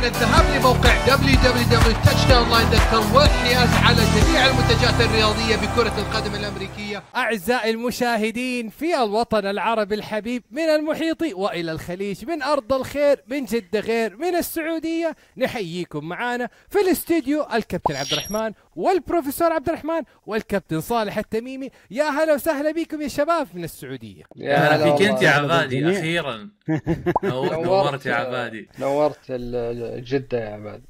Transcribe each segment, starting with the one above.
كان الذهاب لموقع www.touchdownline.com والحياز على جميع المنتجات الرياضية بكرة القدم الأمريكية. أعزائي المشاهدين في الوطن العربي الحبيب من المحيط وإلى الخليج من أرض الخير من جدة غير من السعودية نحييكم معانا في الاستديو الكابتن عبد الرحمن والبروفيسور عبد الرحمن والكابتن صالح التميمي يا هلا وسهلا بكم يا شباب من السعودية يا هلا فيك انت يا. عبادي. أخيرا نور- نورت يا عبادي نورت ال- ال- جدة يا عبادي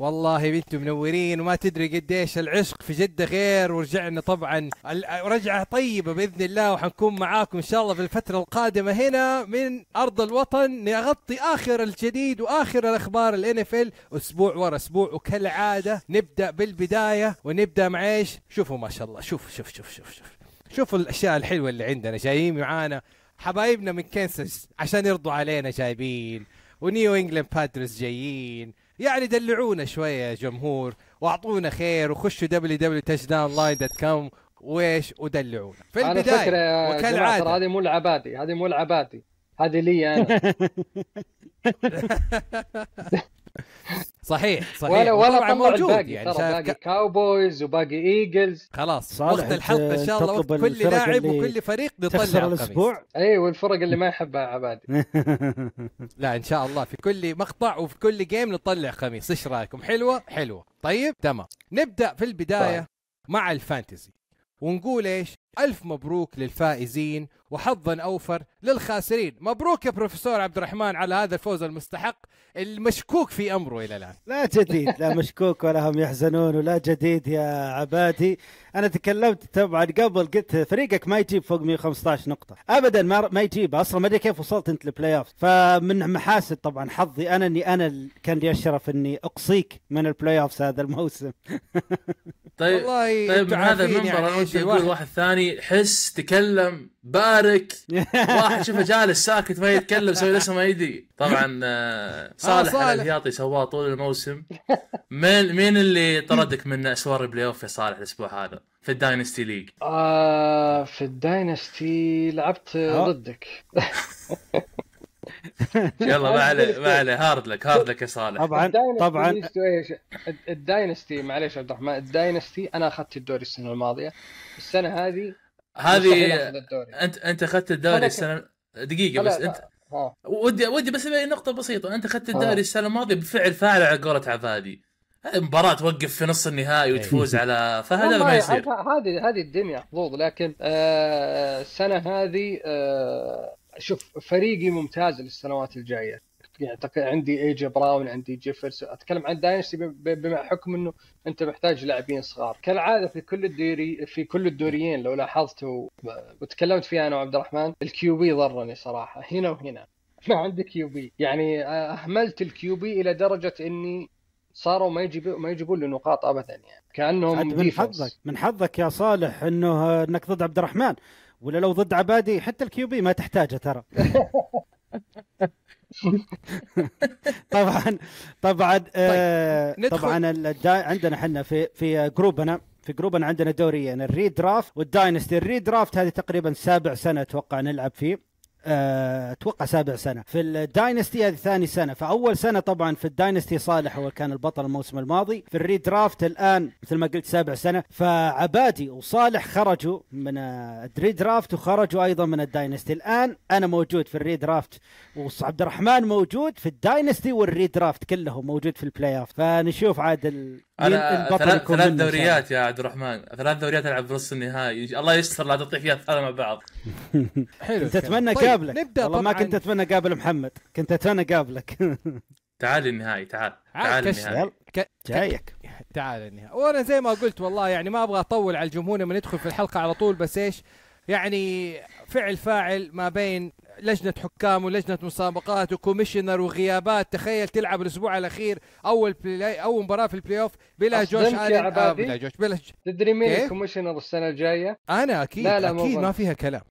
والله أنتم منورين وما تدري قديش العشق في جدة غير. ورجعنا طبعا. رجعة طيبة بإذن الله وحنكون معاكم إن شاء الله في الفترة القادمة هنا من أرض الوطن. نغطي آخر الجديد وآخر الأخبار ال NFL أسبوع ورا أسبوع وكالعادة نبدأ بالبداية ونبدأ مع إيش؟ شوفوا ما شاء الله. شوف شوف شوف شوف شوف. شوفوا الأشياء الحلوة اللي عندنا. جايين معانا حبايبنا من كنساس عشان يرضوا علينا جايبين. ونيو إنجلاند بادرز جايين. يعني دلعونا شوية يا جمهور وأعطونا خير وخشوا www.touchdownline.com وإيش؟ ودلعونا. في على البداية يا جماعة ترى وكالعاده هذه مو العبادي هذه مو العبادي هذه لي أنا. صحيح صحيح. ولا ولا موجود الباقي يعني باقي ك- Cowboys وباقي Eagles خلاص صالح، وقت الحلقة إن شاء الله وقت كل لاعب وكل فريق القميص. الأسبوع؟ أي والفرق اللي ما يحبها عبادي لا إن شاء الله في كل مقطع وفي كل game نطلع قميص إيش رأيكم؟ حلوة؟ حلوة. طيب تمام. نبدأ في البداية طيب. مع ال fantasy. ونقول إيش؟ ألف مبروك للفائزين وحظا أوفر للخاسرين. مبروك يا بروفيسور عبد الرحمن على هذا الفوز المستحق المشكوك في أمره إلى الآن. لا جديد لا مشكوك ولا هم يحزنون ولا جديد يا عبادي. أنا تكلمت طبعا قبل قلت فريقك ما يجيب فوق 115 نقطة. ابدا ما ما يجيب. أصلا ما أدري كيف وصلت أنت ال playoff فمن محاسن طبعا حظي أنا إني أنا كان لي الشرف إني أقصيك من ال playoff هذا الموسم. طيب والله طيب من هذا المنبر يعني أنا ودي أقول واحد ثاني حس تكلم. بارك. واحد شوفه جالس ساكت ما يتكلم سوي نفسه ما يدري. طبعا آه، صالح صالح. الهياطي سواه طول الموسم. مين مين اللي طردك من أسوار ال playoff يا صالح الأسبوع هذا؟ في ال dynasty league. آه في ال dynasty لعبت آه. ضدك. يلا ما عليه ما عليه. hard luck hard luck يا صالح. طبعا طبعا. ال dynasty معليش عبد الرحمن ال dynasty أنا أخذت الدوري السنة الماضية. السنة هذه هذه انت أنت أخذت الدوري السنة دقيقة بس انت ها. ودي ودي بس نقطة بسيطة، أنت أخذت آه. الدوري السنة الماضية بفعل فاعل على قولة عبادي. هذه مباراة توقف في نص النهائي وتفوز على فهذا ما يصير. هذه هذه الدنيا حظوظ لكن آه السنة هذه آه شوف فريقي ممتاز للسنوات الجاية. يعني عندي AJ Brown عندي Jefferson أتكلم عن dynasty بما حكم إنه أنت محتاج لاعبين صغار. كالعادة في كل الدوري في كل الدوريين لو لاحظت و- وتكلمت فيها أنا وعبد الرحمن ال QB ضرني صراحة هنا وهنا. ما عندي QB. يعني أهملت ال QB إلى درجة إني صاروا ما يجيبوا ما يجيبون لي نقاط ابدا يعني. كأنهم من. حظك من حظك يا صالح إنه إنك ضد عبد الرحمن. ولا لو ضد عبادي حتى ال QB ما تحتاجه ترى. طبعا طبعا آه ندخل. طبعا الدا- عندنا إحنا في في group نا في group نا عندنا دوريين ال redraft وال dynasty ال redraft هذه تقريبا سابع سنة أتوقع نلعب فيه آه، أتوقع سابع سنة. في ال dynasty هذه ثاني سنة. فأول سنة طبعا في ال dynasty صالح هو كان البطل الموسم الماضي. في ال redraft الآن مثل ما قلت سابع سنة. فعبادي وصالح خرجوا من آه، ال redraft وخرجوا أيضا من ال dynasty. الآن أنا موجود في ال redraft وعبد الرحمن موجود في ال dynasty وال redraft كلهم موجود في ال playoff فنشوف عاد البطل ثلاث ثلاث. دوريات يا عبد الرحمن، ثلاث دوريات ألعب بنص النهائي، الله يستر لا تطيح فيها الثلاثة مع بعض. حلو كنت. أتمنى طيب، أقابلك نبدأ والله ما. كنت أتمنى أقابل محمد كنت أتمنى أقابلك تعال النهائي تعال تعال النهائي. جايك تعال النهاية وأنا زي ما قلت والله يعني ما أبغى أطول على الجمهور لما ندخل في الحلقة على طول بس إيش يعني فعل فاعل ما بين لجنة حكام ولجنة مسابقات و commissioner وغيابات تخيل تلعب الأسبوع الأخير أول play أول مباراة في ال playoff بلا Josh Allen آه؟ بلا Josh بلا ج... تدري مين؟ ال commissioner السنة الجاية؟ أنا أكيد لا، لا، أكيد ما. فيها كلام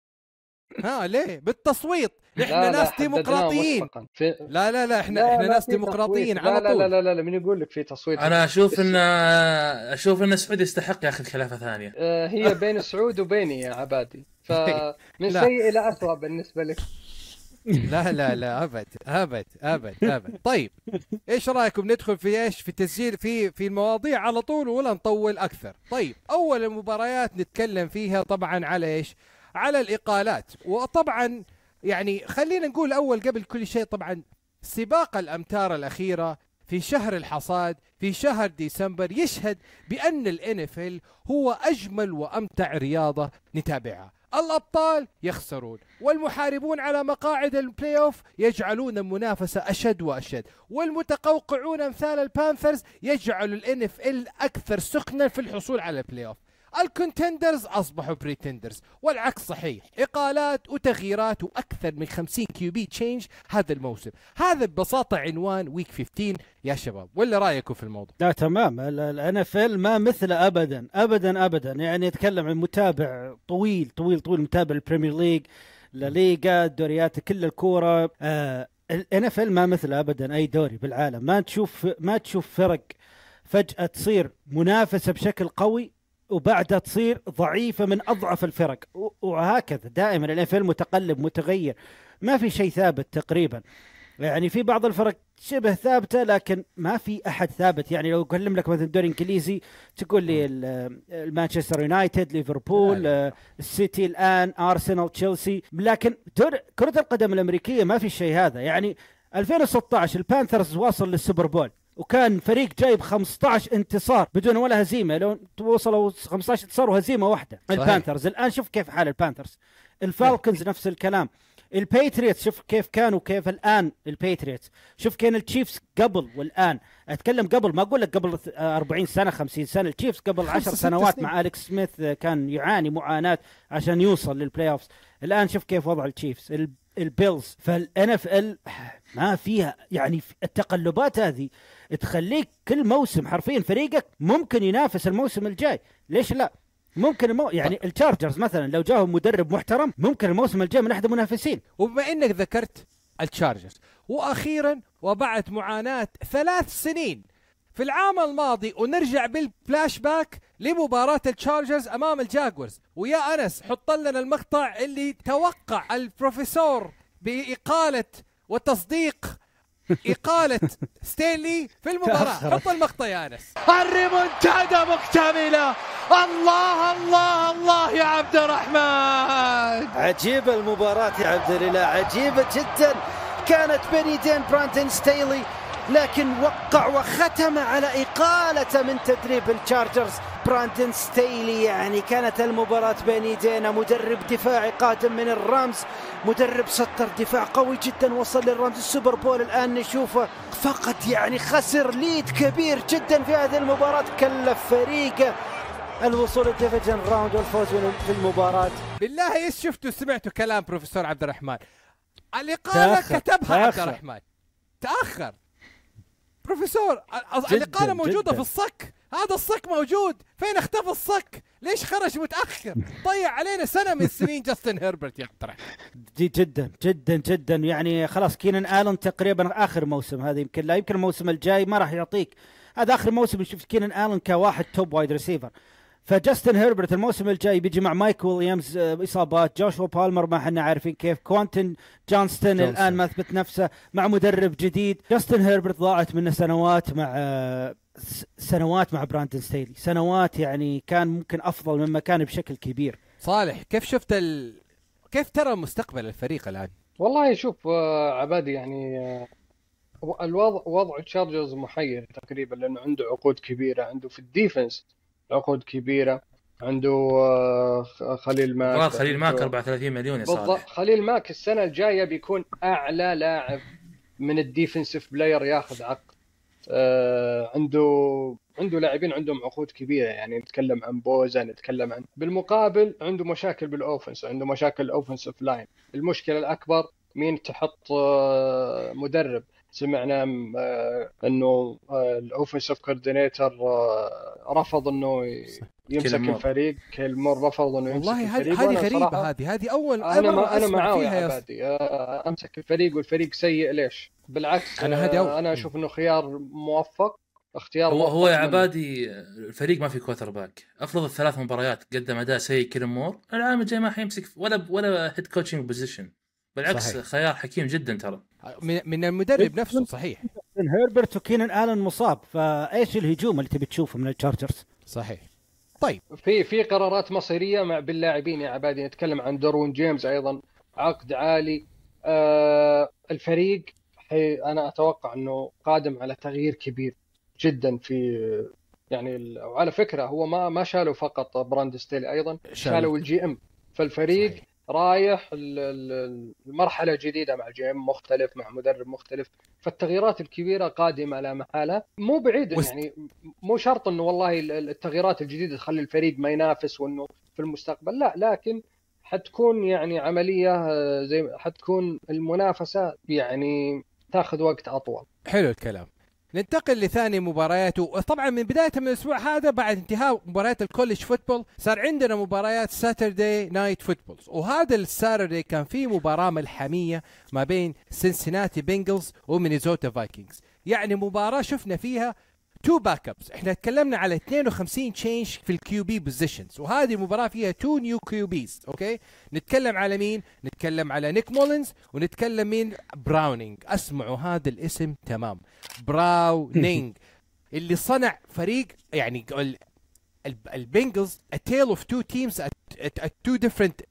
ها ليه بالتصويت لا، إحنا لا، ناس حددناه ديمقراطيين. في... لا لا لا إحنا لا، إحنا لا ناس ديمقراطيين. على لا لا طول لا لا لا, لا. من يقول لك في تصويت أنا أشوف إن أشوف إن سعود يستحق ياخذ خلافة ثانية. آه، هي بين سعود وبيني يا عبادي فمن. سيء إلى اسوء بالنسبة لك. لا لا لا أبد أبد أبد أبد. طيب إيش رأيكم ندخل في إيش؟ في تسجيل في في المواضيع على طول ولا نطول أكثر؟ طيب أول المباريات نتكلم فيها طبعا على إيش؟ على الإقالات. وطبعا يعني خلينا نقول أول قبل كل شيء طبعا سباق الأمتار الأخيرة في شهر الحصاد في شهر ديسمبر يشهد بأن ال NFL هو أجمل وأمتع رياضة نتابعها. الأبطال يخسرون والمحاربون على مقاعد ال playoff يجعلون المنافسة أشد وأشد والمتقوقعون أمثال ال Panthers يجعل ال أكثر سخنا في الحصول على ال playoff ال contenders أصبحوا pretenders والعكس صحيح. إقالات وتغييرات وأكثر من 50 QB change هذا الموسم. هذا ببساطة عنوان week 15 يا شباب ولا رأيكم في الموضوع؟ لا تمام. ال NFL ما مثله ابدا ابدا ابدا. يعني يتكلم عن متابع طويل طويل طويل متابع ال Premier League La Liga دوريات كل الكورة. آه ال NFL ما مثله ابدا أي دوري بالعالم. ما تشوف ما تشوف فرق فجأة تصير منافسة بشكل قوي وبعدها تصير ضعيفة من أضعف الفرق. وهكذا دائما ال NFL متقلب متغير. ما في شيء ثابت تقريبا. يعني في بعض الفرق شبه ثابتة لكن ما في أحد ثابت. يعني لو أكلم لك مثلا الدوري الانجليزي تقول لي المانشستر يونايتد ليفربول آه، السيتي الآن أرسنال تشيلسي. لكن دور كرة القدم الأمريكية ما في شيء هذا. يعني 2016 ال Panthers واصل لل Super Bowl. وكان فريق جايب 15 انتصار بدون ولا هزيمة. لو وصلوا 15 انتصار وهزيمة واحدة. صحيح. ال Panthers. الآن شوف كيف حال ال Panthers. الفالكنز نفس الكلام. الباتريوتس شوف كيف كانوا كيف الآن الباتريوتس. شوف كان التشيفز قبل والآن. أتكلم قبل ما أقول لك قبل 40 سنة 50 سنة. التشيفز قبل 10 سنوات مع أليكس سميث كان يعاني معاناة عشان يوصل لل playoffs. الآن شوف كيف وضع التشيفز. البيلز فال NFL ما فيها يعني التقلبات هذه تخليك كل موسم حرفيا فريقك ممكن ينافس الموسم الجاي. ليش لا؟ ممكن المو... يعني التشارجرز مثلا لو جاهم مدرب محترم ممكن الموسم الجاي من أحد المنافسين. وبما إنك ذكرت التشارجرز وأخيرا وبعد معاناة ثلاث سنين في العام الماضي ونرجع بالفلاش باك لمباراة التشارجرز أمام الجاكوارز ويا أنس حط لنا المقطع اللي توقع البروفيسور بإقالة وتصديق إقالة ستينلي في المباراة. حط المقطع يا أنس. الريمونتادا مكتملة. الله الله الله يا عبد الرحمن. عجيبة المباراة يا عبد الله عجيبة جدا. كانت بين يدين براندن ستيلي لكن وقع وختم على إقالة من تدريب التشارجرز. براندن ستيلي يعني كانت المباراة بين يدينا. مدرب دفاعي قادم من الرامز. مدرب سطر دفاع قوي جدا. وصل للرامز ال Super Bowl. الآن نشوفه فقط يعني خسر lead كبير جدا في هذه المباراة. كلف فريقه الوصول لل division round والفوز في المباراة. بالله إيش شفتوا سمعتوا كلام بروفيسور عبد الرحمن؟ الإقالة كتبها عبد الرحمن. تأخر. بروفيسور الإقالة موجودة جداً. في الصك. هذا الصك موجود. فين اختفى الصك؟ ليش خرج متأخر؟ ضيع علينا سنة من سنين جاستن هيربرت يقترح. جدا جدا جدا يعني خلاص كينان ألن تقريبا آخر موسم هذا يمكن. لا يمكن الموسم الجاي ما راح يعطيك. هذا آخر موسم شفت كينان ألن كواحد top wide receiver فجاستن هيربرت الموسم الجاي بيجي مع مايك ويليامز آه، إصابات. جوشوا بالمر ما إحنا عارفين كيف. كوانتن جونستون الآن ما اثبت نفسه مع مدرب جديد. جاستن هيربرت ضاعت منه سنوات مع آه، سنوات مع براندن ستيلي. سنوات يعني كان ممكن أفضل مما كان بشكل كبير. صالح كيف شفت ال... كيف ترى مستقبل الفريق الآن؟ والله شوف آه، عبادي يعني الوضع وضع تشارجرز محير تقريبا لأنه عنده عقود كبيرة عنده في ال defense عقود كبيرة عنده آه، خليل ماك خليل ماك 34 مليون يا بالضبط. خليل ماك السنة الجاية بيكون أعلى لاعب من ال defensive player ياخذ عقد. آه عنده عنده لاعبين عندهم عقود كبيرة. يعني نتكلم عن بوزا نتكلم عن بالمقابل عنده مشاكل بال offense عنده مشاكل ال offensive line المشكلة الأكبر مين تحط آه مدرب. سمعنا آه، انه آه، ال offensive coordinator آه، رفض إنه يمسك الفريق. كيلمور رفض إنه يمسك والله الفريق والله هذه غريبة هذه. هذه اول أنا ما أنا معاه يا عبادي. أمسك الفريق والفريق سيء. ليش؟ بالعكس أنا هذه أول. أنا أشوف إنه خيار موفق اختيار هو هو يا عبادي الفريق ما في quarterback افرض الثلاث مباريات قدم أداء سيء كيلمور العام الجاي ما حيمسك ولا ولا head coaching position بالعكس صحيح. خيار حكيم جدا ترى. من, من المدرب نفسه صحيح. هيربرت وكينان آلن مصاب فإيش الهجوم اللي تبي تشوفه من التشارجرز؟ صحيح. طيب. في في قرارات مصيرية مع باللاعبين يا عبادي. نتكلم عن ديروين جيمس أيضا عقد عالي. آه الفريق حي أنا أتوقع إنه قادم على تغيير كبير جدا في يعني ال- وعلى فكرة هو ما ما شالوا فقط براند ستيلي أيضا شالوا ال GM. فالفريق صحيح. رايح ال- ال- المرحلة جديدة مع GM مختلف مع مدرب مختلف فالتغييرات الكبيرة قادمة لا محالة. مو بعيد وس- يعني مو شرط إنه والله ال- ال- التغييرات الجديدة تخلي الفريق ما ينافس وإنه في المستقبل لا لكن حتكون يعني عملية آه، زي حتكون المنافسة يعني تاخذ وقت أطول. حلو الكلام. ننتقل لثاني مباريات وطبعا من بداية من الأسبوع هذا بعد انتهاء مباريات ال college football صار عندنا مباريات Saturday night football وهذا ال Saturday كان في مباراة ملحمية ما بين سنسناتي بنجلز ومينيزوتا فايكنجز يعني مباراة شفنا فيها two backups إحنا تكلمنا على 52 change في ال QB positions وهذه المباراة فيها two new QBs okay نتكلم على مين؟ نتكلم على نيك مولينز ونتكلم مين؟ براونينج أسمعوا هذا الاسم تمام. براونينج اللي صنع فريق يعني ال- ال- البنجلز a tale of two teams at, at, at two different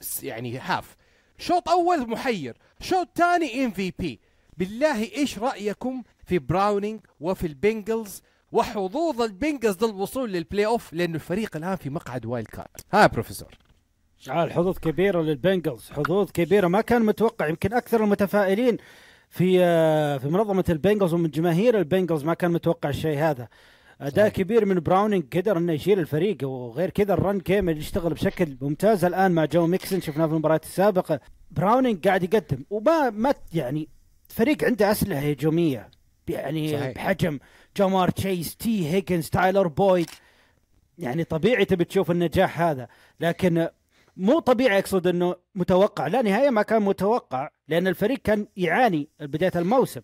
س- يعني half شوط أول محير شوط ثاني MVP بالله إيش رأيكم في براونينج وفي البنجلز وحظوظ البنجلز للوصول لل playoff لأنه الفريق الآن في مقعد wild card ها يا بروفيسور آه الحظوظ كبيرة للبنجلز. حظوظ كبيرة. ما كان متوقع يمكن أكثر المتفائلين في آه، في منظمة البنجلز ومن جماهير البنجلز ما كان متوقع الشيء هذا. أداء كبير من براونينج قدر إنه يشيل الفريق وغير كذا ال run game اللي يشتغل بشكل ممتاز الآن مع جو ميكسن. شفناه في المباريات السابقة. براونينج قاعد يقدم وما ما يعني فريق عنده أسلحة هجومية. يعني صحيح. بحجم جامار تشيس تي هيجنز تايلر بويد. يعني طبيعي تبي تشوف النجاح هذا لكن مو طبيعي أقصد إنه متوقع. لا نهاية ما كان متوقع لأن الفريق كان يعاني بداية الموسم.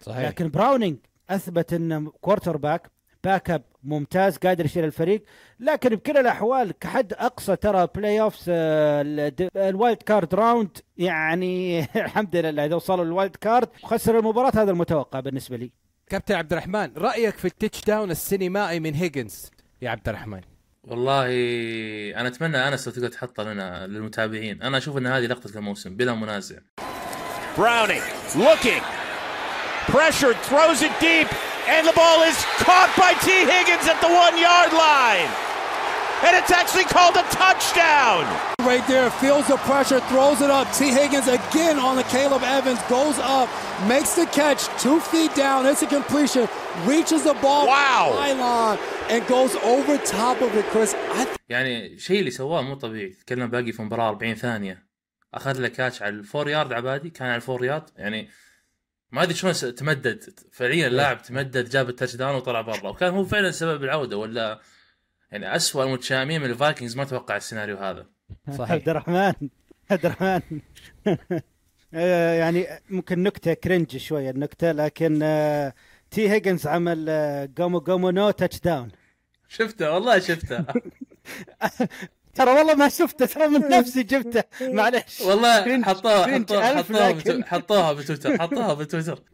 صحيح. لكن براونينج أثبت إنه quarterback backup ممتاز قادر يشيل الفريق. لكن بكل الأحوال كحد أقصى ترى playoffs ال wild card round يعني الحمد لله إذا وصلوا ال wild card وخسر المباراة هذا المتوقع بالنسبة لي. كابتن عبد الرحمن رأيك في ال touchdown السينمائي من هيجنز؟ يا عبد الرحمن. والله أنا أتمنى انس لو تقدر تحطها لنا للمتابعين. أنا أشوف إن هذه لقطة الموسم بلا منازع. Browning looking. Pressured, throws it deep, and the ball is caught by T. Higgins at the one yard line. And it's actually called a touchdown. Right there, feels the pressure, throws it up. T. Higgins again on the Caleb Evans, goes up, makes the catch, two feet down, it's a completion, reaches the ball Wow. line and goes over top of it, Chris. I يعني الشيء اللي سواه مو طبيعي تتكلم باقي في مباراه 40 ثانيه اخذ له كاتش على الفور يارد عبادي كان على الفور يارد يعني ما أدري شلون تمدد. فعليا اللاعب تمدد جاب ال touchdown وطلع برا. وكان هو فعلا سبب العودة ولا يعني اسوء المتشائمين من الفايكنجز ما توقع السيناريو هذا. صحيح. عبد الرحمن عبد الرحمن. آه، يعني ممكن نكتة cringe شوية النكته لكن آه، تي هيجنز عمل آه، جومو جومو no touchdown شفته؟ والله شفته. ترى والله ما شفته ترى من نفسي جبته. معلش والله حطوها حطوها حطوها بتويتر حطوها بتويتر.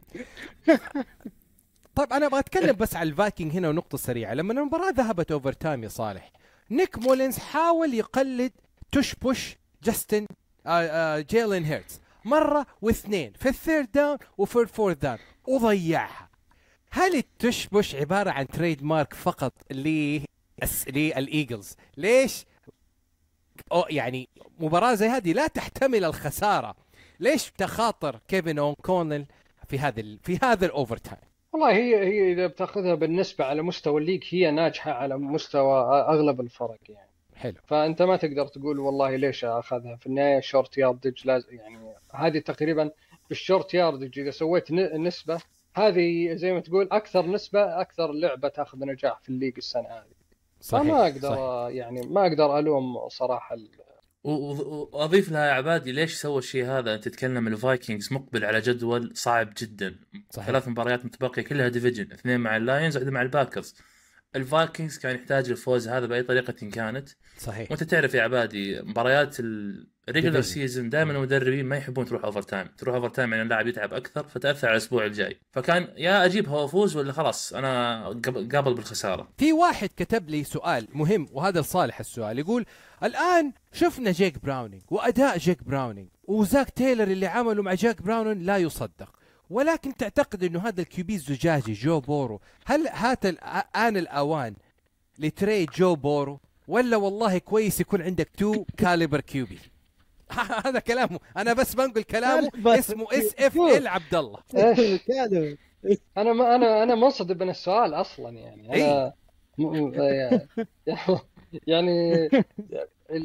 طيب أنا أبغى أتكلم بس على الفايكنج هنا ونقطة سريعة. لما المباراة ذهبت overtime يا صالح نيك مولينز حاول يقلد tush push جاستن آه آه جيلين هيرتز. مرة واثنين في ال third down وفي ال fourth down. وضيعها. هل ال tush push عبارة عن trademark فقط للإيجلز؟ ليش؟ أو يعني مباراة زي هذه لا تحتمل الخسارة. ليش تخاطر كيفن اوكونل في هذا في هذا ال overtime والله هي هي إذا بتأخذها بالنسبة على مستوى ال league هي ناجحة على مستوى أغلب الفرق يعني. حلو. فأنت ما تقدر تقول والله ليش أخذها. في النهاية short yardage لازم يعني هذه تقريبا بال short yardage إذا سويت نسبة هذه زي ما تقول أكثر نسبة أكثر لعبة تأخذ نجاح في ال league السنة هذه. فما أقدر صحيح. يعني ما أقدر ألوم صراحة ال- و- و- وأضيف لها يا عبادي ليش سوى الشيء هذا أنت تتكلم الفايكنجز مقبل على جدول صعب جدا صحيح. ثلاث مباريات متبقية كلها division اثنين مع اللاينز واحدة مع الباكرز الفايكنجز كان يحتاج الفوز هذا بأي طريقة إن كانت. صحيح. وأنت تعرف يا عبادي مباريات ال regular. season دائما المدربين ما يحبون تروح overtime تروح overtime يعني اللاعب يتعب أكثر فتأثر على الأسبوع الجاي. فكان يا اجيبها وافوز ولا خلاص أنا قاب- قابل بالخسارة. في واحد كتب لي سؤال مهم وهذا لصالح السؤال. يقول الآن شفنا جيك براونينج وأداء جيك براونينج وزاك تايلر اللي عمله مع جاك براونينج لا يصدق. ولكن تعتقد إنه هذا ال QB الزجاجي جو بورو هل هات آن الأوان ل trade جو بورو؟ ولا والله كويس يكون عندك two caliber QB هذا كلامه. أنا بس بنقل كلامه اسمه اس إف إل عبد الله أنا ما أنا أنا منصدم من السؤال أصلا يعني. أنا يعني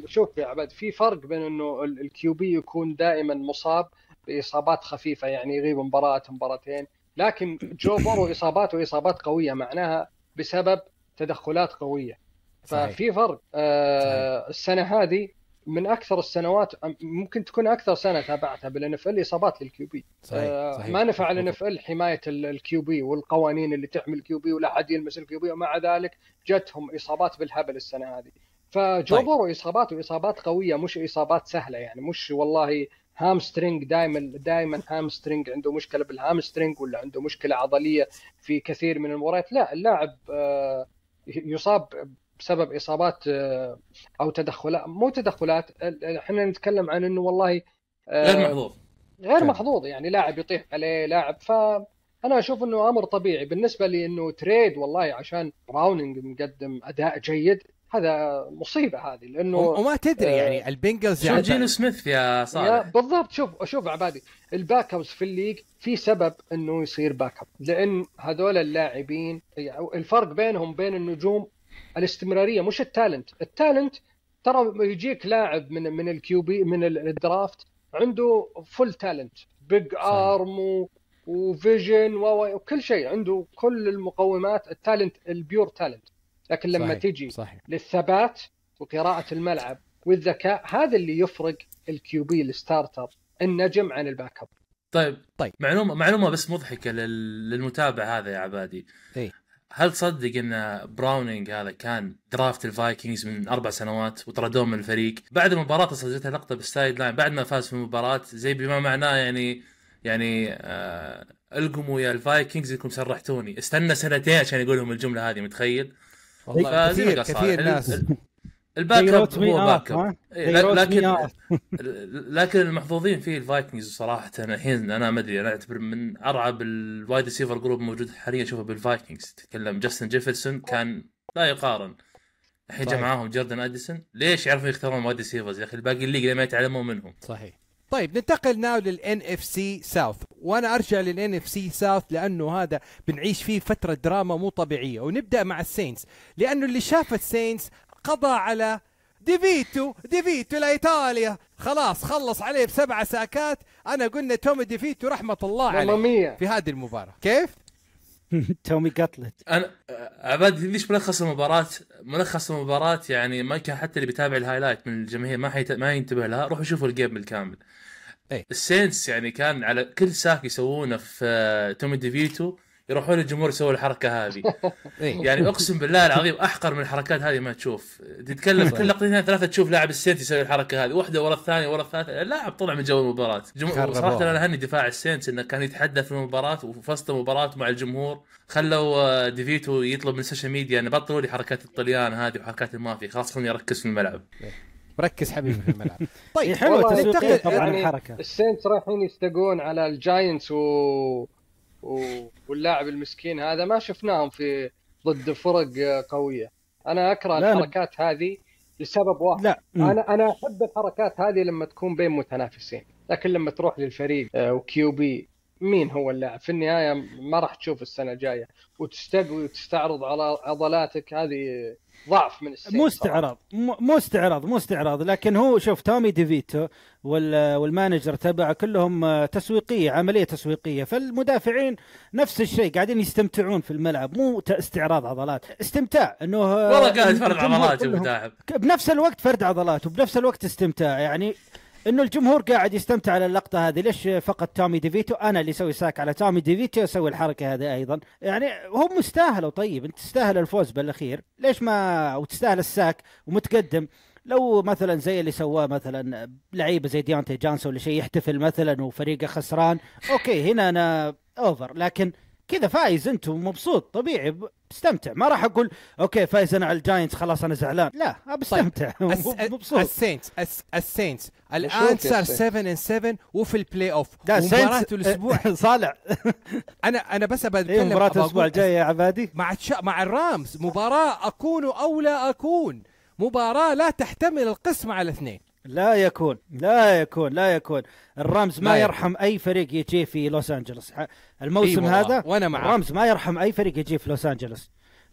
شوف يا عبد في فرق بين إنه ال QB يكون دائما مصاب باصابات خفيفة يعني يغيب مباراة مباراتين لكن جو بورو اصاباته اصابات قوية معناها بسبب تدخلات قوية. ففي فرق آه السنة هذه من أكثر السنوات ممكن تكون أكثر سنة تابعتها بال NFL إصابات لل QB صحيح آه، صحيح ما نفع ال NFL حمايه ال QB والقوانين اللي تحمي ال QB ولا حد يلمس ال QB ومع ذلك جتهم إصابات بالهبل السنة هذه فجو طيب. بورو اصاباته اصابات قوية مش إصابات سهلة يعني مش والله hamstring دائما دائما hamstring عنده مشكلة بال hamstring ولا عنده مشكلة عضلية في كثير من المباريات؟ لا اللاعب آه، يصاب بسبب إصابات آه، أو تدخلات. مو تدخلات إحنا نتكلم عن إنه والله آه، غير محظوظ. غير فعلا. محظوظ. يعني لاعب يطيح عليه لاعب فانا أشوف إنه أمر طبيعي. بالنسبة لي انه trade والله عشان براونينج مقدم أداء جيد هذا مصيبة هذه لأنه وما تدري آه، يعني البنجلز يعني جينو سميث يا صالح؟ بالضبط شوف شوف عبادي ال backups في ال league في سبب إنه يصير backup لأن هذول اللاعبين يعني الفرق بينهم بين النجوم الاستمرارية مش ال talent. ال talent ترى يجيك لاعب من من ال QB من ال draft عنده full talent big arm و vision وكل شيء عنده كل المقومات ال talent ال pure talent لكن لما صحيح، تجي صحيح. للثبات وقراءة الملعب والذكاء هذا اللي يفرق ال QB ال starter النجم عن ال backup. طيب طيب. معلومه معلومة بس مضحكة لل... للمتابع هذا يا عبادي. إيه. هل تصدق إن براونينج هذا كان draft الفايكنجز من أربع سنوات وطردوه من الفريق؟ بعد المباراة سجلتها لقطة بال sideline بعد ما فاز في المباراة زي بما معناه يعني يعني آه ألقموا يا الفايكنجز إنكم سرحتوني. استنى سنتين عشان يقول لهم الجملة هذه متخيل؟ والله ما كثير كثير ال- ناس. ال- ال backup هو back? up. إيه، لكن. لكن المحظوظين فيه الفايكنجز صراحة الحين أنا ما أدري أنا أعتبر من أرعب ال wide receiver group موجود حاليا اشوفه بالفايكنجز. تتكلم جاستن جيفرسون كان لا يقارن. الحين صحيح. معاهم جوردن اديسون ليش يعرفون يختارون wide receivers يا أخي؟ الباقي ال league ما يتعلمون منهم. صحيح. طيب ننتقل now لل NFC South وأنا أرجع لل NFC South لأنه هذا بنعيش فيه فترة دراما مو طبيعية. ونبدأ مع السينتس لأنه اللي شاف السينتس قضى على ديفيتو ديفيتو لإيطاليا. خلاص خلص عليه بسبع ساكات. أنا قلنا تومي ديفيتو رحمة الله عليه في هذه المباراة. كيف؟ تومي قتلت أنا عباد ليش ملخص المباراة؟ ملخص المباراة يعني ما كان حتى اللي بيتابع ال highlight من الجماهير ما حيت... ما ينتبه لها. روحوا شوفوا ال game بالكامل. إيه. السينتس يعني كان على كل sack يسوونه في آه، تومي ديفيتو. يروحون الجمهور يسووا الحركة هذه. إيه. يعني أقسم بالله العظيم أحقر من الحركات هذه ما تشوف. تتكلم كل لقطتين ثلاثة تشوف لاعب السينت يسوي الحركة هذه. واحدة ورا الثانية ورا الثالثة. اللاعب طلع من جو المباراة. جمهور. صراحة أنا أهني دفاع السينت إنه كان يتحدث في المباراة وفي وسط المباراة مع الجمهور. خلوا آه، ديفيتو يطلب من ال social media إنه بطلوا لي حركات الطليان هذه وحركات المافيا. خلاص خلوني أركز في الملعب. ركز حبيبي في الملعب. طيب تسويقيا ننتقل- طبعا. يعني الحركه السينت رايحين يستقون على الجاينتس و... و... واللاعب المسكين هذا ما شفناهم في ضد فرق قوية. أنا أكره لا، الحركات هذه لسبب واحد. لا. أنا أنا أحب الحركات هذه لما تكون بين متنافسين. لكن لما تروح للفريق آه، و QB مين هو اللاعب؟ في النهاية ما راح تشوف السنة الجاية. وتستقوي وتستعرض على عضلاتك هذه ضعف من السينت مو. استعراض. مو مو استعراض مو استعراض. لكن هو شوف تومي ديفيتو وال- وال manager تبعه كلهم آه، تسويقية عملية تسويقية. فالمدافعين نفس الشيء قاعدين يستمتعون في الملعب. مو استعراض عضلات. استمتاع إنه آه، والله قاعد الجمهور عضلات بنفس الوقت فرد عضلات وبنفس الوقت استمتاع. يعني إنه الجمهور قاعد يستمتع على اللقطة هذه. ليش فقط تومي ديفيتو؟ أنا اللي أسوي sack على تومي ديفيتو أسوي الحركة هذه أيضا. يعني هم مستاهلوا طيب أنت تستاهل الفوز بالأخير. ليش ما وتستاهل ال sack ومتقدم؟ لو مثلا زي اللي سواه مثلا لعيبه زي ديانتي جانسون ولا شيء يحتفل مثلا وفريقه خسران okay هنا أنا over لكن كذا فايز انت ومبسوط طبيعي بستمتع. ما راح أقول okay فايز أنا على الجاينتس خلاص أنا زعلان. لا بستمتع الس- مبسوط. السينتس الس- السينتس. الآن صار سينتس. 7 and 7 وفي ال playoff مباراة سينس- الأسبوع. صالح. أنا أنا بس أبى إيه أتكلم مباراة الأسبوع الجاي يا عبادي؟ مع. مع الرامز. مباراة أكون أو لا أكون. مباراة لا تحتمل القسم على اثنين. لا يكون لا يكون لا يكون. الرامز ما لا يرحم أي فريق يجي في لوس أنجلوس. الموسم والله، هذا وأنا معاك. الرامز ما يرحم أي فريق يجي في لوس أنجلوس.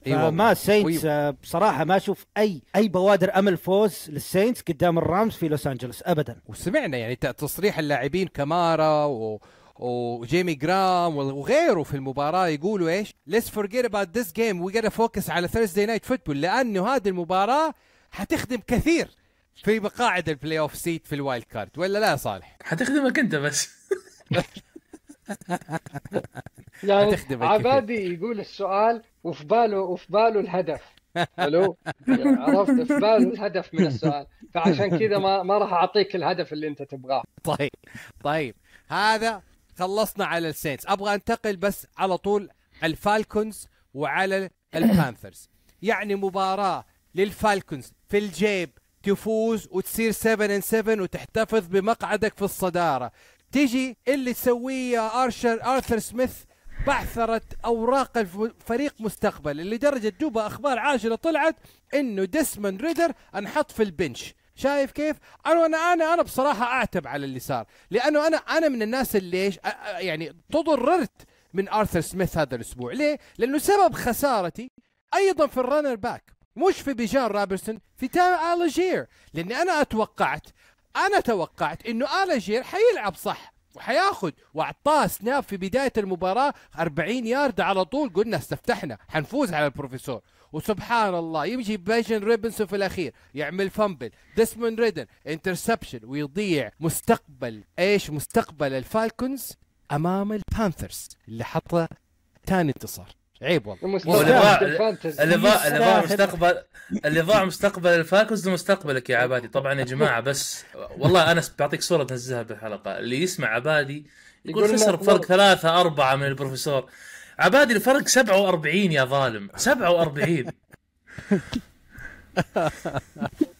السينتس وي- آه، بصراحة ما أشوف أي أي بوادر أمل فوز للسينتس قدام الرامز في لوس أنجلوس ابدا. وسمعنا يعني تصريح اللاعبين كمارا و... وجيمي جرام وغيره في المباراة يقولوا إيش؟ Let's forget about this game. We gotta focus على Thursday night football. لأنه هذه المباراة حتخدم كثير. في مقاعد ال playoff seat في ال wild card ولا لا يا صالح؟ حتخدمك أنت بس. يعني عبادي يقول السؤال وفي باله وفي باله الهدف. حلو يعني عرفت في باله الهدف من السؤال. فعشان كذا ما ما راح أعطيك الهدف اللي أنت تبغاه. طيب طيب. هذا خلصنا على السينتس أبغى أنتقل بس على طول الفالكونز وعلى البانثرز. يعني مباراة للفالكونز في الجيب. تفوز وتصير 7 and 7 وتحتفظ بمقعدك في الصدارة تجي اللي تسويه ارشر آرثر سميث بعثرة أوراق الفريق مستقبل لدرجة دوبها أخبار عاجلة طلعت إنه ديسموند ريدر انحط في ال bench شايف كيف؟ أنا أنا أنا أنا بصراحة أعتب على اللي صار، لأنه أنا أنا من الناس اللي إيش؟ يعني تضررت من آرثر سميث هذا الأسبوع، ليه؟ لأنه سبب خسارتي أيضا في ال running back، مش في بيجان روبنسون، في تام آلجير، لأني أنا أتوقعت أنا توقعت إنه آلجير حيلعب صح وحياخذ وأعطاه snap في بداية المباراة 40 يارد على طول. قلنا استفتحنا حنفوز على البروفيسور. وسبحان الله يمشي بيجان روبنسون في الأخير يعمل fumble ديسموند ريدر interception ويضيع مستقبل إيش مستقبل الفالكونز؟ أمام البانثرز اللي حطه ثاني انتصار. عيب والله. اللي ضاع اللي ضاع. مستقبل اللي ضاع مستقبل الفالكونز مستقبلك يا عبادي. طبعا يا جماعة بس والله أنا بعطيك صورة تنزلها بالحلقة. اللي يسمع عبادي يقول خسر بفرق ثلاثة أربعة من البروفيسور. عبادي الفرق 47 يا ظالم. 47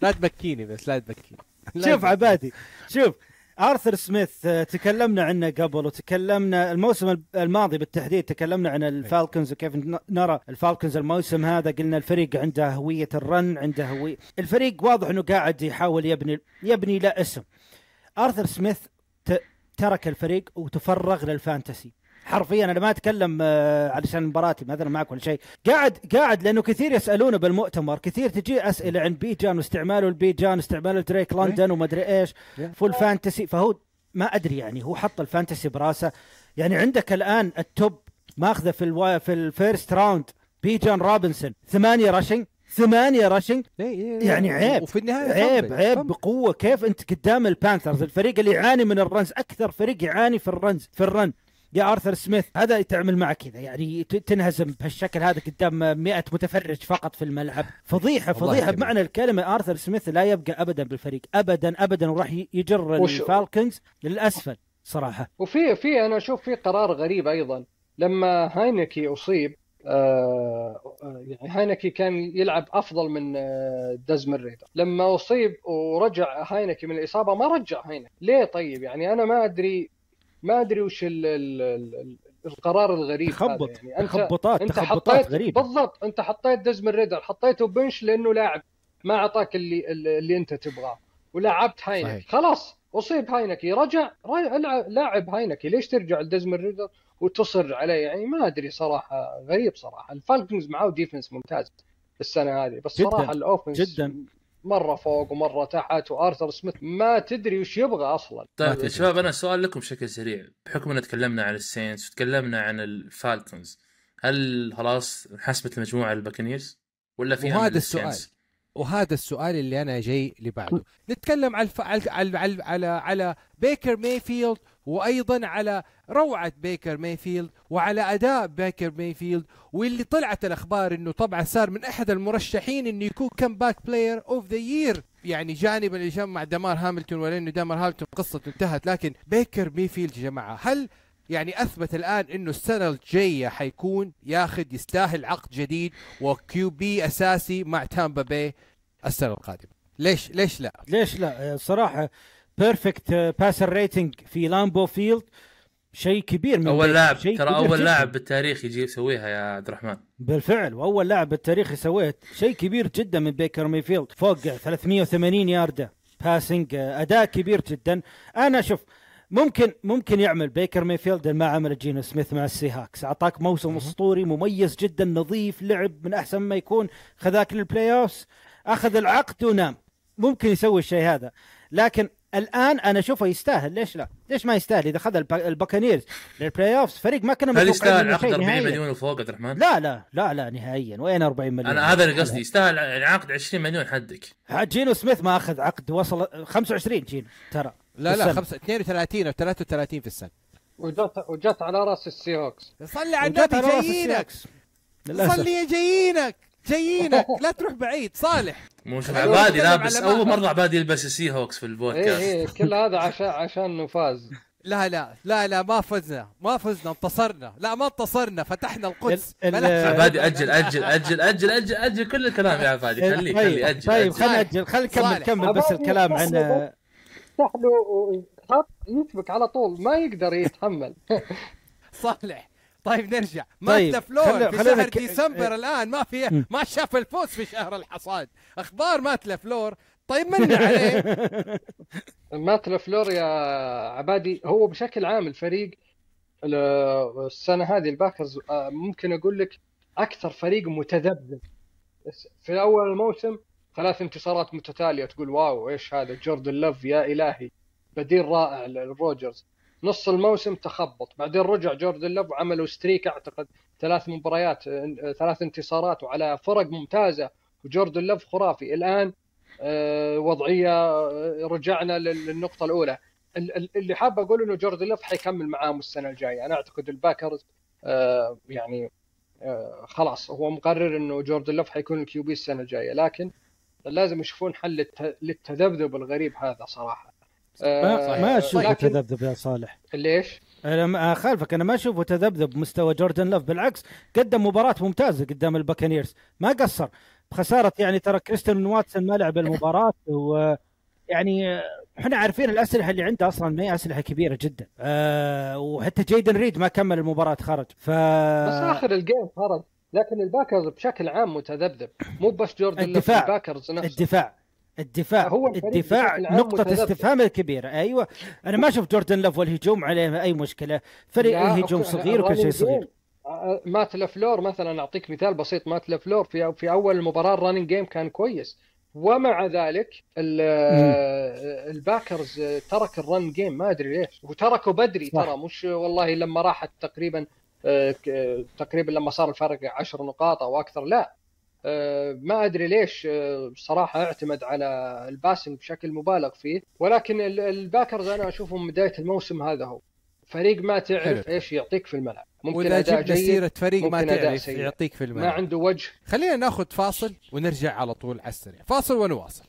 لا تبكيني بس لا تبكيني. شوف. عبادي شوف. آرثر سميث آه، تكلمنا عنه قبل وتكلمنا الموسم الماضي بالتحديد تكلمنا عن ال Falcons وكيف نرى ال Falcons الموسم هذا. قلنا الفريق عنده هوية ال run عنده هوية الفريق واضح إنه قاعد يحاول يبني يبني له اسم. آرثر سميث. ترك الفريق وتفرغ لل fantasy. حرفيا أنا ما أتكلم آه، علشان مباراتي مثلا معك ولا شيء. قاعد قاعد لأنه كثير يسألونه بالمؤتمر. كثير تجي أسئلة عن بيجان واستعماله البيجان استعماله دريك لندن وما أدري إيش. full fantasy. فهو ما أدري يعني هو حط ال fantasy براسه. يعني عندك الآن ال top ماخذه في الوا... في ال first round بيجان روبنسون ثمانية rushing ثمانية rushing إيه، إيه، إيه. يعني عيب وفي النهاية عيب. عيب. بقوة. كيف أنت قدام ال Panthers؟ الفريق اللي يعاني من ال runs أكثر فريق يعاني في ال runs في ال run. يا آرثر سميث هذا تعمل معك كذا يعني تنهزم بهالشكل هذا قدام 100 متفرج فقط في الملعب. فضيحة فضيحة. بمعنى الكلمة آرثر سميث لا يبقى ابدا بالفريق ابدا ابدا وراح يجر وش- ال Falcons للأسفل صراحة. وفي في أنا أشوف في قرار غريب أيضا. لما هاينكي أصيب آه يعني هاينكي كان يلعب أفضل من آه دزموند ريدر. لما أصيب ورجع هاينكي من الإصابة ما رجع هاينكي. ليه طيب؟ يعني أنا ما أدري ما أدري وش ال ال ال القرار الغريب تخبط يعني. انت تخبطات أنت تخبطات حطيت غريبة. بالضبط أنت حطيت دزموند ريدر حطيته bench لأنه لاعب ما أعطاك اللي اللي أنت تبغاه. ولعبت هاينكي صحيح. خلاص أصيب هاينكي رجع لاعب هاينكي ليش ترجع لدزموند ريدر وتصر عليه؟ يعني ما أدري صراحة. غريب صراحة. ال Falcons معاه defense ممتاز السنة هذه بس جداً، صراحة ال offense جداً. مرة فوق ومرة تحت وآرثر سميث ما تدري وش يبغى أصلا طيب تدري. شباب أنا سؤال لكم بشكل سريع بحكم إن تكلمنا عن ال Saints وتكلمنا عن ال Falcons هل خلاص حسمت المجموعة ال Buccaneers ولا في وهذا أمل السؤال. وهذا السؤال اللي أنا جاي اللي بعده نتكلم على الف... على على على, على, بيكر مايفيلد وأيضا على روعة بيكر مايفيلد وعلى أداء بيكر مايفيلد واللي طلعت الأخبار إنه طبعا صار من أحد المرشحين إنه يكون comeback player of the year يعني جنبا إلى جنب مع دمار هاملتون ولأنه دمار هاملتون قصته انتهت لكن بيكر ميفيلد يا جماعة هل يعني أثبت الآن إنه السنة الجاية حيكون ياخذ يستاهل عقد جديد و QB أساسي مع تامبا باي السنة القادمة. ليش ليش لا؟ ليش لا؟ صراحة perfect passer rating في Lambeau Field شيء كبير من أول. لاعب ترى أول. لاعب بالتاريخ يجي يسويها يا عبد الرحمن. بالفعل واول لاعب بالتاريخ يسويه شيء كبير جدا من بيكر ميفيلد فوق 380 ياردة. passing أداء كبير جدا. أنا شوف ممكن ممكن يعمل. بيكر ميفيلد ما عمل جينو سميث مع ال Seahawks أعطاك موسم أسطوري مميز جدا نظيف لعب من أحسن ما يكون. خذاك لل playoffs أخذ العقد ونام. ممكن يسوي الشيء هذا. لكن الآن أنا أشوفه يستاهل. ليش لا؟ ليش ما يستاهل؟ إذا خذ الب- ال Buccaneers لل playoffs فريق ما كنا هل يستاهل عقد شيء 40 نهائياً. مليون وفوق عبد الرحمن؟ لا لا لا لا نهائيا. وين 40 مليون؟ أنا هذا اللي قصدي. يستاهل عقد 20 مليون حدك. جينو سميث ما أخذ عقد. وصل 25 جينو ترى. لا لا بالسنة. خمسة 32 أو 33 في السنة وجت وجت على رأس ال Seahawks صلي على النبي جايينك. صلي جايينك جايينك. لا تروح بعيد صالح. مو شوف أيوة، عبادي لابس أول مرة عبادي يلبس ال Seahawks في اي البودكاست اي كل هذا عشان عشان انه فاز لا لا لا لا ما فزنا ما فزنا انتصرنا. لا ما انتصرنا فتحنا القدس. عبادي أجل أجل أجل أجل أجل أجل كل الكلام يا عبادي. خليه خليه طيب أجل طيب أجل. خلينا ناجل خلينا نكمل صالح. نكمل بس الكلام عن يفتح له خط يشبك على طول ما يقدر يتحمل. صالح طيب نرجع. طيب، مات لفلور خلو- في شهر ك- ديسمبر الآن ما في. ما شاف الفوز في شهر الحصاد. أخبار مات لفلور طيب من عليه؟ مات لفلور يا عبادي هو بشكل عام الفريق ال- السنة هذه ال Packers آه، ممكن أقول لك أكثر فريق متذبذب. في أول الموسم ثلاث انتصارات متتالية تقول wow إيش هذا؟ جوردن لوف يا إلهي بديل رائع للروجرز. نص الموسم تخبط بعدين رجع جوردن لوف وعملوا streak أعتقد ثلاث مباريات ثلاث انتصارات وعلى فرق ممتازة وجوردن لوف خرافي. الآن آه، وضعية آه، رجعنا لل- للنقطة الأولى. ال- ال- اللي حاب أقول إنه جوردن لوف حيكمل معاهم السنة الجاية. أنا أعتقد ال Packers آه، يعني خلاص هو مقرر إنه جوردن لوف حيكون ال QB السنة الجاية. لكن لازم يشوفون حل للت- للتذبذب الغريب هذا صراحة. ما, آه، ما أشوفه لكن- تذبذب يا صالح. ليش؟ أنا ما- اخالفك أنا ما أشوفه تذبذب بمستوى جوردن لوف. بالعكس قدم مباراة ممتازة قدام ال Buccaneers ما قصر. بخسارة يعني ترى كريستيان واتسون ما لعب المباراة و يعني إحنا عارفين الأسلحة اللي عنده أصلا ما هي أسلحة كبيرة جدا. أه وحتى جيدن ريد ما كمل المباراة خرج. ف بس آخر ال game خرج. لكن الباكرز بشكل عام متذبذب. مو بس جوردن الدفاع. الباكرز نفسه. الدفاع. الدفاع. هو الدفاع نقطة متذبذب. استفهام الكبيرة. أيوه. أنا ما أشوف جوردن لوف والهجوم عليه أي مشكلة. فريق الهجوم صغير وكل شيء صغير. آه، مات لفلور مثلا أعطيك مثال بسيط. مات لفلور في في أول المباراة ال running game كان كويس. ومع ذلك آه، الباكرز ترك ال run game ما أدري ليش. وتركه بدري. ترى. مش والله لما راحت تقريبا تقريبا لما صار الفرق 10 نقاط أو أكثر لا. آه، ما أدري ليش آه، بصراحه أعتمد على ال passing بشكل مبالغ فيه. ولكن ال- الباكرز أنا اشوفه من بداية الموسم هذا هو. فريق ما تعرف حلو. إيش يعطيك في الملعب. ممكن أداء جيد فريق ما تعرف. يعطيك في ما الملعب عنده وجه. خلينا ناخذ فاصل ونرجع على طول على السريع. فاصل ونواصل.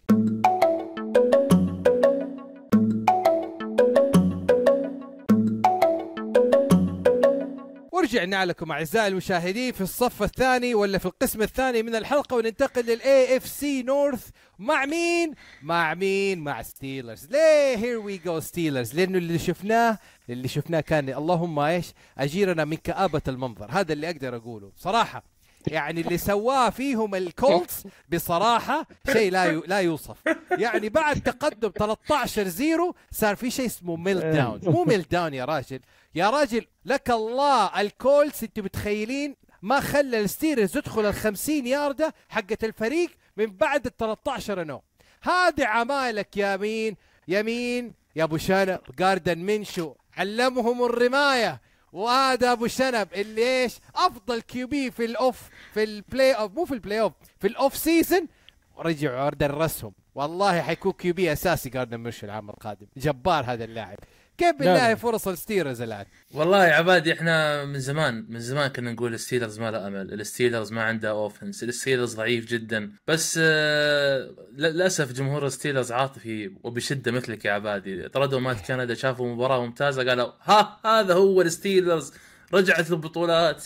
ورجعنا لكم أعزائي المشاهدين في الصف الثاني ولا في القسم الثاني من الحلقة وننتقل لل AFC North مع مين؟ مع مين؟ مع ستيلرز ليه here we go Steelers لأنه اللي شفناه اللي شفناه كان اللهم إيش؟ أجرنا من كآبة المنظر. هذا اللي أقدر أقوله. صراحة يعني اللي سواه فيهم الكولتس بصراحة شيء لا يو- لا يوصف. يعني بعد تقدم 13 zero صار في شيء اسمه meltdown مو meltdown يا راجل. يا راجل لك الله الكولتس أنتم متخيلين ما خلى الستيرز يدخل ال 50 ياردة حقة الفريق من بعد ال 13 no. هذه عمايلك يا مين يا مين يا أبو شنب جاردنر منشو علمهم الرماية. وهذا أبو شنب اللي إيش؟ أفضل QB في ال off في ال playoff مو في ال playoff في ال off season ورجعوا درسهم والله حيكون QB أساسي جاردنر منشو العام القادم. جبار هذا اللاعب. كيف بالله. فرص الستيرز الآن؟ والله يا عبادي إحنا من زمان من زمان كنا نقول الستيلرز ما له أمل، الستيلرز ما عنده offense، الستيلرز ضعيف جدا، بس آه، للأسف جمهور الستيلرز عاطفي وبشدة مثلك يا عبادي، طردوا مات كندا شافوا مباراة ممتازة قالوا ها هذا هو الستيلرز رجعت البطولات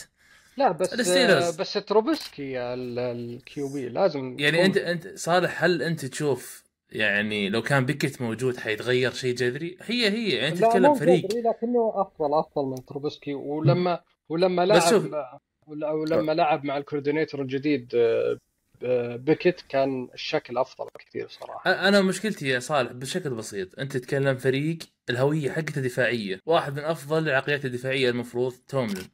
لا بس الستيلرز. بس تروبسكي ال QB لازم يعني أنت أنت صالح هل أنت تشوف يعني لو كان بيكت موجود حيتغير شيء جذري؟ هي هي يعني أنت تتكلم فريق. لكنه أفضل أفضل من تروبسكي ولما ولما لعب ولا- ولما لعب مع ال coordinator الجديد آه، آه، بيكت كان الشكل أفضل كثير صراحة. أنا مشكلتي يا صالح بشكل بسيط. أنت تتكلم فريق الهوية حقته دفاعية. واحد من أفضل العقليات الدفاعية المفروض توملين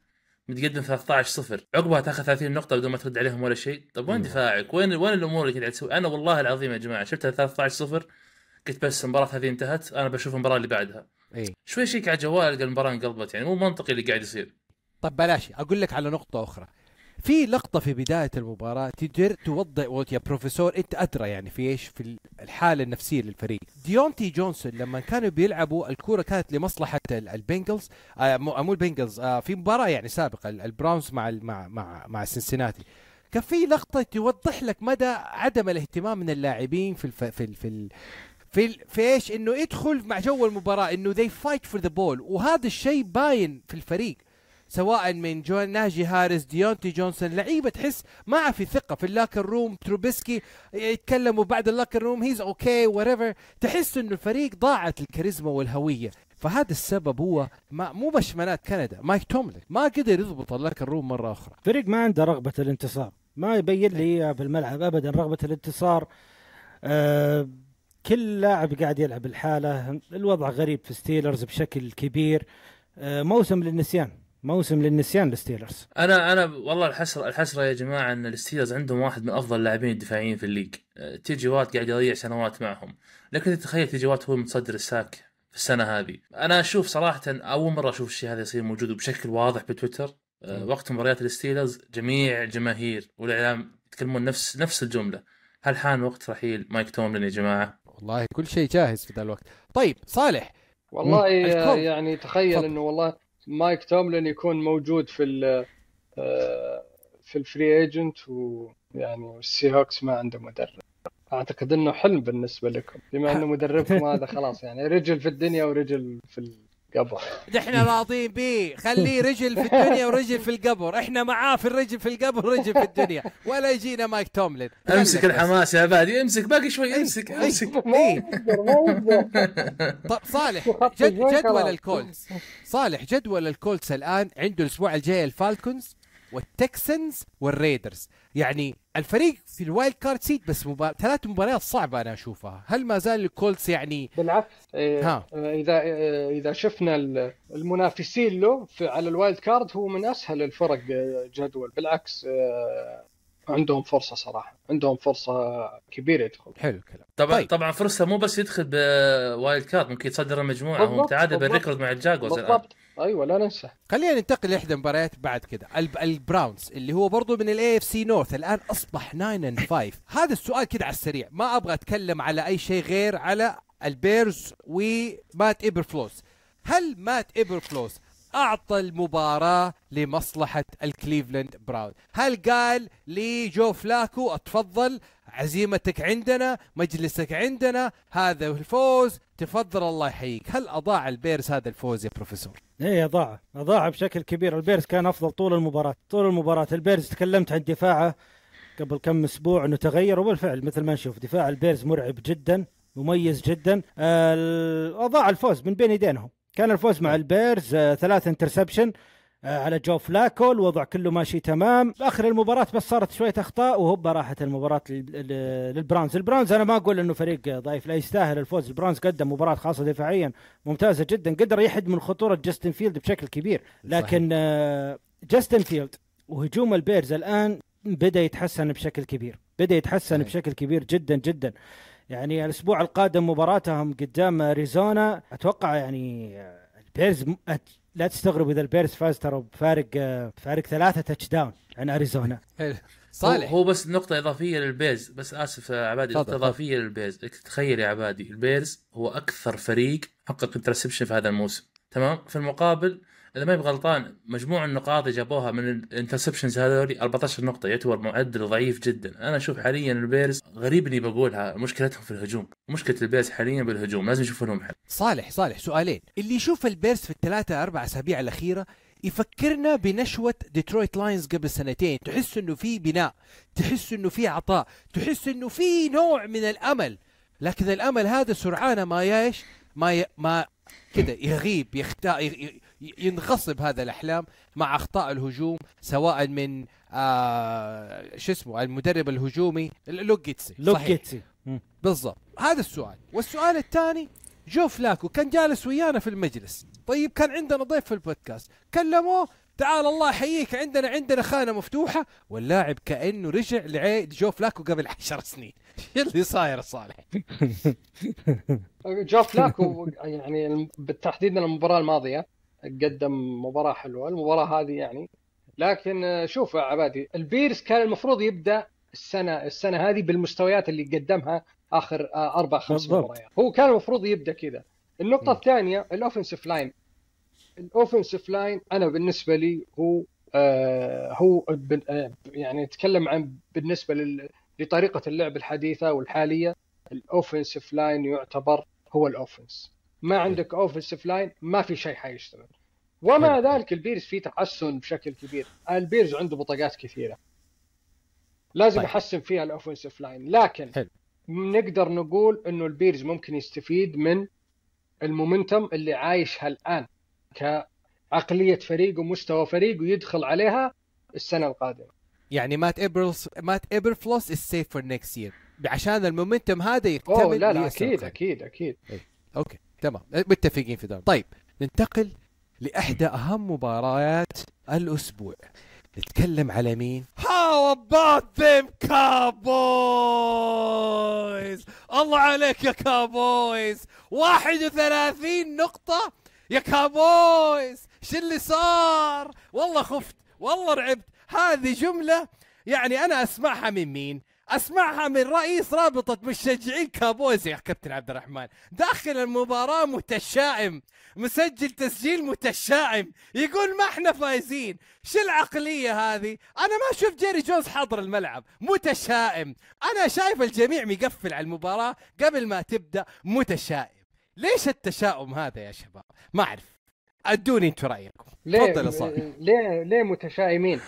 متقدم 13 0 عقبها تاخذ 30 نقطة بدون ما ترد عليهم ولا شيء. طب وين دفاعك؟ وين وين الأمور اللي قاعد تسوي؟ أنا والله العظيم يا جماعة شفتها 13 0 قلت بس المباراة هذه انتهت أنا بشوف المباراة اللي بعدها. إي. شوي check على جوال المباراة انقلبت يعني مو منطقي اللي قاعد يصير. طب بلاش أقول لك على نقطة أخرى. في لقطة في بداية المباراة تقدر توضح يا بروفيسور أنت أدرى يعني في إيش؟ في الحالة النفسية للفريق. ديونتي جونسون لما كانوا بيلعبوا الكورة كانت لمصلحة ال- البنجلز آه مو مو البنجلز آه في مباراة يعني سابقة ال- البراونز مع مع مع مع سنسناتي كان في لقطة توضح لك مدى عدم الاهتمام من اللاعبين في الف في ال في ال في ال في إيش؟ إنه يدخل مع جو المباراة إنه they fight for the ball. وهذا الشيء باين في الفريق. سواء من جون ناجي هاريس ديونتي جونسون لعيبة تحس ما في ثقة في ال locker room. تروبيسكي يتكلموا بعد ال locker room he's okay whatever تحس إنه الفريق ضاعت الكاريزما والهوية. فهذا السبب هو ما مو بس مات كندا مايك توملين ما قدر يضبط ال locker room مرة أخرى. فريق ما عنده رغبة الانتصار. ما يبين لي إياه بالملعب ابدا رغبة الانتصار. آه كل لاعب قاعد يلعب الحالة. الوضع غريب في ستيلرز بشكل كبير. آه موسم للنسيان. موسم للنسيان للستيلرز أنا أنا والله الحسرة الحسرة يا جماعة إن الستيلرز عندهم واحد من أفضل اللاعبين الدفاعيين في ال league. أه، تي جي وات قاعد يضيع سنوات معهم. لكن تتخيل تي جي وات هو متصدر ال sack في السنة هذه. أنا أشوف صراحة أول مرة أشوف الشيء هذا يصير موجود بشكل واضح بتويتر. أه، وقت مباريات الستيلرز جميع الجماهير والإعلام يتكلمون نفس نفس الجملة. هل حان وقت رحيل مايك توملين يا جماعة؟ والله كل شيء جاهز في ذا الوقت. طيب صالح والله. يعني تخيل. إنه والله مايك توملين يكون موجود في ال آه، في ال free agent ويعني السي هوكس ما عنده مدرب. أعتقد إنه حلم بالنسبة لكم بما إنه مدربكم هذا خلاص يعني رجل في الدنيا ورجل في القبر. إحنا راضين بيه. خليه رجل في الدنيا ورجل في القبر. إحنا معاه في الرجل في القبر ورجل في الدنيا. ولا يجينا مايك توملين. امسك. الحماس يا عبادي امسك باقي شوي. امسك. أي. امسك. إيه. ما يقدر طب صالح جد جدول. الكولتس صالح جدول الكولتس الآن عنده الأسبوع الجاي الفالكونز. والتكسنز والريدرز. يعني الفريق في ال wild card seat بس مبار... ثلاث مباريات صعبة أنا أشوفها. هل ما زال الكولتس يعني بالعكس إيه، ها. إذا إيه، إذا شفنا ال- المنافسين له في على ال wild card هو من أسهل الفرق إيه، جدول. بالعكس إيه، عندهم فرصة صراحة. عندهم فرصة كبيرة يدخل. حلو الكلام. طبعا طيب. طبعا فرصة مو بس يدخل ب wild card ممكن يتصدر المجموعه هو متعادل. بال record مع الجاكوز. الان بالضبط. أيوه لا ننسى. خلينا ننتقل لإحدى المباريات بعد كده. الب... البراونز اللي هو برضو من ال AFC North الآن أصبح 9 and 5 هذا السؤال كده على السريع. ما أبغى أتكلم على أي شيء غير على البيرز ومات ايبرفلوس هل مات ايبرفلوس أعطى المباراة لمصلحة الكليفلاند براون. هل قال لجو فلاكو أتفضل عزيمتك عندنا مجلسك عندنا هذا الفوز تفضل الله يحييك. هل أضاع البيرز هذا الفوز يا بروفيسور؟ إيه أضاع أضاع بشكل كبير. البيرز كان أفضل طول المباراة طول المباراة. البيرز تكلمت عن دفاعه قبل كم أسبوع إنه تغير وبالفعل مثل ما نشوف دفاع البيرز مرعب جدا مميز جدا. أضاع الفوز من بين يدينهم. كان الفوز مع البيرز آه، ثلاث interception آه، على جو فلاكو الوضع كله ماشي تمام. اخر المباراة بس صارت شوية أخطاء وهوبا راحت المباراة لل- لل- للبراونز البراونز أنا ما أقول إنه فريق ضعيف لا يستاهل الفوز. البراونز قدم مباراة خاصة دفاعيا ممتازة جدا. قدر يحد من خطورة جاستن فيلدز بشكل كبير. لكن آه، جاستن فيلدز وهجوم البيرز الآن بدأ يتحسن بشكل كبير. بدأ يتحسن صحيح. بشكل كبير جدا جدا. يعني الأسبوع القادم مباراتهم قدام أريزونا. أتوقع يعني البيرز م- أت- لا تستغربوا إذا البيرز فاز ترى بفارق بفارق ثلاثة touchdown عن أريزونا. صالح. هو, بس نقطة إضافية للبيرز بس آسف عبادي تفضل، نقطة. إضافية للبيرز تخيل يا عبادي البيرز هو أكثر فريق حقق interception في هذا الموسم تمام؟ في المقابل إذا ما غلطان مجموع النقاط اللي جابوها من ال interceptions هذول 14 نقطة يعتبر معدل ضعيف جدا. أنا أشوف حاليا البيرز غريب إني بقولها مشكلتهم في الهجوم. مشكلة البيرز حاليا بالهجوم لازم يشوفوا لهم حل. صالح صالح سؤالين. اللي يشوف البيرز في الثلاثة أربع أسابيع الأخيرة يفكرنا بنشوة ديترويت لاينز قبل سنتين. تحس إنه في بناء تحس إنه في عطاء تحس إنه في نوع من الأمل. لكن الأمل هذا سرعان ما ياش ما ي... ما كده يغيب يختا ي... ي- ينغصب هذا الأحلام مع أخطاء الهجوم سواء من آه شو اسمه المدرب الهجومي لوكيتسي صحيح. لوكيتسي. بالضبط. هذا السؤال. والسؤال الثاني جو فلاكو كان جالس ويانا في المجلس. طيب كان عندنا ضيف في البودكاست. كلموه تعال الله يحييك عندنا عندنا خانة مفتوحة. واللاعب كأنه رجع لعي جو فلاكو قبل عشر سنين. إيش اللي صاير صالح. جو فلاكو يعني بالتحديد المباراة الماضية قدم مباراة حلوة. المباراة هذه يعني لكن شوف يا عبادي البيرز كان المفروض يبدأ السنة السنة هذه بالمستويات اللي قدمها آخر آه، أربع خمس. مباريات. هو كان المفروض يبدأ كذا. النقطة الثانية ال offensive line. ال offensive line أنا بالنسبة لي هو آه هو آه يعني نتكلم عن بالنسبة لل- لطريقة اللعب الحديثة والحالية. ال offensive line يعتبر هو ال offense. ما عندك offensive line ما في شيء حيشتغل. ومع ذلك البيرز فيه تحسن بشكل كبير. البيرز عنده بطاقات كثيرة. لازم طيب. يحسن فيها ال offensive line لكن حلو. نقدر نقول إنه البيرز ممكن يستفيد من ال momentum اللي عايشها الآن كعقلية فريق ومستوى فريق ويدخل عليها السنة القادمة. يعني مات ابرس مات ايبرفلوس is safe for next year عشان ال momentum هذا يكتمل اوه لا لا أكيد. أكيد أكيد. أوكي. تمام متفقين في ذلك. طيب ننتقل لاحدى أهم مباريات الأسبوع. نتكلم على مين؟ How about them Cowboys الله عليك يا كابويز 31 نقطة يا كابويز شو اللي صار؟ والله خفت والله رعبت. هذه جملة يعني أنا أسمعها من مين؟ أسمعها من رئيس رابطة مشجعين كابويز. يا كابتن عبد الرحمن داخل المباراة متشائم. مسجل تسجيل متشائم. يقول ما إحنا فايزين. شو العقلية هذه؟ أنا ما أشوف جيري جونز حاضر الملعب. متشائم. أنا شايف الجميع مقفل على المباراة. قبل ما تبدأ متشائم. ليش التشاؤم هذا يا شباب؟ ما أعرف. أدوني أنتوا رأيكم. ليه تفضل يا صالح. ليه ليه متشائمين؟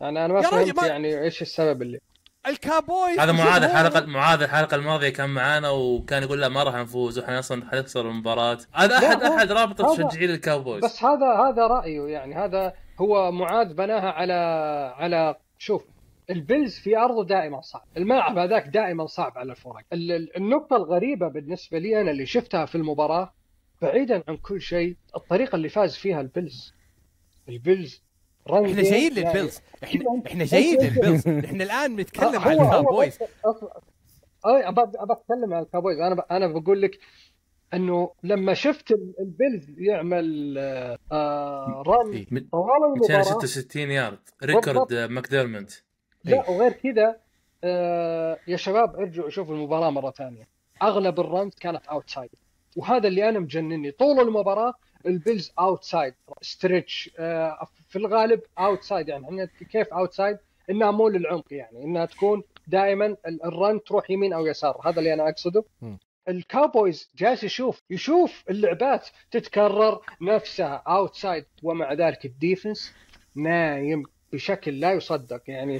يعني أنا ما فهمت ما- يعني إيش السبب اللي الكابويز هذا معاذ الحلقة معاذ الحلقة الماضية كان معانا وكان يقول لا ما راح نفوز وإحنا أصلا حنخسر المباراة. هذا احد أحد رابطه هذا- مشجعين الكاوبويز بس هذا هذا رأيه يعني. هذا هو معاذ بناها على على شوف البيلز في أرضه دائما صعب، الملعب هذاك دائما صعب على الفرق، ال- ال- النقطة الغريبة بالنسبة لي أنا اللي شفتها في المباراة بعيدا عن كل شيء الطريقة اللي فاز فيها البيلز. البيلز إحنا جايين يعني- للبيلز. إحنا إحنا جايين للبيلز. إحنا الآن بنتكلم عن الكابويز إيه أبى أبى أتكلم عن الكابويز أنا ب... أنا بقول لك إنه لما شفت ال- البيلز يعمل آه، run إيه. طوال المباراة. 266 yard. record آه، ماكديرموت لا وغير كذا آه يا شباب ارجعوا شوفوا المباراة مرة ثانية. أغلب ال runs كانت outside وهذا اللي أنا مجنني. طول المباراة البيلز outside stretch آه في الغالب outside يعني إحنا كيف outside إنها مو للعمق يعني إنها تكون دائما ال- الrun تروح يمين أو يسار. هذا اللي أنا أقصده. الكاوبويز جالس يشوف يشوف اللعبات تتكرر نفسها outside ومع ذلك ال defense نايم بشكل لا يصدق. يعني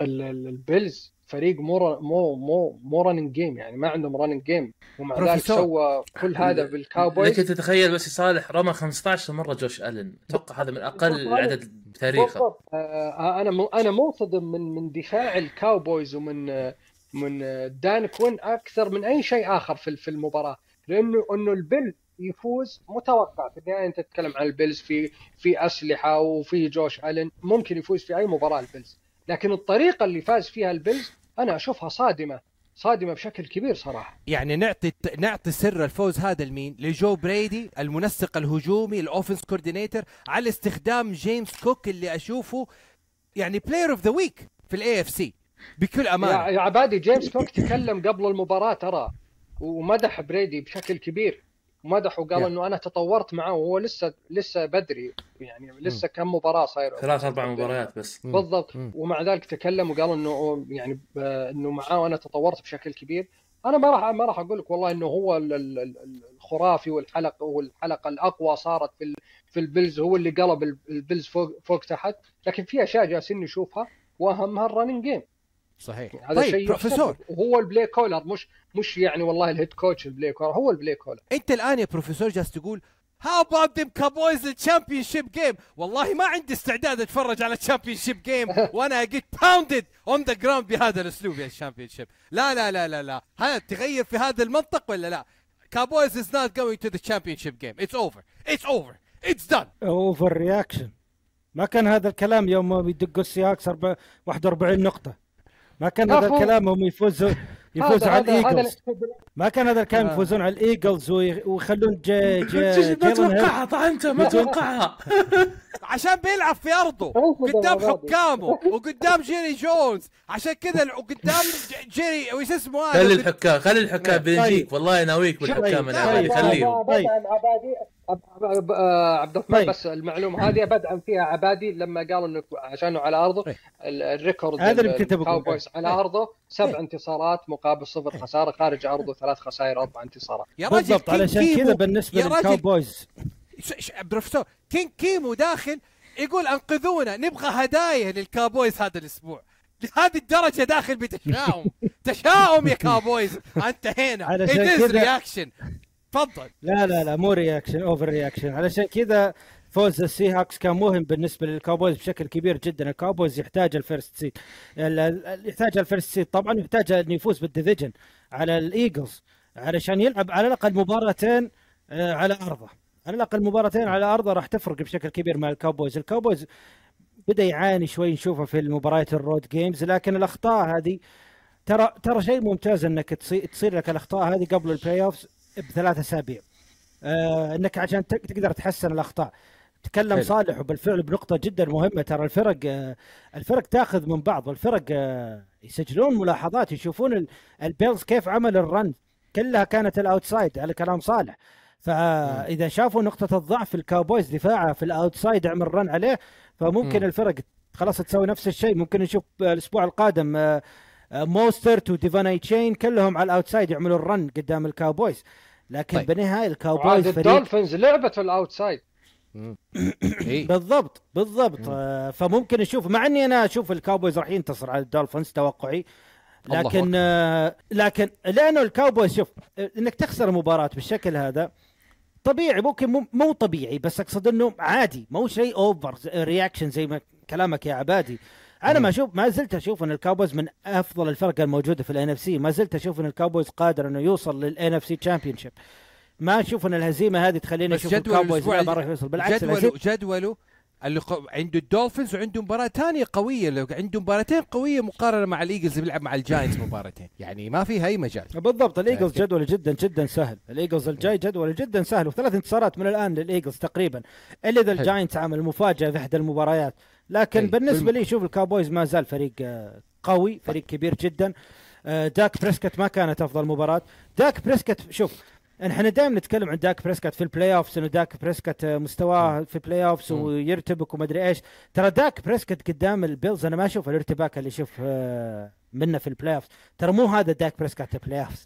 ال- ال- البيلز فريق مو مو مو مو running game يعني ما عندهم running game ومع ذلك. سوى كل هذا لك بالكاوبويز تتخيل بس صالح رمى 15 مرة جوش ألن. أتوقع هذا من أقل عدد بتاريخه. بالضبط. آه، أنا مو أنا منصدم من من دفاع الكاوبويز ومن آه، من آه، دان كوين أكثر من أي شيء آخر في في المباراة. لأنه إنه البيلز يفوز متوقع. في النهاية أنت تتكلم عن البيلز في في أسلحة وفي جوش ألن. ممكن يفوز في أي مباراة البيلز. لكن الطريقة اللي فاز فيها البيلز أنا أشوفها صادمة صادمة بشكل كبير صراحة. يعني نعطي نعطي سر الفوز هذا لمين؟ لجو برايدي المنسق الهجومي ال offense coordinator على استخدام جيمس كوك اللي أشوفه يعني player of the week في ال AFC بكل أمانة. يا عبادي جيمس كوك تكلم قبل المباراة ترى ومدح برايدي بشكل كبير. مدح وقال يا. إنه أنا تطورت معه وهو لسه لسه بدري يعني لسه كم مباراة صايرة. ثلاث أربع مباريات بس. بالضبط. مم. ومع ذلك تكلم وقال إنه يعني إنه معاه أنا تطورت بشكل كبير. أنا ما راح ما راح أقول لك والله إنه هو ال- ال- ال- الخرافي والحلقة والحلقة الأقوى صارت في في البيلز. هو اللي قلب ال- البيلز فوق فوق تحت. لكن في أشياء جالسين نشوفها واهمها ال running game صحيح. هذا طيب شيء بروفيسور. وهو ال play caller مش مش يعني والله ال head coach ال play caller هو ال play caller انت الآن يا بروفيسور جالس تقول how about them Cowboys ال championship game والله ما عندي استعداد أتفرج على ال championship game وأنا get pounded on the ground بهذا الأسلوب يا ال championship لا لا لا لا لا. ها تغير في هذا المنطق ولا لا؟ Cowboys is not going to the championship game it's over it's over it's done overreaction ما كان هذا الكلام يوم يدقوا السي هاكس 41 نقطة. ما كان هذا. الكلام هم يفوزوا يفوزوا هذا على الإيجلز ما كان هذا الكلام آه. يفوزون على الإيجلز وي- ويخلون جي جي ما. توقعها طعنته ما توقعها عشان بيلعب في أرضه قدام. حكامه وقدام جيري جونز عشان كذا وقدام جيري وش اسمه هذا خلي الحكام خلي الحكام بيجيك والله ناويك بالحكام أنا طيب، طيب. آه، عبد الرحمن طيب. بس المعلومة هذه بدعم فيها عبادي لما قالوا إنه عشانه على أرضه طيب. ال- الـ record هذا اللي كنت. الكاوبويز على طيب. أرضه سبع. انتصارات مقابل صفر خسارة خارج أرضه ثلاث خسائر أربع انتصارات يا راجل بالضبط علشان كيمو- كذا راجل للكاوبويز بروفيسور كينج كيمو داخل يقول أنقذونا نبغى هدايا للكاوبويز هذا الأسبوع لهذه الدرجة داخل بتشاؤم تشاؤم يا كاوبويز أنت هنا علشان it is كذا- reaction تفضل. لا لا لا مو reaction overreaction علشان كذا فوز السي هاكس كان مهم بالنسبة للكاوبويز بشكل كبير جدا. الكاوبويز يحتاج ال first ال- يحتاج ال first seed طبعا يحتاج إنه يفوز بال division على الايجلز علشان يلعب على الأقل مباراتين آه، على أرضه. على الأقل مباراتين على أرضه راح تفرق بشكل كبير مع الكاوبويز الكاوبويز بدأ يعاني شوي نشوفه في المباريات ال road games لكن الأخطاء هذه ترى ترى شيء ممتاز إنك تصير لك الأخطاء هذه قبل ال playoffs بثلاث أسابيع. آه إنك عشان تق- تقدر تحسن الأخطاء. تكلم حلو. صالح وبالفعل بنقطة جدا مهمة. ترى الفرق آه الفرق تاخذ من بعض. والفرق آه يسجلون ملاحظات يشوفون ال- البيلز كيف عمل ال run. كلها كانت ال outside على كلام صالح. فإذا شافوا نقطة الضعف في الكاوبويز دفاعها في ال outside عمل run عليه فممكن مم. الفرق خلاص تسوي نفس الشيء. ممكن نشوف الأسبوع القادم آه آه، موسترت وديفون ايتشين كلهم على ال outside يعملوا ال run قدام الكاوبويز. لكن طيب. بالنهايه الكاوبويز فريق الدولفينز لعبه في ال outside اي بالضبط بالضبط. آه فممكن نشوف مع إني أنا أشوف الكاوبويز راح ينتصر على الدولفينز توقعي. لكن. آه لكن لأنه الكاوبويز شوف آه، إنك تخسر مباراة بالشكل هذا طبيعي ممكن مو, مو طبيعي بس أقصد إنه عادي مو شيء overreaction زي ما كلامك يا عبادي. أنا ما أشوف ما زلت أشوف إن الكاوبويز من أفضل الفرق الموجودة في ال NFC ما زلت أشوف إن الكاوبويز قادر إنه يوصل لل NFC championship ما أشوف إن الهزيمة هذه تخليني أشوف جدول الكاوبويز ما راح يوصل بالعكس جدوله جدوله اللي ق- عنده الدولفينز وعنده مباراة ثانية قوية عنده مباراتين قوية مقارنة مع الإيجلز بيلعب مع الجاينتس مباراتين. يعني ما في اي مجال. بالضبط الإيجلز جدوله جدا جدا سهل. الإيجلز الجاي جدوله جدا سهل وثلاث انتصارات من الآن للإيجلز تقريبا. إلا إذا. الجاينتس عمل مفاجأة في إحدى المباريات. لكن أي. بالنسبة لي شوف الكاوبويز ما زال فريق آه، قوي فريق كبير جدا. آه، داك بريسكت ما كانت أفضل مباراة. داك بريسكت شوف إحنا دائما نتكلم عن داك بريسكت في ال playoffs إنه داك بريسكت آه، مستواه في ال playoffs مم. ويرتبك ومدري إيش. ترى داك بريسكت قدام البيلز أنا ما أشوف الارتباك اللي يشوف منه في ال playoffs ترى مو هذا داك بريسكت ال play هذا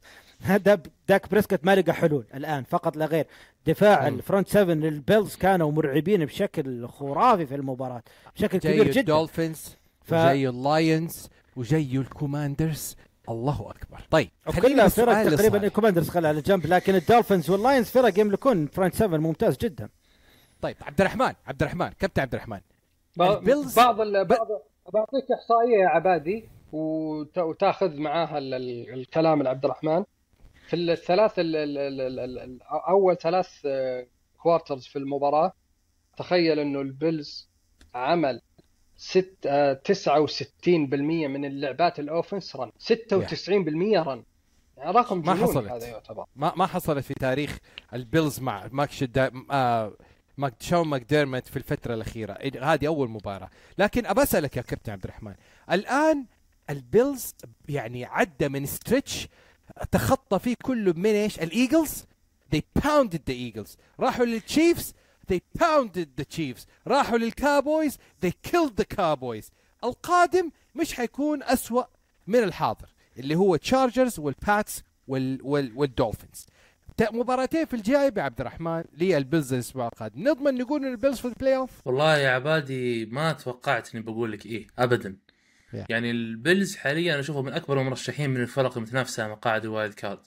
داك بريسكت ما لقى حلول الآن فقط لا غير. دفاع مم. ال front 7 للبيلز كانوا مرعبين بشكل خرافي في المباراة بشكل كبير جدا. الدولفينز ف- وجاي اللاينز وجاي الكوماندرز. الله أكبر. طيب خلينا فرق تقريبا. الكوماندرز خلها على جنب لكن الدولفينز واللاينز فرق يملكون front 7 ممتاز جدا. طيب عبد الرحمن عبد الرحمن كابتن عبد الرحمن البيلز- بعض ال... بعض بعطيك إحصائية يا عبادي وت... وتأخذ معاها ال... ال... الكلام لعبد الرحمن في الثلاث ال... ال... ال... أول ثلاث quarters في المباراة تخيل إنه البيلز عمل ست آه، 69% من اللعبات ال offense run 96% run. يعني رقم ما حصلت. هذا يعتبر. ما ما حصلت في تاريخ البيلز مع ماك شدا آه ماك شون ماكديرمت في الفترة الأخيرة. هذه أول مباراة. لكن أبى أسألك يا كابتن عبد الرحمن الآن البيلز يعني عدى من stretch تخطى فيه كله من إيش؟ الإيجلز. They pounded the eagles. راحوا للتشيفز. They pounded the chiefs. راحوا للكاوبويز. They killed the cowboys. القادم مش حيكون أسوأ من الحاضر اللي هو تشارجرز والباتس وال وال والدولفينز مباراتين في الجاي يا عبد الرحمن للبيلز الأسبوع القادم. نضمن نقول إن البيلز في ال playoff والله يا عبادي ما توقعت إني بقول لك إيه ابدا. Yeah. يعني البيلز حاليا أنا أشوفه من أكبر المرشحين من الفرق المتنافسه على مقاعد ال wild card.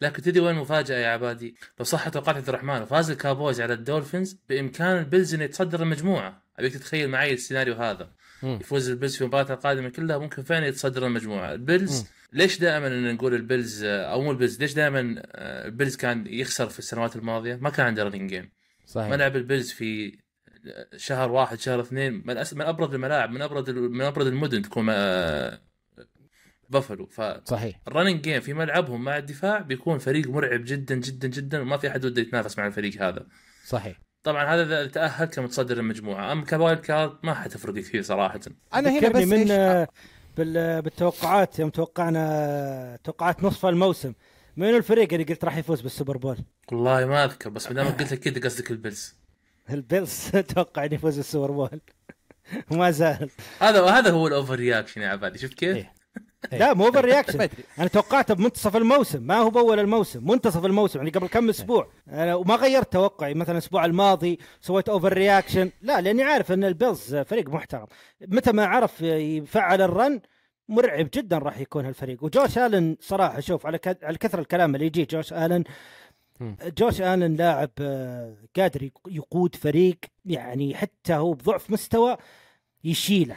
لكن تدري وين المفاجاه يا عبادي؟ لو صح توقعت عبد الرحمن وفاز الكابويز على الدولفينز بإمكان البيلز إنه يتصدر المجموعة. أبيك تتخيل معي السيناريو هذا. مم. يفوز البيلز في المباراه القادمة كلها ممكن فعلا يتصدر المجموعة. البيلز ليش دائما نقول البيلز أو مو البيلز ليش دائما البيلز كان يخسر في السنوات الماضية؟ ما كان عنده running game صحيح. ملعب البيلز في شهر واحد شهر اثنين من أس... من ابرز الملاعب من ابرز من ابرز المدن تكون آه، بافلو. فال running صحيح. game في ملعبهم مع الدفاع بيكون فريق مرعب جدا جدا جدا وما في أحد وده يتنافس مع الفريق هذا. صحيح. طبعا هذا إذا تأهلت لمتصدر المجموعة. اما ك wild card ما حتفرق كثير صراحة. أنا هنا بس من إيش- آه، بال- بالتوقعات يوم توقعنا توقعات نصف الموسم من الفريق اللي قلت راح يفوز بالسوبر بول؟ والله ما أذكر بس ما دام قلت لك كذا قصدك البيلز. البيلز توقع انه يفوز بالسوبر بول. وما زال. هذا هذا هو ال overreaction يا عبادي شفت كيف؟ إيه. لا مو overreaction. أنا توقعته بمنتصف الموسم ما هو بأول الموسم منتصف الموسم يعني قبل كم أسبوع. أنا وما غيرت توقعي مثلا الأسبوع الماضي سويت overreaction. لا لأني عارف إن البيلز فريق محترم. متى ما عرف يفعل ال run مرعب جدا راح يكون هالفريق. وجوش آلن صراحة شوف على ك- على كثر الكلام اللي يجي جوش آلن. جوش آلن لاعب آه، قادر يق- يقود فريق يعني حتى هو بضعف مستوى يشيله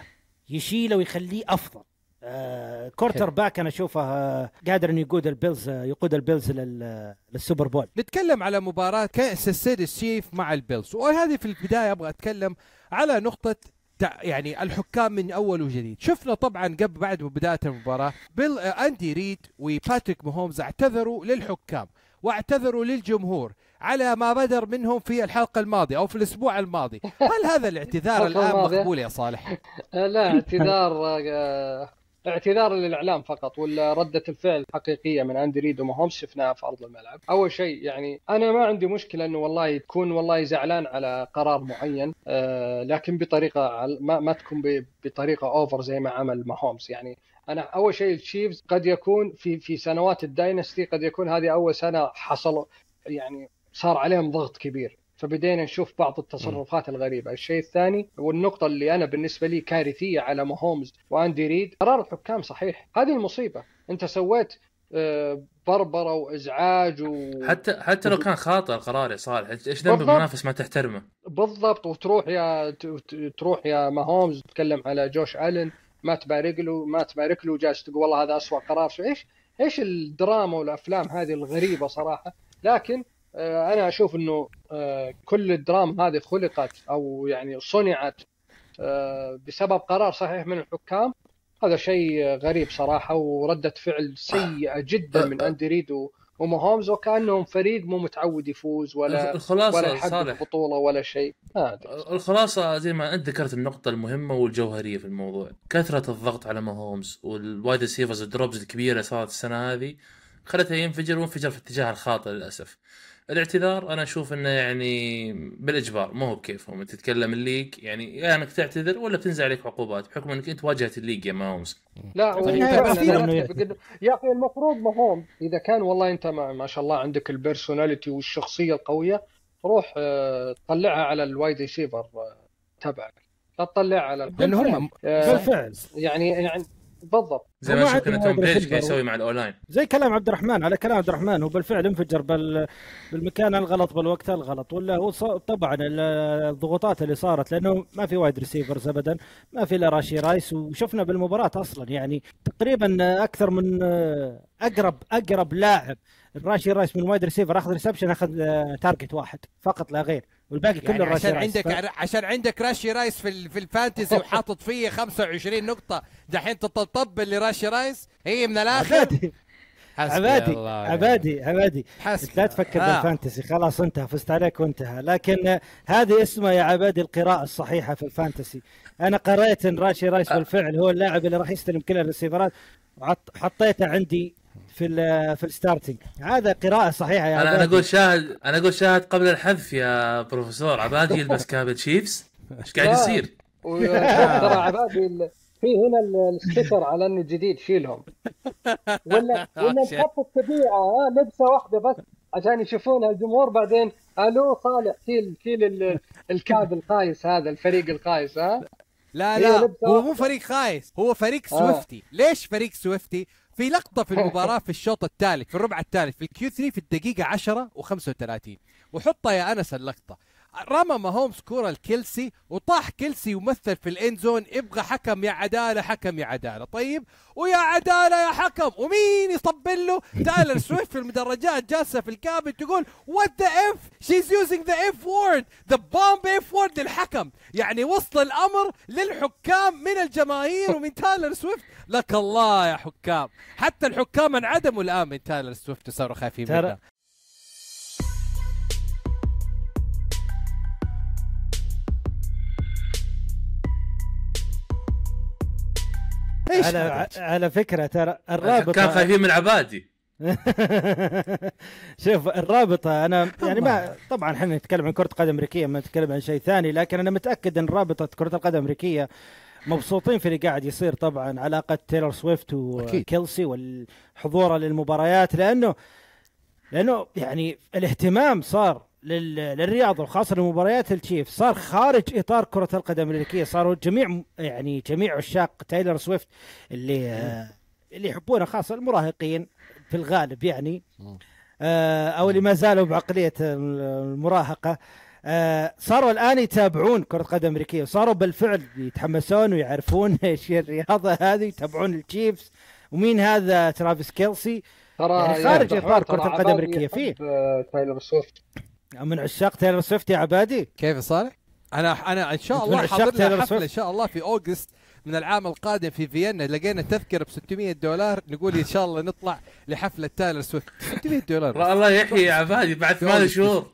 يشيله ويخليه أفضل. آه quarter. back أنا أشوفه آه قادر إنه يقود البيلز آه يقود البيلز لل- للسوبر بول. نتكلم على مباراة كانساس سيتي تشيفز مع البيلز. وهذه في البداية أبغى أتكلم على نقطة تع- يعني الحكام من أول وجديد. شفنا طبعا قبل بعد بداية المباراة بيل أندي ريد وباتريك ماهومز اعتذروا للحكام. واعتذروا للجمهور على ما بدر منهم في الحلقة الماضية أو في الأسبوع الماضي هل هذا الاعتذار الآن؟ مقبول يا صالح؟ لا اعتذار آه، اعتذار للإعلام فقط ولا ردة الفعل الحقيقيه من أندي ريد وماهومز شفناها في أرض الملعب. أول شيء يعني أنا ما عندي مشكلة إنه والله تكون والله زعلان على قرار معين آه، لكن بطريقة ما, ما تكون بطريقة over زي ما عمل ماهومز يعني أنا أول شيء التشيفز قد يكون في في سنوات ال dynasty قد يكون هذه أول سنة حصل يعني صار عليهم ضغط كبير فبدينا نشوف بعض التصرفات الغريبة، الشيء الثاني والنقطة اللي أنا بالنسبة لي كارثية على ماهومز وأندي ريد قرار الحكام صحيح، هذه المصيبة، أنت سويت آه، بربرة وإزعاج و... حتى حتى لو كان خاطئ القرار يا صالح. إيش ذنب. المنافس ما تحترمه؟ بالضبط. وتروح يا تروح يا ماهومز تتكلم على جوش ألن ما تبارك له ما تبارك له جالس تقول والله هذا أسوأ قرار. شو إيش إيش الدراما والأفلام هذه الغريبة صراحة؟ لكن أنا أشوف إنه آه، كل الدراما هذه خلقت أو يعني صنعت آه، بسبب قرار صحيح من الحكام. هذا شيء غريب صراحة وردة فعل سيئة جدا من أندي ريد و- وماهومز وكأنهم فريق مو متعود يفوز ولا ولا الخلاصة يحقق بطولة ولا شيء. أدري. الخلاصة زي ما أنت ذكرت النقطة المهمة والجوهرية في الموضوع، كثرة الضغط على ماهومز وال wide receivers ال drops الكبيرة اللي صارت السنة هذه خلته ينفجر وانفجر في الاتجاه الخاطئ للأسف. الاعتذار أنا أشوف إنه يعني بالإجبار مو هو بكيفهم أنت تتكلم ال league يعني يا إنك تعتذر ولا بتنزل عليك عقوبات بحكم إنك أنت واجهت ال league يا ماهومز. لا إنه أتفق إنه- يا أخي المفروض ماهومز إذا كان والله أنت ما, ما شاء الله عندك ال personality والشخصية القوية روح آه، طلعها على ال wide receiver آه، تبعك لا تطلعها على. لأنه هم آه، بالفعل يعني يعني بالضبط زي ما شفنا توم قاعد ريسيفر. يسوي مع ال O-line. زي كلام عبد الرحمن على كلام عبد الرحمن هو بالفعل انفجر بال بالمكان الغلط بالوقت الغلط ولا هو ص- طبعا ال- الضغوطات اللي صارت لأنه ما في wide receivers ابدا ما في إلا راشي رايس وشفنا بالمباراة أصلا يعني تقريبا أكثر من أقرب أقرب لاعب راشي رايس من wide receiver أخذ reception أخذ target واحد فقط لا غير والباقي يعني كله راشي عشان رايس عندك عشان عندك راشي رايس في في ال fantasy وحاطط فيه 25 نقطة دحين تطبطب لراشي رايس هي من الآخر. عبادي. عبادي. عبادي. لا تفكر آه. بال fantasy. خلاص انتهى. فزت عليك وانتهى. لكن هذه اسمها يا عبادي القراءة الصحيحة في ال fantasy. أنا قريت إن راشي رايس بالفعل هو اللاعب اللي راح يستلم كل الريسيفرات. وحطيته عندي في ال في ال starting. هذا قراءة صحيحة يا أنا عبادي. أنا أقول شاهد أنا أقول شاهد قبل الحذف يا بروفيسور. عبادي يلبس cap تشيفز إيش قاعد يصير؟ ترى عبادي في هنا ال- ال sticker على إنه جديد شيلهم. ولا ولا نحط الطبيعة ها لبسة واحدة بس عشان يشوفونها الجمهور بعدين. ألو صالح شيل شيل ال- ال cap الخايس هذا الفريق الخايس ها؟ لا لا هو. مو فريق خايس هو فريق آه. سويفتي. ليش فريق سويفتي؟ في لقطة في المباراة في الشوط الثالث في الربع الثالث في ال Q3 في الدقيقة 10 و35 وحطها يا أنس اللقطة. رمى ماهومز كورة لكيلسي وطاح كيلسي يمثل في ال end zone. يبغى حكم يا عدالة حكم يا عدالة. طيب ويا عدالة يا حكم. ومين يطبل له؟ تايلر سويفت في المدرجات جالسة في الكابل تقول what the F she's using the F word the bomb F word للحكم. يعني وصل الأمر للحكام من الجماهير ومن تايلر سويفت. لك الله يا حكام. حتى الحكام انعدموا الآن من تايلر سويفت وصاروا خايفين منه. إيش على؟ على فكرة ترى كان الرابطة خايفين من عبادي شوف الرابطة أنا يعني ما طبعا إحنا نتكلم عن كرة قدم أمريكية ما نتكلم عن شيء ثاني لكن أنا متأكد أن رابطة كرة القدم الأمريكية مبسوطين في اللي قاعد يصير طبعا علاقة تايلور سويفت. وكيلسي والحضور للمباريات لأنه لأنه يعني الاهتمام صار لل- للرياضة وخاصة لمباريات التشيف. صار خارج إطار كرة القدم الأمريكية. صاروا جميع يعني جميع عشاق تايلور سويفت اللي اللي يحبونه خاصة المراهقين في الغالب يعني. آه، أو اللي ما زالوا بعقلية المراهقة. آه، صاروا الآن يتابعون كرة قدم امريكيه وصاروا بالفعل يتحمسون ويعرفون إيش الرياضة هذه يتابعون التشيفز. ومين هذا؟ ترافيس كيلسي. ترى يعني خارج كرة ترى القدم عبادي الأمريكية. فيه. تايلور سويفت. من عشاق تايلور سويفت يا عبادي. كيف يا صالح؟ أنا أنا إن شاء الله تايلور حفلة سويفت؟ ان شاء الله في August من العام القادم في فيينا. لقينا تذكرة ب 600 دولار نقول إن شاء الله نطلع لحفلة تايلر سويفت. 600 دولار. الله يحيي يا عبادي بعد ثمان شهور.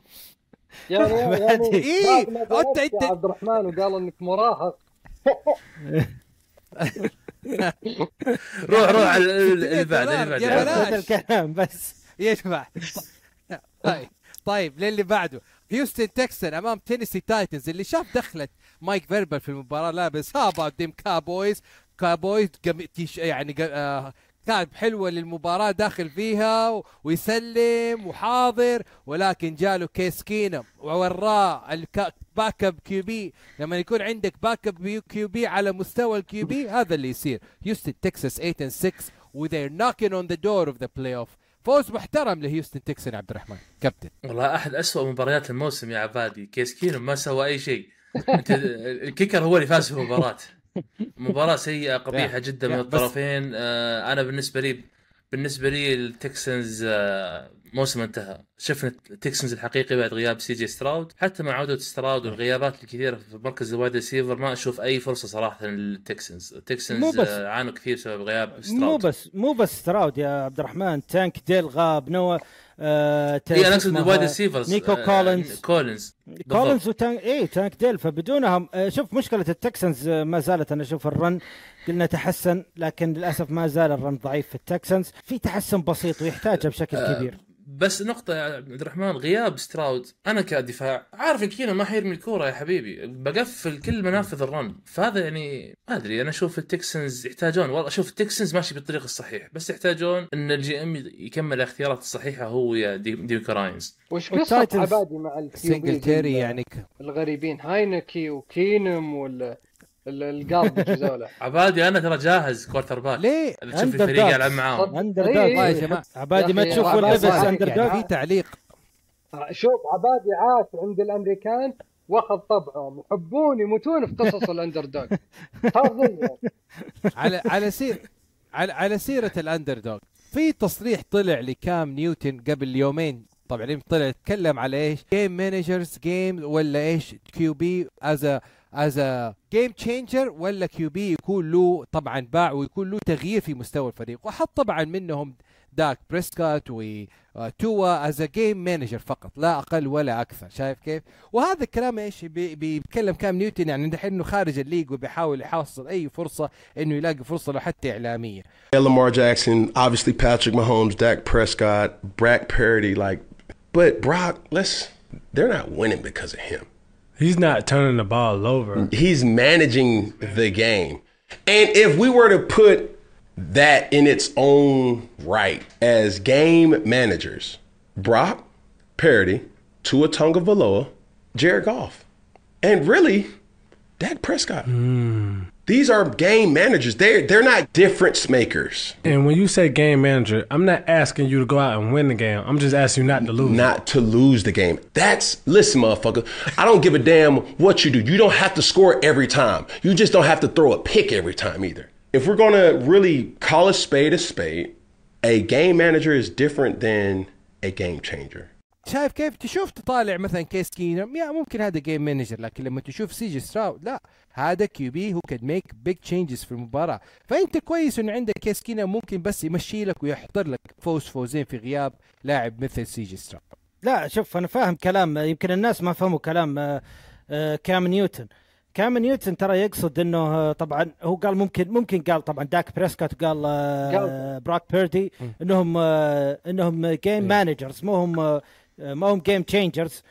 يعني يعني إيه، بعد ما أنت- درست أنت- يا عبد الرحمن وقال إنك مراهق. روح روح اللي بعد اللي بعد يا يا بلاش. عبادي. هذا الكلام بس. يشبع طيب. طيب للي بعده. هيوستن تكسنز أمام تينيسي تايتنز اللي شاف دخلت مايك فيربل في المباراة لابس how about them Cowboys Cowboys يعني آه حلوة للمباراة داخل فيها ويسلم وحاضر ولكن جاله كيس كينم ووراه ال backup QB لما يكون عندك backup QB على مستوى ال QB هذا اللي يصير. هيوستن تكساس 8 and 6 و they're knocking on the door of the playoff. فوز محترم لهيوستن تكسنز عبد الرحمن. كابتن. والله أحد أسوأ مباريات الموسم يا عبادي. كيس كينم ما سوى أي شيء. انت ال kicker هو اللي فاز في المباراة. مباراة سيئة قبيحة جدا من الطرفين. آه أنا بالنسبة لي بالنسبة لي التكسنز آه موسم انتهى. شفنا التكسنز الحقيقي بعد غياب سي جي ستراود حتى مع عودة ستراود والغيابات الكثيرة في مركز ال wide receiver ما أشوف أي فرصة صراحة للتكسنز التكسنز مو بس- عانوا كثير بسبب غياب ستراود مو بس مو بس ستراود يا عبد الرحمن. تانك ديل غاب نوا آه اي أنا اقصد ال wide receivers نيكو آه، كولينز. كولينز كولينز وتانك اي تانك ديل فبدونهم آه، شوف مشكلة التكسنز آه، ما زالت أنا أشوف ال run قلنا تحسن لكن للأسف ما زال ال run ضعيف في التكسنز في تحسن بسيط ويحتاجه بشكل آه، كبير. بس نقطة يا عبد الرحمن غياب ستراود أنا كدفاع عارف إن كينم ما حيرمي الكورة يا حبيبي. بقفل كل منافذ ال run. فهذا يعني ما أدري أنا أشوف التكسنز يحتاجون. والله أشوف التكسنز ماشي بالطريق الصحيح بس يحتاجون أن ال GM يكمل الاختيارات الصحيحة هو يا دي, ديميكو راينز. وش قصة عبادي مع الكيو تيري يعني. الغريبين؟ هاينكي وكينم وال الجاربج ذولا عبادي أنا ترى جاهز كوارتر باك ليه؟ تشوف الفريق. يلعب معاهم. اندر إيه، دوغ إيه. والله يا جماعة عبادي ما عبادي اللبس صالح اندر دوغ في تعليق. شوف عبادي عاش عند الأمريكان وأخذ طبعهم. يحبون يموتون في قصص الاندر دوغ. على على سير على على سيرة الاندر دوغ في تصريح طلع لكام نيوتن قبل يومين. طبعا طلع يتكلم على إيش؟ game managers game ولا إيش؟ QB as as game changer ولا QB يكون له طبعا باع ويكون له تغيير في مستوى الفريق. وحط طبعا منهم داك بريسكوت وتوا as game manager فقط لا أقل ولا أكثر. شايف كيف؟ وهذا الكلام إيش؟ بي- بيتكلم كام نيوتن يعني دحين إنه خارج ال league وبيحاول يحصل أي فرصة إنه يلاقي فرصة لو حتى إعلامية. Lamar Jackson, obviously Patrick Mahomes, Dak Prescott, Brock Purdy, like, but Brock, let's, they're not winning because of him. He's not turning the ball over. He's managing the game. And if we were to put that in its own right as game managers, Brock Purdy, Tua Tonga Valoa, Jared Goff, and really, Dak Prescott. Hmm. These are game managers. They're they're not difference makers. And when you say game manager, I'm not asking you to go out and win the game. I'm just asking you not to lose. not to lose the game. That's listen, motherfucker. I don't give a damn what you do. You don't have to score every time. You just don't have to throw a pick every time either. If we're gonna really call a spade a spade, a game manager is different than a game changer. شايف كيف؟ تشوف تطالع مثلا كيس كينم يا ممكن هذا game manager لكن لما تشوف سيجي ستراود لا. هذا QB هو can make big changes في المباراة. فأنت كويس انه عندك كيس كينر ممكن بس يمشي لك ويحضر لك فوز فوزين في غياب لاعب مثل سيجي ستراود. لا شوف أنا فاهم كلام يمكن الناس ما فهموا كلام آه، آه، كام نيوتن. كام نيوتن ترى يقصد إنه آه، طبعا هو قال ممكن ممكن قال طبعا داك بريسكوت قال. بروك بيردي إنهم إنهم game managers مو هم ما هم game changers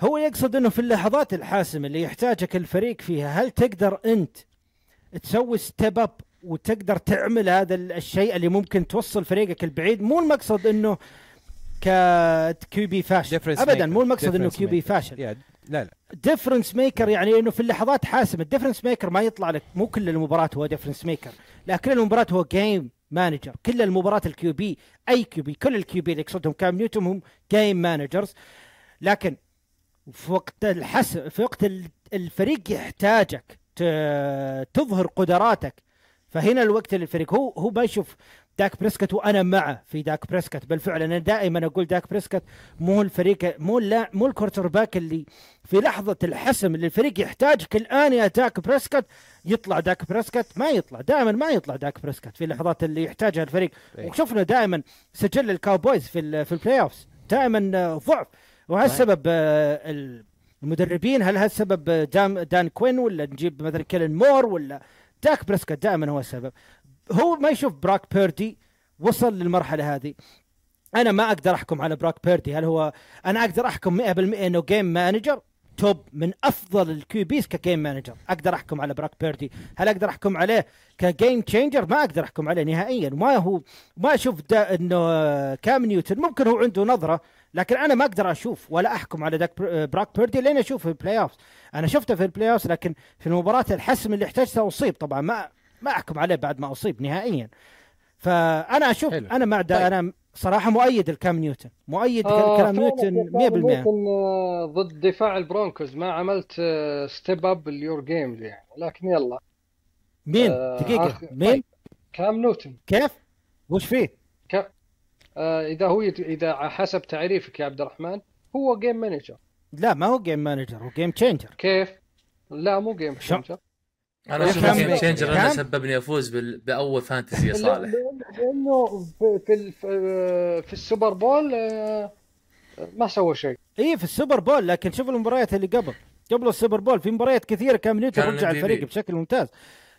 هو يقصد إنه في اللحظات الحاسمة اللي يحتاجك الفريق فيها هل تقدر أنت تسوي step up وتقدر تعمل هذا الشيء اللي ممكن توصل فريقك البعيد؟ مو المقصد إنه QB فاشل. ابدا. مو المقصد إنه Difference QB maker. فاشل. يا لا لا. difference maker يعني إنه في اللحظات حاسمة. ال difference maker ما يطلع لك مو كل المباراة هو difference maker لا كل المباراة هو game manager كل المباراه ال QB أي QB كل ال QB اللي يقصدهم كام نيوتن هم game managers لكن في وقت الحسم في وقت ال- الفريق يحتاجك تظهر قدراتك. فهنا الوقت اللي الفريق هو هو ما يشوف داك بريسكت وأنا معه في داك بريسكت. بالفعل أنا دائما أقول داك بريسكت مو الفريق مو لا مو ال quarterback اللي في لحظة الحسم اللي الفريق يحتاجك الآن يا داك بريسكت يطلع داك بريسكت ما يطلع دائما ما يطلع داك بريسكت في اللحظات اللي يحتاجها الفريق. إيه. وشفنا دائما سجل الكاوبويز في في ال playoffs دائما ضعف. وهالسبب آه، ال- المدربين هل هالسبب دام دان كوين ولا نجيب مثلا كيلن مور ولا داك بريسكت؟ دائما هو السبب. هو ما يشوف براك بيردي وصل للمرحلة هذه. أنا ما أقدر أحكم على براك بيردي. هل هو أنا أقدر أحكم 100% إنه game manager top من أفضل ال QBs ك game manager أقدر أحكم على براك بيردي. هل أقدر أحكم عليه ك game changer ما أقدر أحكم عليه نهائيا. ما هو ما أشوف دا إنه آه، كام نيوتن. ممكن هو عنده نظرة لكن أنا ما أقدر أشوف ولا أحكم على داك بر- براك بيردي لين أشوفه في ال playoff أنا شفته في ال playoff لكن في المباراة الحسم اللي احتاجته اصيب طبعا ما ما أحكم عليه بعد ما أصيب نهائيا. فأنا أشوف حلو. أنا مع طيب. أنا صراحة مؤيد الكام نيوتن. مؤيد آه، كلام نيوتن كلام 100% نيوتن، آه، ضد دفاع البرونكوز ما عملت step up your games يعني. لكن يلا. مين؟ آه، دقيقة. آخر- مين؟ طيب. كام نيوتن. كيف؟ وش فيه؟ ك... آه إذا هو يت... إذا حسب تعريفك يا عبد الرحمن هو جيم مانجر لا ما هو جيم مانجر هو جيم تشينجر كيف؟ لا مو جيم مانجر أنا أشوف جيم تشينجر؟ أنه سببني أفوز بال... بأول fantasy يا صالح. لأنه في في, ال- في, في السوبر بول آه، ما سوى شيء. اي في السوبر بول لكن شوف المباريات اللي قبل. قبل السوبر بول في مباريات كثيرة كام نيوتن رجع MVP. الفريق بشكل ممتاز.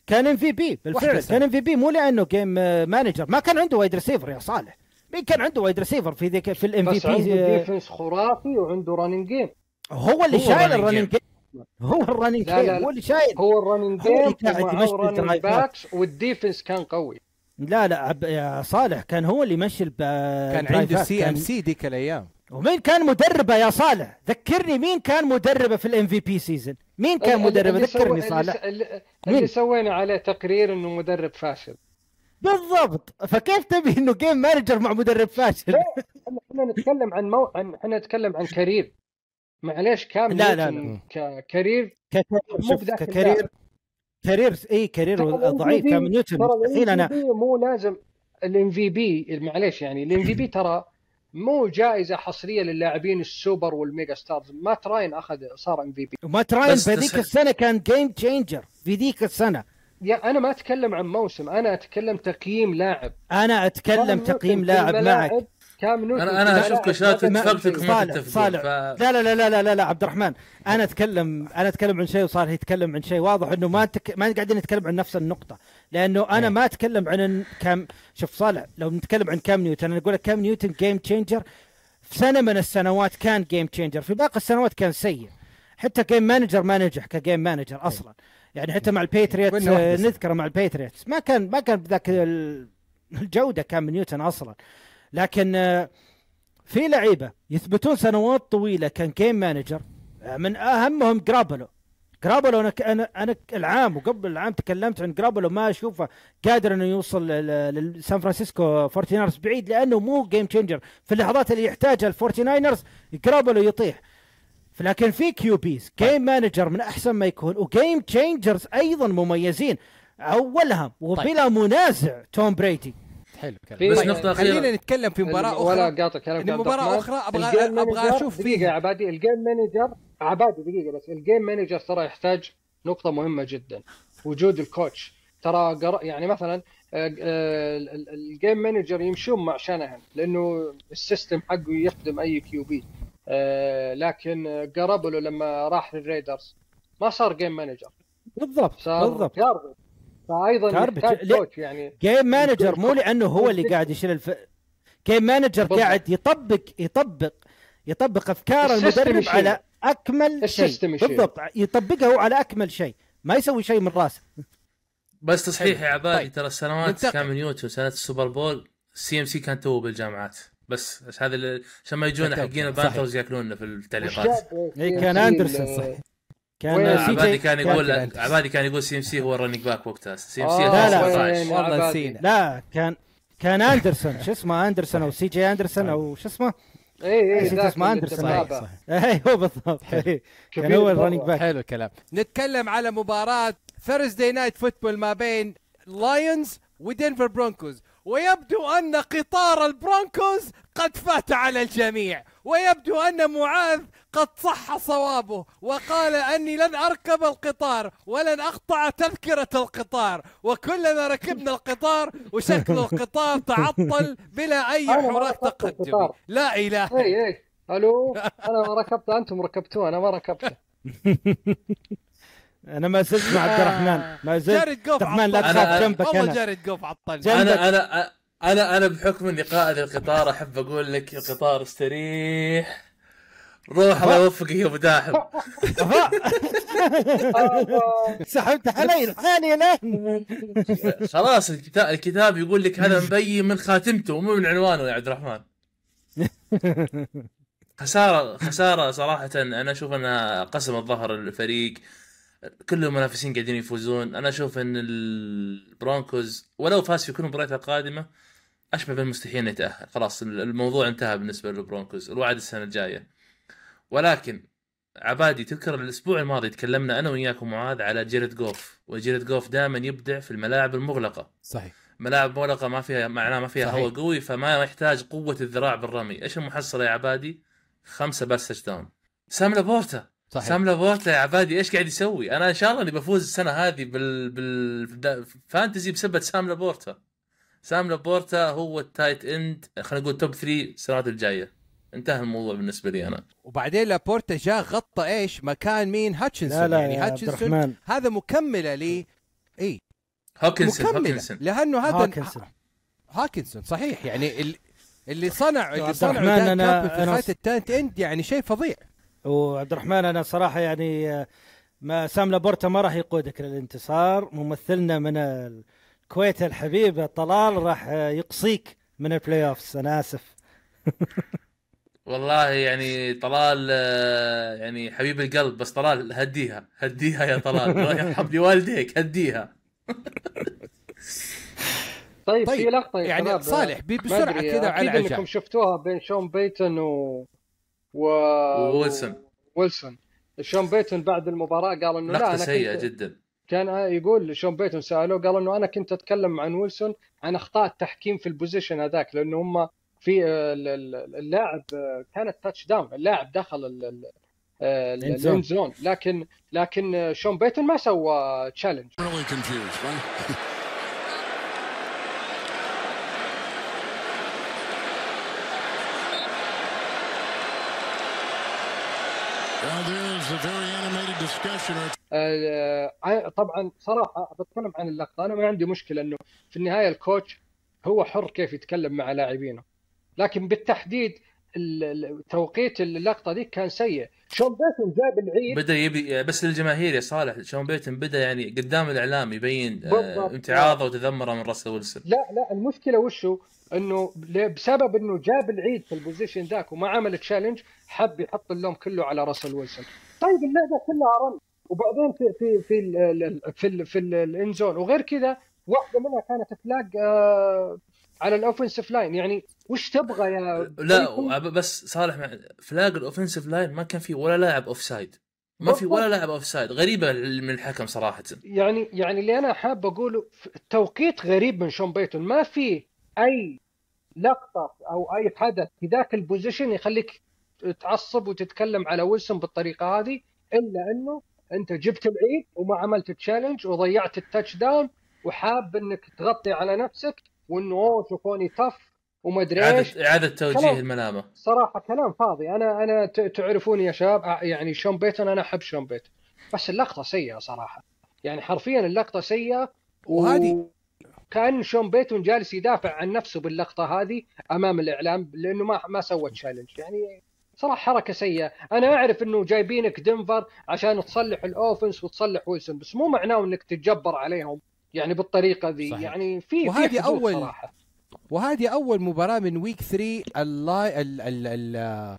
كان MVP بالفعل. كان MVP مو لأنه game آه، manager ما كان عنده wide receiver يا صالح. مين كان عنده wide receiver في ذيك في ال MVP عنده بي defense خرافي وعنده رننج جيم هو اللي شايل الرننج. جيم هو الرننج جيم. هو اللي شايل. هو ال running هو اللي game قاعد ومعه يمشي running الدرايفات. backs وال defense كان قوي. لا لا عب... يا صالح كان هو اللي يمشي الب... كان عنده. CMC ذيك الأيام. ومين كان مدربه يا صالح؟ ذكرني مين كان مدربه في ال MVP season مين كان مدربه؟ اللي ذكرني صالح. اللي, اللي, سوينا عليه تقرير إنه مدرب فاشل. بالضبط. فكيف تبي إنه game manager مع مدرب فاشل؟ لا إحنا نتكلم عن مو... عن إحنا نتكلم عن career معليش كام لا، لا،. كارير ك career مو شوف بذاك ك career. career إي career ضعيف كام نيوتن. مستحيل أنا في مو لازم ال MVP معليش يعني ال MVP ترى مو جائزة حصرية للاعبين ال super وال mega stars. مات راين أخذ صار MVP. ومات راين بهذيك تس- السنة كان game changer في ذيك السنة. يا أنا ما أتكلم عن موسم أنا أتكلم تقييم لاعب. أنا أتكلم كام تقييم في لاعب معك. كام نيوتن أنا أنا أشوف كشات اتفقتك. ما صالح تتفقون ف... لا لا لا لا لا لا, عبد الرحمن أنا أتكلم أنا أتكلم عن شيء وصالح يتكلم عن شيء واضح إنه ما تك... ما قاعدين نتكلم عن نفس النقطة. لأنه أنا إيه. ما أتكلم عن كام شوف صالح لو نتكلم عن كام نيوتن أنا أقول لك كام نيوتن game changer في سنة من السنوات كان game changer في باقي السنوات كان سيء. حتى game manager ما نجح ك game manager أصلا. يعني حتى مع الباتريوتس واحدة آه،. نذكره مع الباتريوتس ما كان ما كان بذاك ال- الجودة كام نيوتن أصلا. لكن آه، في لعيبة يثبتون سنوات طويلة كان game manager آه، من أهمهم جرابلو. جرابلو أنا أنا أنا العام وقبل العام تكلمت عن جرابلو ما أشوفه قادر إنه يوصل لسان فرانسيسكو فورتيناينرز بعيد لأنه مو game changer في اللحظات اللي يحتاجها الفورتيناينرز جرابلو يطيح. لكن في QBs game manager من أحسن ما يكون و game changers أيضا مميزين أولهم وبلا منازع توم بريدي. حلو الكلام في- بس طيب، نقطة خلينا أخيرة. نتكلم في مباراة ولا أخرى. قاطع إن يا عبد مباراة. أخرى أبغى أبغى أشوف فيها عبادي. ال game manager عبادي دقيقة بس. ال game manager ترى يحتاج نقطة مهمة جدا. وجود ال coach ترى قر... يعني مثلا آه، آه، ال- ال- ال game manager يمشون مع شانهن لأنه ال system حقه يخدم أي QB. آه، لكن جرابلو لما راح للريدرز. ما صار جيم مانجر بالضبط صار بالضبط. فايضا؟ coach يعني game manager مو لأنه هو اللي قاعد يشيل الف... game manager. قاعد يطبق يطبق يطبق أفكار المدرب. على أكمل شيء. بالضبط يطبقها هو على أكمل شيء ما يسوي شيء من راسه بس تصحيح يا عبادي طيب. ترى السنوات. كام نيوتن سنه السوبر بول ال CMC كان توه بالجامعات بس بس هذا عشان ما يجونا. حقين البانثرز ياكلوننا في التعليقات إيه، كان أندرسون صح وين؟ كان سي عبادي جي كان يقول عبادي كان يقول CMC هو ال running back وقتها CMC آه، لا، لا. 2016 والله. نسينا لا كان كان أندرسون شو اسمه أندرسون أو سي جي أندرسون أو شو اسمه اي اي اسمه. الدبابة. صحيح. اي هو بالضبط إيه. كان هو. ال running back حلو الكلام نتكلم على مباراة Thursday Night Football ما بين لايونز ودنفر برونكوز ويبدو أن قطار البرونكوز قد فات على الجميع ويبدو أن معاذ قد صح صوابه وقال أني لن أركب القطار ولن أقطع تذكرة القطار وكلنا ركبنا القطار وشكل القطار تعطل بلا أي أنا حراك تقدمي. القطار. لا إله اي اي ألو؟ أنا ما ركبت أنتم ركبتوه أنا ما ركبته. أنا ما زلت مع عبد الرحمن ما زلت. جارد جوف عبد الرحمن لا عطل. تخاف أنا- جنبك والله جارد جوف عطل جنبك. أنا أنا أنا أنا بحكم اني قائد القطار أحب أقول لك يا قطار استريح روح الله يوفقك يا أبو داحم. سحبت علي لحالي الان خلاص الكتاب الكتاب يقول لك هذا مبين من خاتمته مو من عنوانه يا عبد الرحمن. خسارة خسارة صراحة أنا أشوف أنها قسم الظهر الفريق. كل المنافسين قاعدين يفوزون. أنا أشوف إن البرونكوز ولو فاز في كل المباريات القادمة أشبه بالمستحيل إنه يتأهل. خلاص الموضوع انتهى بالنسبة للبرونكوز. الوعد السنة الجاية. ولكن عبادي تذكر الأسبوع الماضي تكلمنا أنا وياك ومعاذ على جيرد جوف وجيرد جوف دائما يبدع في الملاعب المغلقة. صحيح. ملاعب مغلقة ما فيها معناه ما فيها. هواء قوي فما يحتاج قوة الذراع بالرمي. إيش المحصلة يا عبادي؟ خمسة بس touchdown. سام لابورتا صحيح. سام لابورتا يا عبادي إيش قاعد يسوي؟ أنا إن شاء الله إني بفوز السنة هذه بال بال fantasy بسبب سام لابورتا. سام لابورتا هو التايت إند خلينا نقول توب 3 السنوات الجاية. انتهى الموضوع بالنسبة لي أنا. وبعدين لابورتا جاء غطى إيش؟ مكان مين؟ هاتشنسون لا لا يعني هاتشنسون هذا مكملة ل إي. هوكنسون مكملة. هوكنسون. لأنه هذا هاكنسون هاكنسون صحيح. يعني ال- اللي صنع اللي الرحمن دان أنا- كامبل في أنا فايت التانت إند يعني شيء فظيع. وعبد الرحمن أنا صراحة يعني آه، ما سام لابورتا ما راح يقودك للانتصار. ممثلنا من الكويت الحبيب طلال راح يقصيك من ال playoffs أنا آسف. والله يعني طلال يعني حبيب القلب بس طلال هديها هديها يا طلال. الله يرحم لي والديك هديها. طيب, طيب، في لقطة يا يعني صالح بسرعة كذا على أكيد إنكم شفتوها بين شون بيتون و و وويلسون. ويلسون شون بيتون بعد المباراة قال إنه لا لقطه أنا سيئة كنت جدا. كان يقول شون بيتون سألوه قال إنه أنا كنت أتكلم عن ويلسون عن أخطاء التحكيم في ال possession هذاك لأنه هم في ال- ال- اللاعب كانت touchdown اللاعب دخل آه، zone. ال end zone لكن لكن آه، شون بيتن ما سوى challenge well, there's a very discussion. آه، آه، طبعا صراحة بتكلم عن اللقطة. أنا ما عندي مشكلة إنه في النهاية ال coach هو حر كيف يتكلم مع لاعبينه. لكن بالتحديد ال- ال- توقيت اللقطة دي كان سيء. شون بيتن جاب العيد. بدا يبي بس للجماهير يا صالح شون بيتن بدا يعني قدام الإعلام يبين آه، بالضبط. امتعاضه وتذمره من راسل ويلسون. لا لا المشكلة وشو؟ إنه بسبب إنه جاب العيد في ال possession ذاك وما عمل challenge حب يحط اللوم كله على راسل ويلسون. طيب اللعبة كلها run وبعدين في في في ال ال- في ال في ال end zone وغير كذا واحدة منها كانت flag آه على ال offensive line يعني وش تبغى يا لا وب- بس صالح مع flag ال offensive line ما كان في ولا لاعب offside ما في ولا لاعب offside غريبه من الحكم صراحة. يعني يعني اللي أنا حاب أقوله التوقيت غريب من شون بيتون. ما في أي لقطة أو أي حدث في ذاك ال possession يخليك تعصب وتتكلم على ويلسون بالطريقة هذه إلا إنه أنت جبت العيد وما عملت challenge وضيعت ال touchdown وحاب إنك تغطي على نفسك وإنه أوه شوفوني tough وما أدري إيش. إعادة اعاده توجيه. الملامه صراحة كلام فاضي. أنا أنا تعرفوني يا شباب يعني شون بيتون أنا أحب شون بيتون بس اللقطة سيئة صراحة. يعني حرفيا اللقطة سيئة وهذه- كأن شون بيتون جالس يدافع عن نفسه باللقطة هذه أمام الإعلام لأنه ما ما سوى challenge يعني صراحة حركة سيئة. أنا أعرف إنه جايبينك دنفر عشان تصلح ال offense وتصلح ويلسون بس مو معناه إنك تتجبر عليهم يعني بالطريقة ذي. صحيح. يعني في وهذه حدود أول- صراحة. وهذه أول مباراة من week 3 اللاي ال ال ال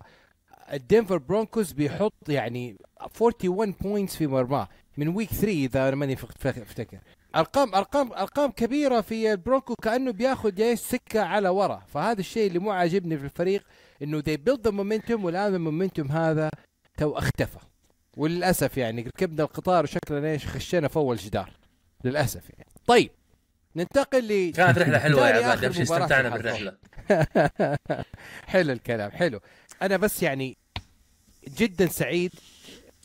الدنفر برونكوز بيحط يعني 41 points في مرماه. من week 3 إذا أنا ماني أفتكر. ارقام ارقام أرقام كبيرة في البرونكو كأنه بياخذ سكة على ورا. فهذا الشيء اللي مو عاجبني في الفريق. إنه they build the momentum والآن ال momentum هذا تو اختفى. وللأسف يعني ركبنا القطار وشكلنا إيش خشينا في اول جدار للأسف يعني. طيب ننتقل ل كانت رحلة حلوة يا عباد في استمتعنا. بالرحلة. حلو الكلام حلو. أنا بس يعني جدا سعيد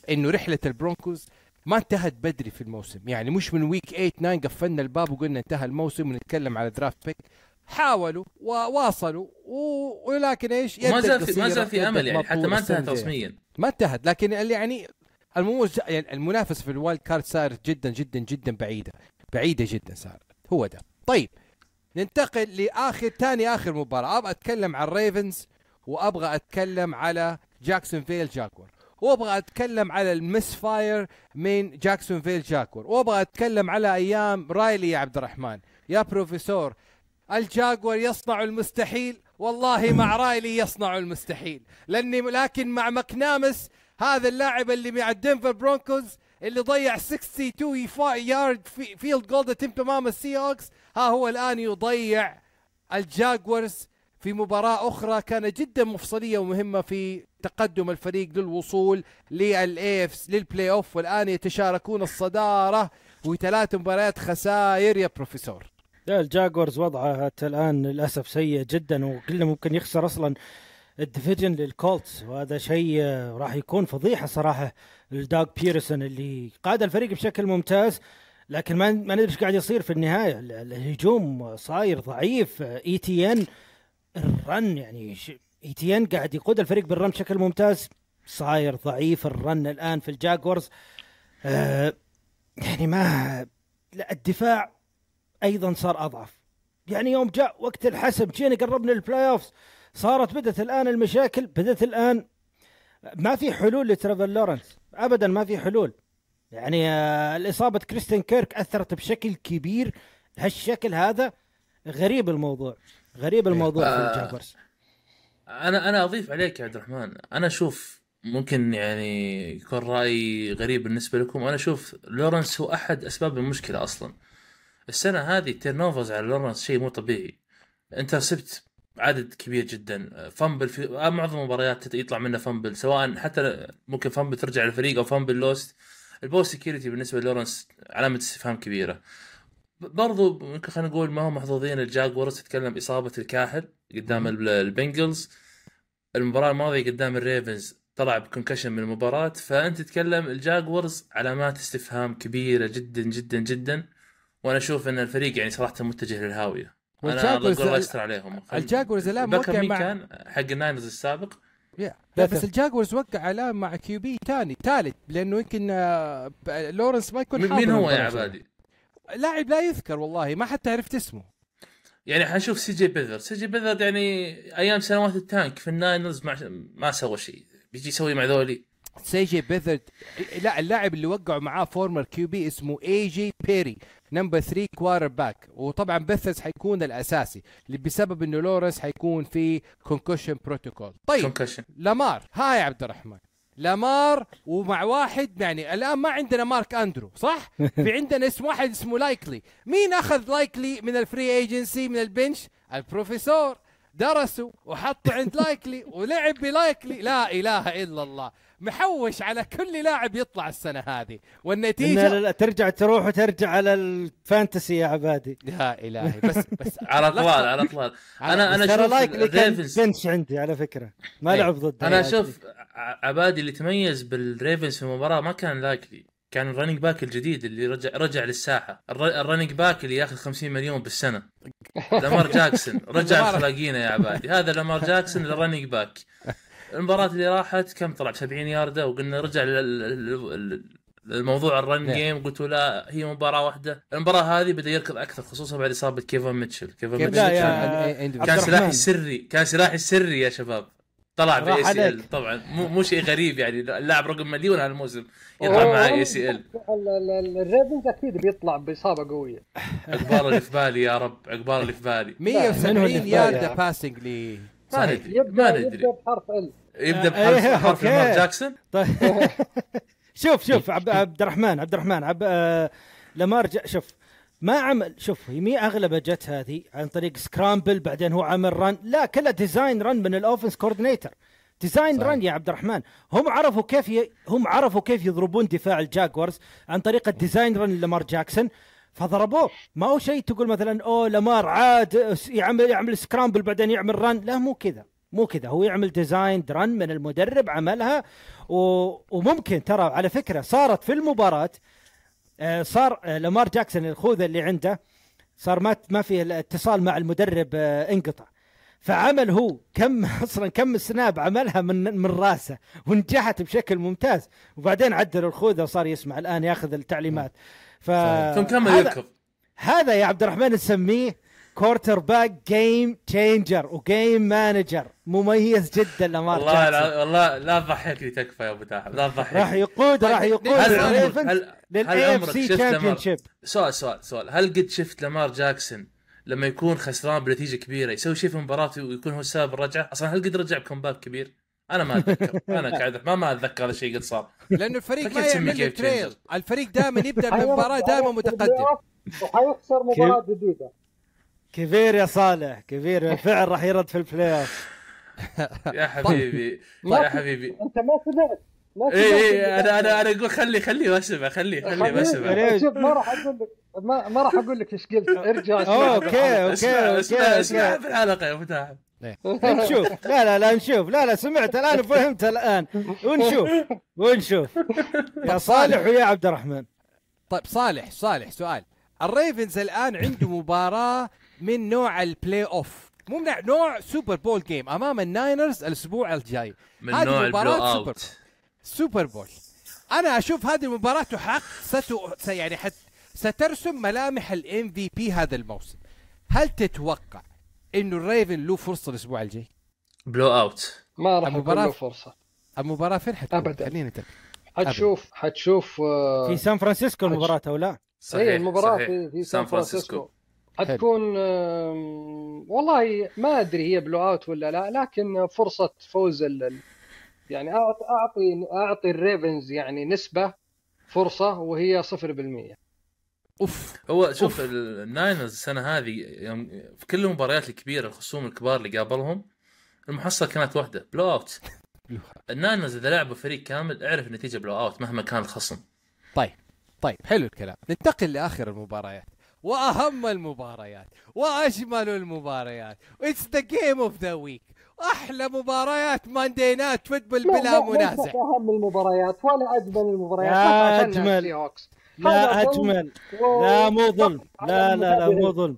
إنه رحلة البرونكوز ما انتهت بدري في الموسم. يعني مش من week 8 9 قفلنا الباب وقلنا انتهى الموسم ونتكلم على draft pick حاولوا وواصلوا. ولكن إيش؟ يدك زال في ما زال في أمل يعني حتى ما انتهت. رسميا ما انتهت لكن اللي يعني الموز يعني المنافسه في ال wild card صارت جدا جدا جدا بعيدة. بعيدة جدا صارت هو ده. طيب ننتقل لآخر ثاني آخر مباراة. أبغى أتكلم عن الريفنز وأبغى أتكلم على جاكسون فيل جاكور وأبغى أتكلم على المس فاير من جاكسون فيل جاكور وأبغى أتكلم على أيام رايلي يا عبد الرحمن. يا بروفيسور الجاكور يصنع المستحيل والله مع رايلي يصنع المستحيل. لأني لكن مع مكنامس هذا اللاعب اللي مع الدنفر برونكوز اللي ضيع 62 يفا- يارد في field goal تيم أمام السي هوكس ها هو الآن يضيع الجاكورز في مباراة أخرى كانت جدا مفصلية ومهمة في تقدم الفريق للوصول للإيفس لل playoff والآن يتشاركون الصدارة وثلاث مباريات خسائر يا بروفيسور لا الجاكورز وضعه حتى الآن للأسف سيء جدا وقلنا ممكن يخسر أصلا ال division للكولتس وهذا شيء راح يكون فضيحة صراحة لداغ بيدرسون اللي قاد الفريق بشكل ممتاز لكن ما ندري إيش قاعد يصير في النهاية. ال- الهجوم صاير ضعيف. إي تي إن الرن يعني إي تي إن قاعد يقود الفريق بال run بشكل ممتاز. صاير ضعيف ال run الآن في الجاقورز. آه يعني ما لا الدفاع أيضا صار أضعف. يعني يوم جاء وقت الحسم جينا قربنا لل playoffs صارت بدت الآن المشاكل بدت الآن ما في حلول لتريفور لورنس ابدا ما في حلول. يعني آه، الإصابة كريستيان كيرك أثرت بشكل كبير. هالشكل هذا غريب الموضوع غريب الموضوع في آه. الجاقورز. أنا أنا أضيف عليك يا عبد الرحمن. أنا أشوف ممكن يعني يكون رايي غريب بالنسبة لكم. أنا أشوف لورنس هو أحد أسباب المشكلة أصلا. السنة هذه turnovers على لورنس شيء مو طبيعي. انت سبت عدد كبير جدا. fumble في معظم المباريات يطلع منه fumble سواء حتى ممكن fumble ترجع للفريق أو fumble lost. ال ball security بالنسبة لورنس علامة استفهام كبيرة. برضو ممكن خلينا نقول ما هم محظوظين الجاقورز تتكلم إصابة الكاحل قدام ال- البنجلز. المباراة الماضية قدام الريفنز طلع ب concussion من المباراة فأنت تتكلم الجاقورز علامات استفهام كبيرة جدا جدا جدا. وأنا أشوف إن الفريق يعني صراحة متجه للهاوية. أنا أقول أستر عليهم. الجاقورز الان موقع مع كان؟ حق الناينرز السابق. لا بس الجاقورز وقع الان مع QB ثاني ثالث لأنه يمكن آه، ب- لورنس ما يكون مين حاضر مين هو يا. عبادي؟ لاعب لا يذكر والله ما حتى عرفت اسمه. يعني حنشوف سي جي بيثرد سي جي بيثرد يعني أيام سنوات ال tank في الناينرز ما, ما سوى شيء. بيجي يسوي مع ذولي. سي جي بيثرد لا اللاعب اللي وقعوا معاه former QB اسمه اي جي بيري number 3 quarterback وطبعا بيثرد حيكون الأساسي اللي بسبب إنه لورنس حيكون في concussion protocol طيب concussion لامار هاي يا عبد الرحمن. لامار ومع واحد يعني الآن ما عندنا مارك اندروز صح؟ في عندنا اسم واحد اسمه لايكلي، مين أخذ لايكلي من ال free agency من ال bench؟ البروفيسور. درسوا وحطوا عند لايكلي ولعب بلايكلي لا إله إلا الله. محوش على كل لاعب يطلع السنة هذه. والنتيجة لا- لا، ترجع تروح وترجع على ال fantasy يا عبادي. يا إلهي بس بس على طوال على طوال أنا أنا أشوف لايك بنش عندي على فكرة. ما إيه. لعب ضد أنا أشوف عبادي اللي تميز بالريفنز في المباراة ما كان لايكلي كان ال running back الجديد اللي رجع رجع للساحة. الر- ال running back اللي ياخذ 50 مليون بالسنة. لامار جاكسون. رجع لامار. خلاقينا يا عبادي. هذا لامار جاكسون ال running back المباراة اللي راحت كم طلع؟ ب 70 ياردة وقلنا رجع لل- لل- لل- للموضوع الرن نعم. جيم قلتوا لا هي مباراة واحدة. المباراة هذه بدأ يركض أكثر خصوصا بعد إصابة كيفن ميتشل. كيفن كيف ميتشل كان- كان سلاحي. السري كان سلاحي السري يا شباب. طلع راح باي سي. ال طبعا مو مو شيء غريب يعني. اللاعب رقم مليون هالموسم يطلع مع اي سي ال ال- ال- ال- الريفنز أكيد بيطلع بإصابة قوية. عقبال اللي في بالي يا رب عقبال اللي في بالي من هو 170 اللي في ياردة بالي؟ باسنج لي. ما. ندري يبدا ما يبدا ندري بحرف ال يبدا بحرف حرف أوكي. لامار جاكسون طيب شوف شوف عبد, عبد الرحمن عبد الرحمن عب لامار شوف ما عمل شوف هي مي اغلبها جت هذه عن طريق scramble بعدين هو عمل run لا كلها design run من ال offense coordinator design. run يا عبد الرحمن هم عرفوا كيف ي... هم عرفوا كيف يضربون دفاع الجاقورز عن طريق ال design run لامار جاكسون. فضربوه. ما هو شيء تقول مثلا أوه لامار عاد يعمل يعمل scramble بعدين يعمل run لا مو كذا مو كذا. هو يعمل design run من المدرب عملها. و... وممكن ترى على فكرة صارت في المباراة آه، صار آه، لامار جاكسون الخوذة اللي عنده صار ما ما في الاتصال مع المدرب آه، إنقطع. فعمل هو كم أصلا كم snap عملها من من راسه ونجحت بشكل ممتاز. وبعدين عدل الخوذة وصار يسمع الآن ياخذ التعليمات. ف ثم كمل هذا- يركض هذا يا عبد الرحمن نسميه quarterback game changer و game manager مميز جدا لامار والله لا والله لا تضحكني تكفى يا أبو تاحم لا تضحكني راح يقود راح يقود هل عمرك هل هل لل AFC عمرك شفت championship لامار سؤال سؤال سؤال. هل قد شفت لامار جاكسون لما يكون خسران بنتيجة كبيرة يسوي شيء في مباراته ويكون هو السبب الرجعة؟ أصلا هل قد رجع ب comeback كبير؟ أنا ما أتذكر. أنا قاعد ما ما أتذكر هذا الشيء قد صار. لأنه الفريق ما يعمل تريل؟ الفريق دائما يبدأ من المباراه دائما متقدم. وحيخسر مباراة جديدة. كبير يا صالح كبير. بالفعل راح يرد في البلاي اوف يا حبيبي ما يا حبيبي. أنت ما سمعت. ما اي سمعت. اي أنا أنا أنا أقول خلي خلي واسمع خلي خلي واسمع؟ شوف ما راح أقول لك ما, ما راح أقول لك إيش قلت. ارجع أوكي أوكي اسمع أوكي اسمع في الحلقة يا ابو تاحم نشوف. لا لا لا نشوف. لا لا سمعت الآن وفهمت الآن. ونشوف ونشوف. يا صالح ويا عبد الرحمن. طيب صالح صالح سؤال. الريفنز الآن عنده مباراة من نوع ال playoff مو من نوع Super Bowl game أمام الناينرز الأسبوع الجاي. من هذه نوع مباراة البلو super Super Bowl أنا أشوف هذه المباراة حق ستو س- يعني حت سترسم ملامح ال MVP هذا الموسم. هل تتوقع إنه الريفن له فرصة الأسبوع الجاي. بلو اوت ما راح المباراة يكون له فرصة. المباراه فين حتكون؟ أبداً. خلينا حتشوف حتشوف آه، في سان فرانسيسكو المباراة أو لا؟ اي المباراة صحيح. في, في سان فرانسيسكو. حتكون والله ما أدري هي blow out ولا لا لكن فرصة فوز ال يعني اعطي أعطي الريفنز يعني نسبة فرصة وهي 0% أوف. هو شوف ال- الناينرز السنة هذه يوم في كل المباريات الكبيرة الخصوم الكبار اللي قابلهم المحصلة كانت واحدة blow out الناينرز إذا لعبوا فريق كامل اعرف النتيجه blow out مهما كان الخصم. طيب طيب حلو الكلام. ننتقل لآخر المباريات. وأهم المباريات. وأجمل المباريات. it's the game of the week أحلى مباريات Monday Night Football لا- بلا لا- منازع. أهم المباريات ولا أجمل المباريات يا فقط لا اجمل لا مو ظلم. لا لا لا مو. ظلم.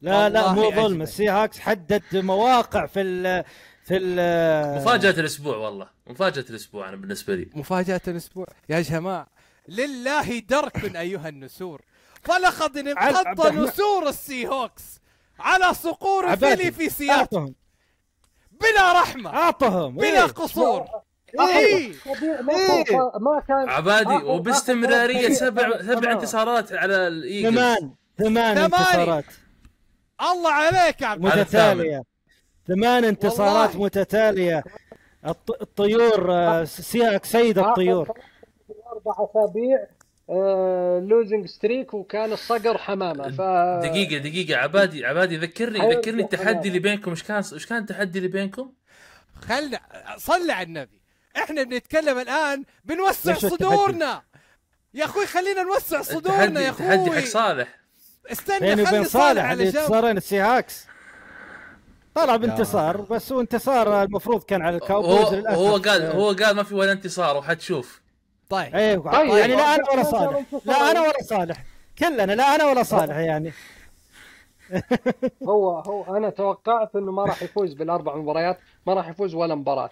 لا لا مو ظلم. السي هاكس حدد مواقع في ال في ال مفاجأة الأسبوع والله. مفاجأة الأسبوع أنا بالنسبة لي. مفاجأة الأسبوع. يا جماعة لله درك أيها النسور. فلقد انقض. نسور السي هوكس على صقور. فيلي في سياتل. بلا رحمة أعطهم. بلا إيه. قصور. إيه. إيه. ما كان عبادي وباستمرارية سبع سبع انتصارات على الإيجلز. ثمان ثمان. انتصارات. الله عليك يا عبد متتالية. ثمان انتصارات. متتالية. الط- الطيور آه، سياك سيد الطيور. أربع أسابيع losing streak وكان الصقر حمامة. ف دقيقة دقيقة. عبادي عبادي ذكرني ذكرني التحدي. اللي بينكم. إيش كان إيش كان التحدي اللي بينكم؟ خلنا صلي على النبي. إحنا بنتكلم الآن بنوسع؟ صدورنا. يا أخوي خلينا نوسع صدورنا يا التحدي حق أخوي. صالح. استنى بيني خلي وبين صالح على جنب. انتصارين السي هاكس. طلع بانتصار بس هو انتصار المفروض كان على هو الكاوبويز للأسف. هو قال هو قال ما في ولا انتصار وحتشوف. طيب. أيوه طيب. يعني لا أنا ولا طيب. صالح. لا أنا ولا صالح. كلنا لا أنا ولا صالح يعني. هو هو أنا توقعت إنه ما راح يفوز بالأربع مباريات ما راح يفوز ولا مباراة.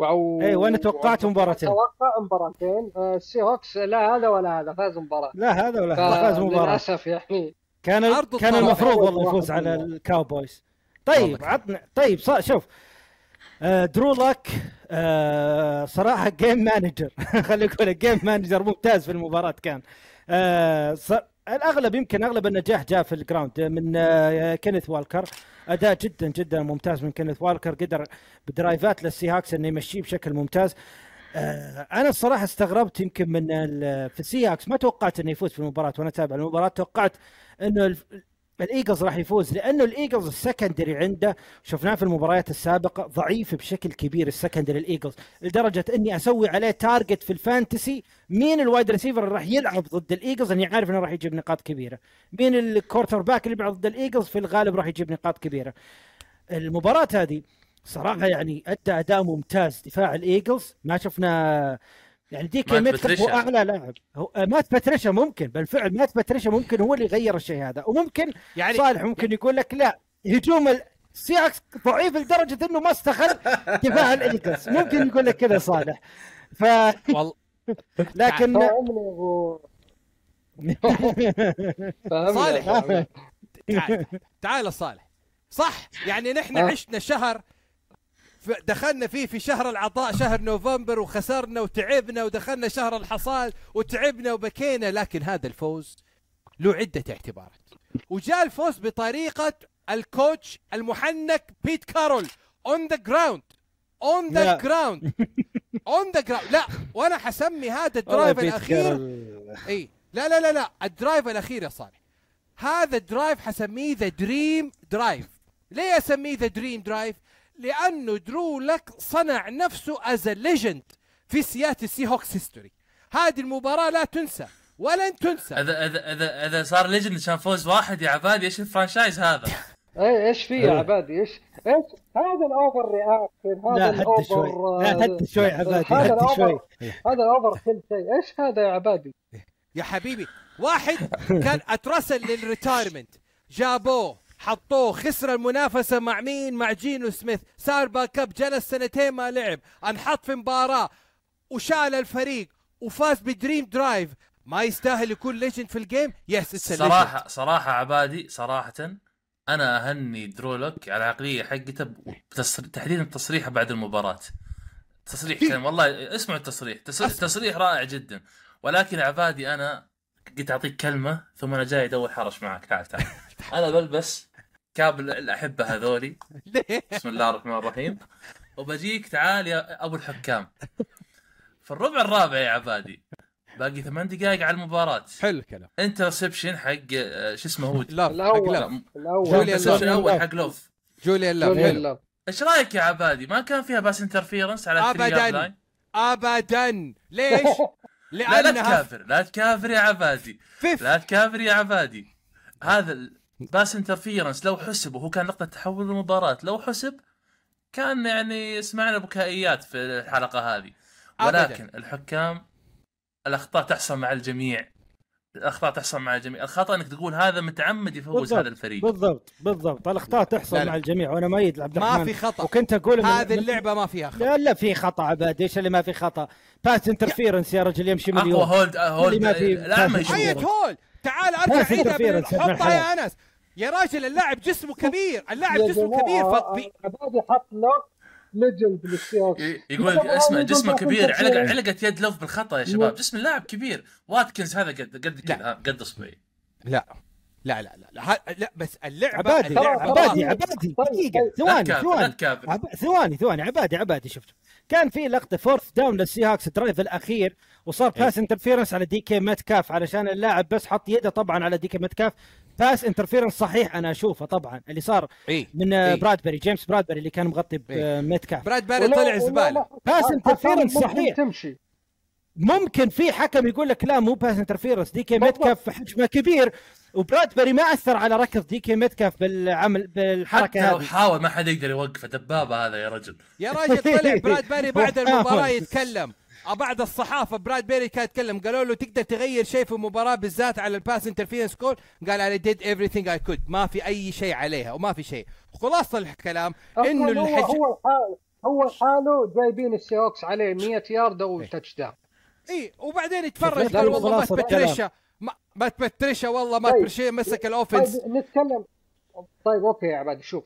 وعو... أيوه وأنا توقعت مباراتين توقع مباراتين آه، السي هوكس لا هذا ولا هذا فاز مباراة لا هذا ولا هذا فاز مباراة للأسف يعني كان كان. المفروض والله يفوز على. الكاوبويز طيب. عطنا طيب شوف آه درو لوك آه صراحة game manager خلينا نقول game manager ممتاز في المباراة كان آه. الأغلب يمكن أغلب النجاح جاء في ال ground. من آه كينيث والكر. أداء جدا جدا ممتاز من كينيث والكر. قدر بدرايفات للسي هاكس إنه يمشيه بشكل ممتاز. آه، أنا الصراحة استغربت يمكن من في السي هاكس ما توقعت إنه يفوز في المباراة. وأنا أتابع المباراة توقعت إنه الايجلز راح يفوز لأنه الإيجلز ال secondary عنده. شفناه في المباريات السابقة ضعيف بشكل كبير ال secondary الإيجلز لدرجة إني أسوي عليه target في ال fantasy. مين ال wide receiver اللي راح يلعب ضد الإيجلز؟ اني عارف إنه راح يجيب نقاط كبيرة. مين ال quarterback اللي بيلعب ضد الإيجلز؟ في الغالب راح يجيب نقاط كبيرة. المباراة هذه صراحة يعني أدى أداء ممتاز. دفاع الإيجلز ما شفنا يعني ديك مات ميتكف هو باتريشا. أعلى لاعب. هو آه، مات باتريشا ممكن بالفعل مات باتريشا ممكن هو اللي غير الشيء هذا. وممكن يعني صالح ممكن يقول لك لا هجوم السياكس ضعيف لدرجة أنه ما استغل دفاع الإيجلز. ممكن يقول لك كذا صالح. ف لكن صالح. تعال صالح. صح؟ يعني نحن آه. عشنا شهر دخلنا فيه في شهر العطاء شهر نوفمبر وخسرنا وتعبنا ودخلنا شهر الحصاد وتعبنا وبكينا. لكن هذا الفوز له عدة اعتبارات. وجاء الفوز بطريقة ال coach المحنك بيت كارول. on the ground on the. ground on the ground لا وأنا حسمي هذا ال drive الأخير. إي. لا لا لا لا. ال drive الأخير يا صالح. هذا ال drive حسميه the dream drive ليه أسميه the dream drive لأنه درو لوك صنع نفسه as legend في سياتل سي هوكس history هذه المباراة لا تنسى ولن تنسى. اذا اذا اذا إذا صار legend عشان فوز واحد يا عبادي إيش ال franchise هذا؟ اي إيش في يا عبادي؟ إيش إيش هذا ال overreaction هذا شوي ال over لا حد شوي عبادي هذا ال over شوي. هذا ال over كل شيء. إيش هذا يا عبادي؟ يا حبيبي واحد كان اترسل لل retirement جابوه. حطوه خسر المنافسة مع مين؟ مع جينو سميث. صار backup جلس سنتين ما لعب. انحط في مباراة وشال الفريق وفاز ب dream drive. ما يستاهل يكون legend في ال game؟ yes صراحة صراحة عبادي صراحة أنا أهني درولوك على العقلية حقته بتصر... تحديدا تصريحه بعد المباراة. تصريح كان والله اسمعوا التصريح. تصريح, تصريح رائع جدا. ولكن عبادي أنا قلت أعطيك كلمة ثم أنا جاي أدور حرش معك. تعال تعال. أنا بلبس cap الاحبه هذولي؟ بسم الله الرحمن الرحيم. وبجيك تعال يا أبو الحكام. في الربع الرابع يا عبادي باقي ثمان دقائق على المباراة. حلو الكلام. interception حق آه، شو اسمه هو؟ الأول. لاف. الأول. حق لوف جوليان لاف جوليان حلو. لاف. إيش رأيك يا عبادي؟ ما كان فيها pass interference على أبداً. 3 yard line ابدا. ليش؟ لا تكافر لا تكافر يا عبادي. لا تكافر يا عبادي. هذا ال pass interference لو حسب وهو كان نقطة تحول المباراة لو حسب كان يعني سمعنا بكائيات في الحلقة هذه. أبداً. ولكن الحكام الأخطاء تحصل مع الجميع. الأخطاء تحصل مع الجميع. الخطأ إنك تقول هذا متعمد يفوز بالضبط. هذا الفريق. بالضبط بالضبط. الأخطاء تحصل لا، لا. مع الجميع. وأنا مؤيد لعبد الرحمن ما في خطأ. وكنت أقول هذه من- اللعبة ما فيها خطأ. لا لا في خطأ عباد إيش اللي ما في خطأ؟ pass interference يا رجل يمشي أقوى مليون hold hold اللي ما في الاعمى pass يشوف. اي interference. هول تعال أرجع عيدها حطها يا. أنس. يا راجل اللاعب جسمه كبير اللاعب جسمه كبير فبي... عبادي حط لوك legend ي- يقول اسمع جسمه كبير علق علقت يد لوف بالخطأ يا شباب. جسم اللاعب كبير. واتكنز هذا قد قد كذا قد اصبعي لا. لا لا لا لا, لا بس اللعبه عبادي اللعبة عبادي عبادي طيب، دقيقة طيب. لا ثواني ثواني عب... ثواني ثواني عبادي عبادي شفت كان في لقطة fourth down للسي هاكس drive الأخير وصار pass interference على دي كي متكاف علشان اللاعب بس حط يده طبعا على دي كي متكاف pass interference صحيح أنا أشوفه طبعا اللي صار اي من إيه. برادبري جيمس برادبري اللي كان مغطي إيه. بمتكاف براد باري طلع زبالة pass interference ممكن صحيح. تمشي ممكن في حكم يقول لك لا مو pass interference دي كي متكاف حجمه كبير وبرادبري ما أثر على ركض دي كي متكاف بالعمل بالحركة حتى هذه. حاول ما حد يقدر يوقفه دبابه هذا يا رجل. يا راجل طلع براد باري بعد هو المباراة حاول. يتكلم. آه، بعد الصحافة براد بيري كان يتكلم قالوا له تقدر تغير شيء في المباراة بالذات على ال pass interference call قال أنا did everything I could ما في أي شيء عليها وما في شيء. خلاصة الكلام إنه الحج... هو حاله هو حاله جايبين السيوكس عليه 100 يارد أو touchdown اي وبعدين يتفرج قال والله ما خلاصة باتريشا ما ما باتريشا والله ما طيب. باتريشا مسك ال offense طيب نتكلم. طيب okay يا عبادي شوف.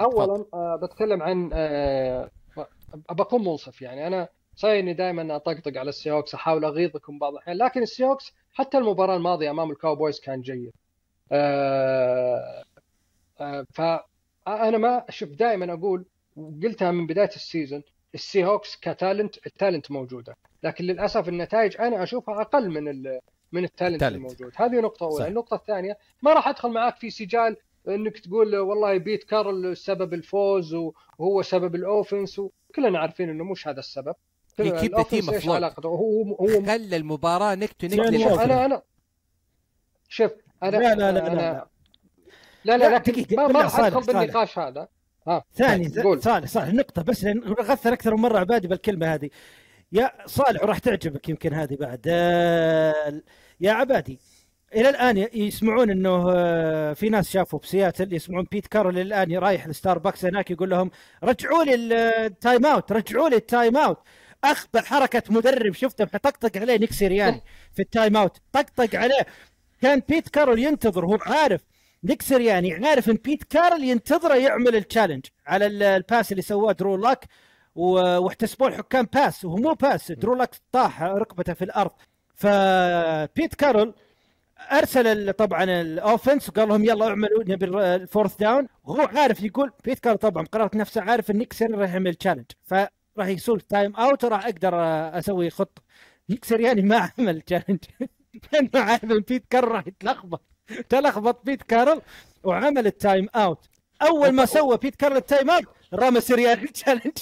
اولا آه بتكلم عن آه بكون منصف يعني. أنا صحيح إني دائما أطقطق على السيوكس أحاول أغيظكم بعض الأحيان لكن السيوكس حتى المباراة الماضية أمام الكاوبويز كان جيد. آه آه فانا ما شوف دائما أقول وقلتها من بداية ال season السي هوكس ك talent ال talent موجودة لكن للأسف النتائج أنا أشوفها أقل من ال من ال talent talent. الموجود هذه نقطة أولى. النقطة الثانية ما راح أدخل معاك في سجال إنك تقول والله بيت كارل سبب الفوز وهو سبب ال offense وكلنا عارفين إنه مش هذا السبب ال offense team إيش. علاقته هو هو خلى المباراة neck to neck يعني شوف. أنا أنا شوف أنا لا لا لا أنا لا لا لا, لا، لكن دقيقة، ما, ما بالله راح صالح، أدخل صالح. بالنقاش هذا ها ثاني طيب، قول. صالح صالح نقطة بس لأن غثر أكثر من مرة عبادي بالكلمة هذه. يا صالح وراح تعجبك يمكن هذه بعد. آه، يا عبادي إلى الآن ي- يسمعون أنه آه، في ناس شافوا بسياتل يسمعون بيت كارول إلى الآن رايح الستاربكس هناك يقول لهم رجعوا لي ال timeout رجعوا لي ال timeout. أخبر حركة مدرب شفته طقطق عليه نيك سيرياني في ال timeout. طقطق عليه. كان بيت كارول ينتظر هو عارف نيك سيرياني عارف إن بيت كارل ينتظره يعمل ال challenge على ال- ال pass اللي سواه درو لاك واحتسبوه الحكام pass وهو مو pass درو لاك طاح ركبته في الأرض. فبيت كارل أرسل طبعا ال offense وقال لهم يلا اعملوا نبي ال- ال fourth down وهو عارف يقول بيت كارل طبعا قررت نفسه عارف إن سيرياني راح يعمل challenge فراح يسوي timeout وراح أقدر أسوي خطة. نيك سيرياني ما عمل challenge لأنه عارف إن بيت كارل راح يتلخبط. تلخبط بيت كارل وعمل ال timeout. أول ما سوى بيت كارل ال timeout رمى سرياني challenge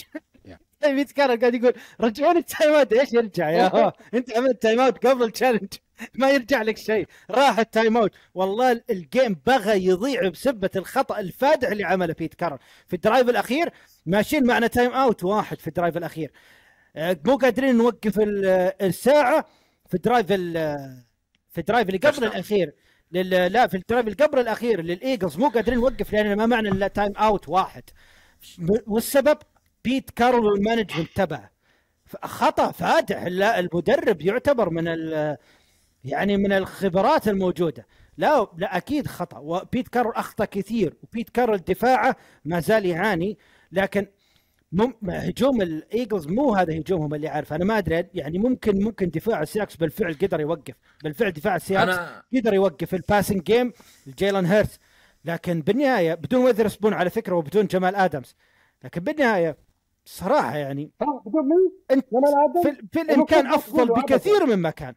بيت كارل قاعد يقول رجعوني ال timeout. إيش يرجع يا هو؟ أنت عملت timeout قبل ال challenge ما يرجع لك شيء. راح ال timeout. والله ال game بغى يضيع بسبة الخطأ الفادح اللي عمله بيت كارل. في ال drive الأخير ماشيين معنا timeout. واحد في ال drive الأخير. آه، مو قادرين نوقف ال- الساعة في ال drive ال- في ال drive اللي قبل. الأخير. لل... لا في ال drive اللي قبل الأخير للإيجلز مو قادرين نوقف لأن ما معنا إلا timeout واحد. والسبب بيت كارل وال management تبعه. خطأ فادح. لا المدرب يعتبر من ال... يعني من الخبرات الموجودة. لا لا أكيد خطأ. وبيت كارل أخطأ كثير. وبيت كارل دفاعه ما زال يعاني. لكن مم هجوم الايجلز مو هذا هجومهم اللي عارف أنا ما أدري يعني ممكن ممكن دفاع السياكس بالفعل قدر يوقف. بالفعل دفاع السياكس أنا قدر يوقف ال passing game جيلان هيرت لكن بالنهاية بدون ويذر سبون على فكرة وبدون جمال آدمز. لكن بالنهاية صراحة يعني ها بدون مين؟ أنت؟ في, في الامكان أفضل بكثير مما كان.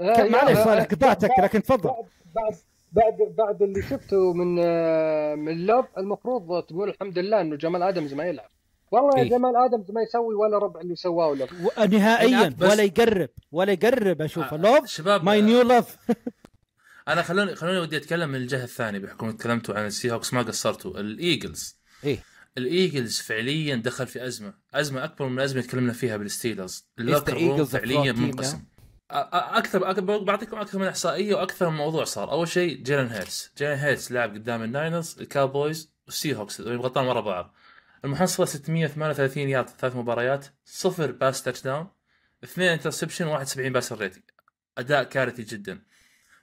آه، كان- معليش يا- صالح قطعتك لكن تفضل. بعد بعد بعد اللي شفته من آه، من لوف المفروض تقول الحمد لله إنه جمال آدمز ما يلعب. والله يا إيه. جمال ادمز ما يسوي ولا ربع اللي سواه لوف نهائيا بس- ولا يقرب ولا يقرب أشوفه. لوف شباب my new love أنا خلوني خلوني ودي أتكلم من الجهة الثانية بحكم تكلمتوا عن السي هوكس ما قصرتوا. الإيجلز. إيه. الإيجلز فعليا دخل في أزمة. أزمة أكبر من الأزمة اللي تكلمنا فيها بالستيلرز. ال locker room فعليا منقسم. أكثر أكثر بعطيكم أكثر من إحصائية وأكثر من موضوع صار. أول شيء جيلن هيرتس جيلن هيرتس لعب قدام الناينرز الكاوبويز والسي هوكس غلطان ورا بعض. المحصلة 638 يارد ثلاث مباريات صفر pass touchdown اثنين interception 71 pass rating أداء كارثي جدا.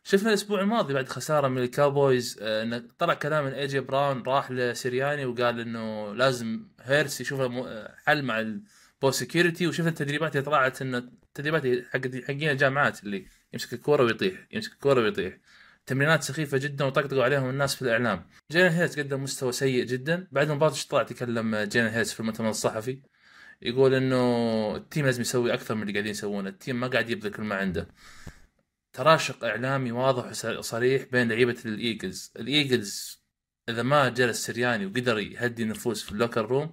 شفنا الأسبوع الماضي بعد خسارة من الكاوبويز آه، انه طلع كلام من اي جي براون راح لسيرياني وقال إنه لازم هيرتس يشوف آه، حل مع ال ball security وشفنا التدريبات اللي طلعت إنه التدريبات حق حقين الجامعات اللي يمسك الكورة ويطيح يمسك الكورة ويطيح. تمرينات سخيفة جدا وطقطقوا عليهم الناس في الإعلام. جيلن هيرتس قدم مستوى سيء جدا. بعد المباراه إيش طلع تكلم جيلن هيرتس في المؤتمر الصحفي يقول إنه ال team لازم يسوي أكثر من اللي قاعدين يسوونه. ال team ما قاعد يبذل كل ما عنده. تراشق إعلامي واضح وصريح بين لعيبة الإيجلز. الإيجلز إذا ما جلس سرياني وقدر يهدي النفوس في ال locker room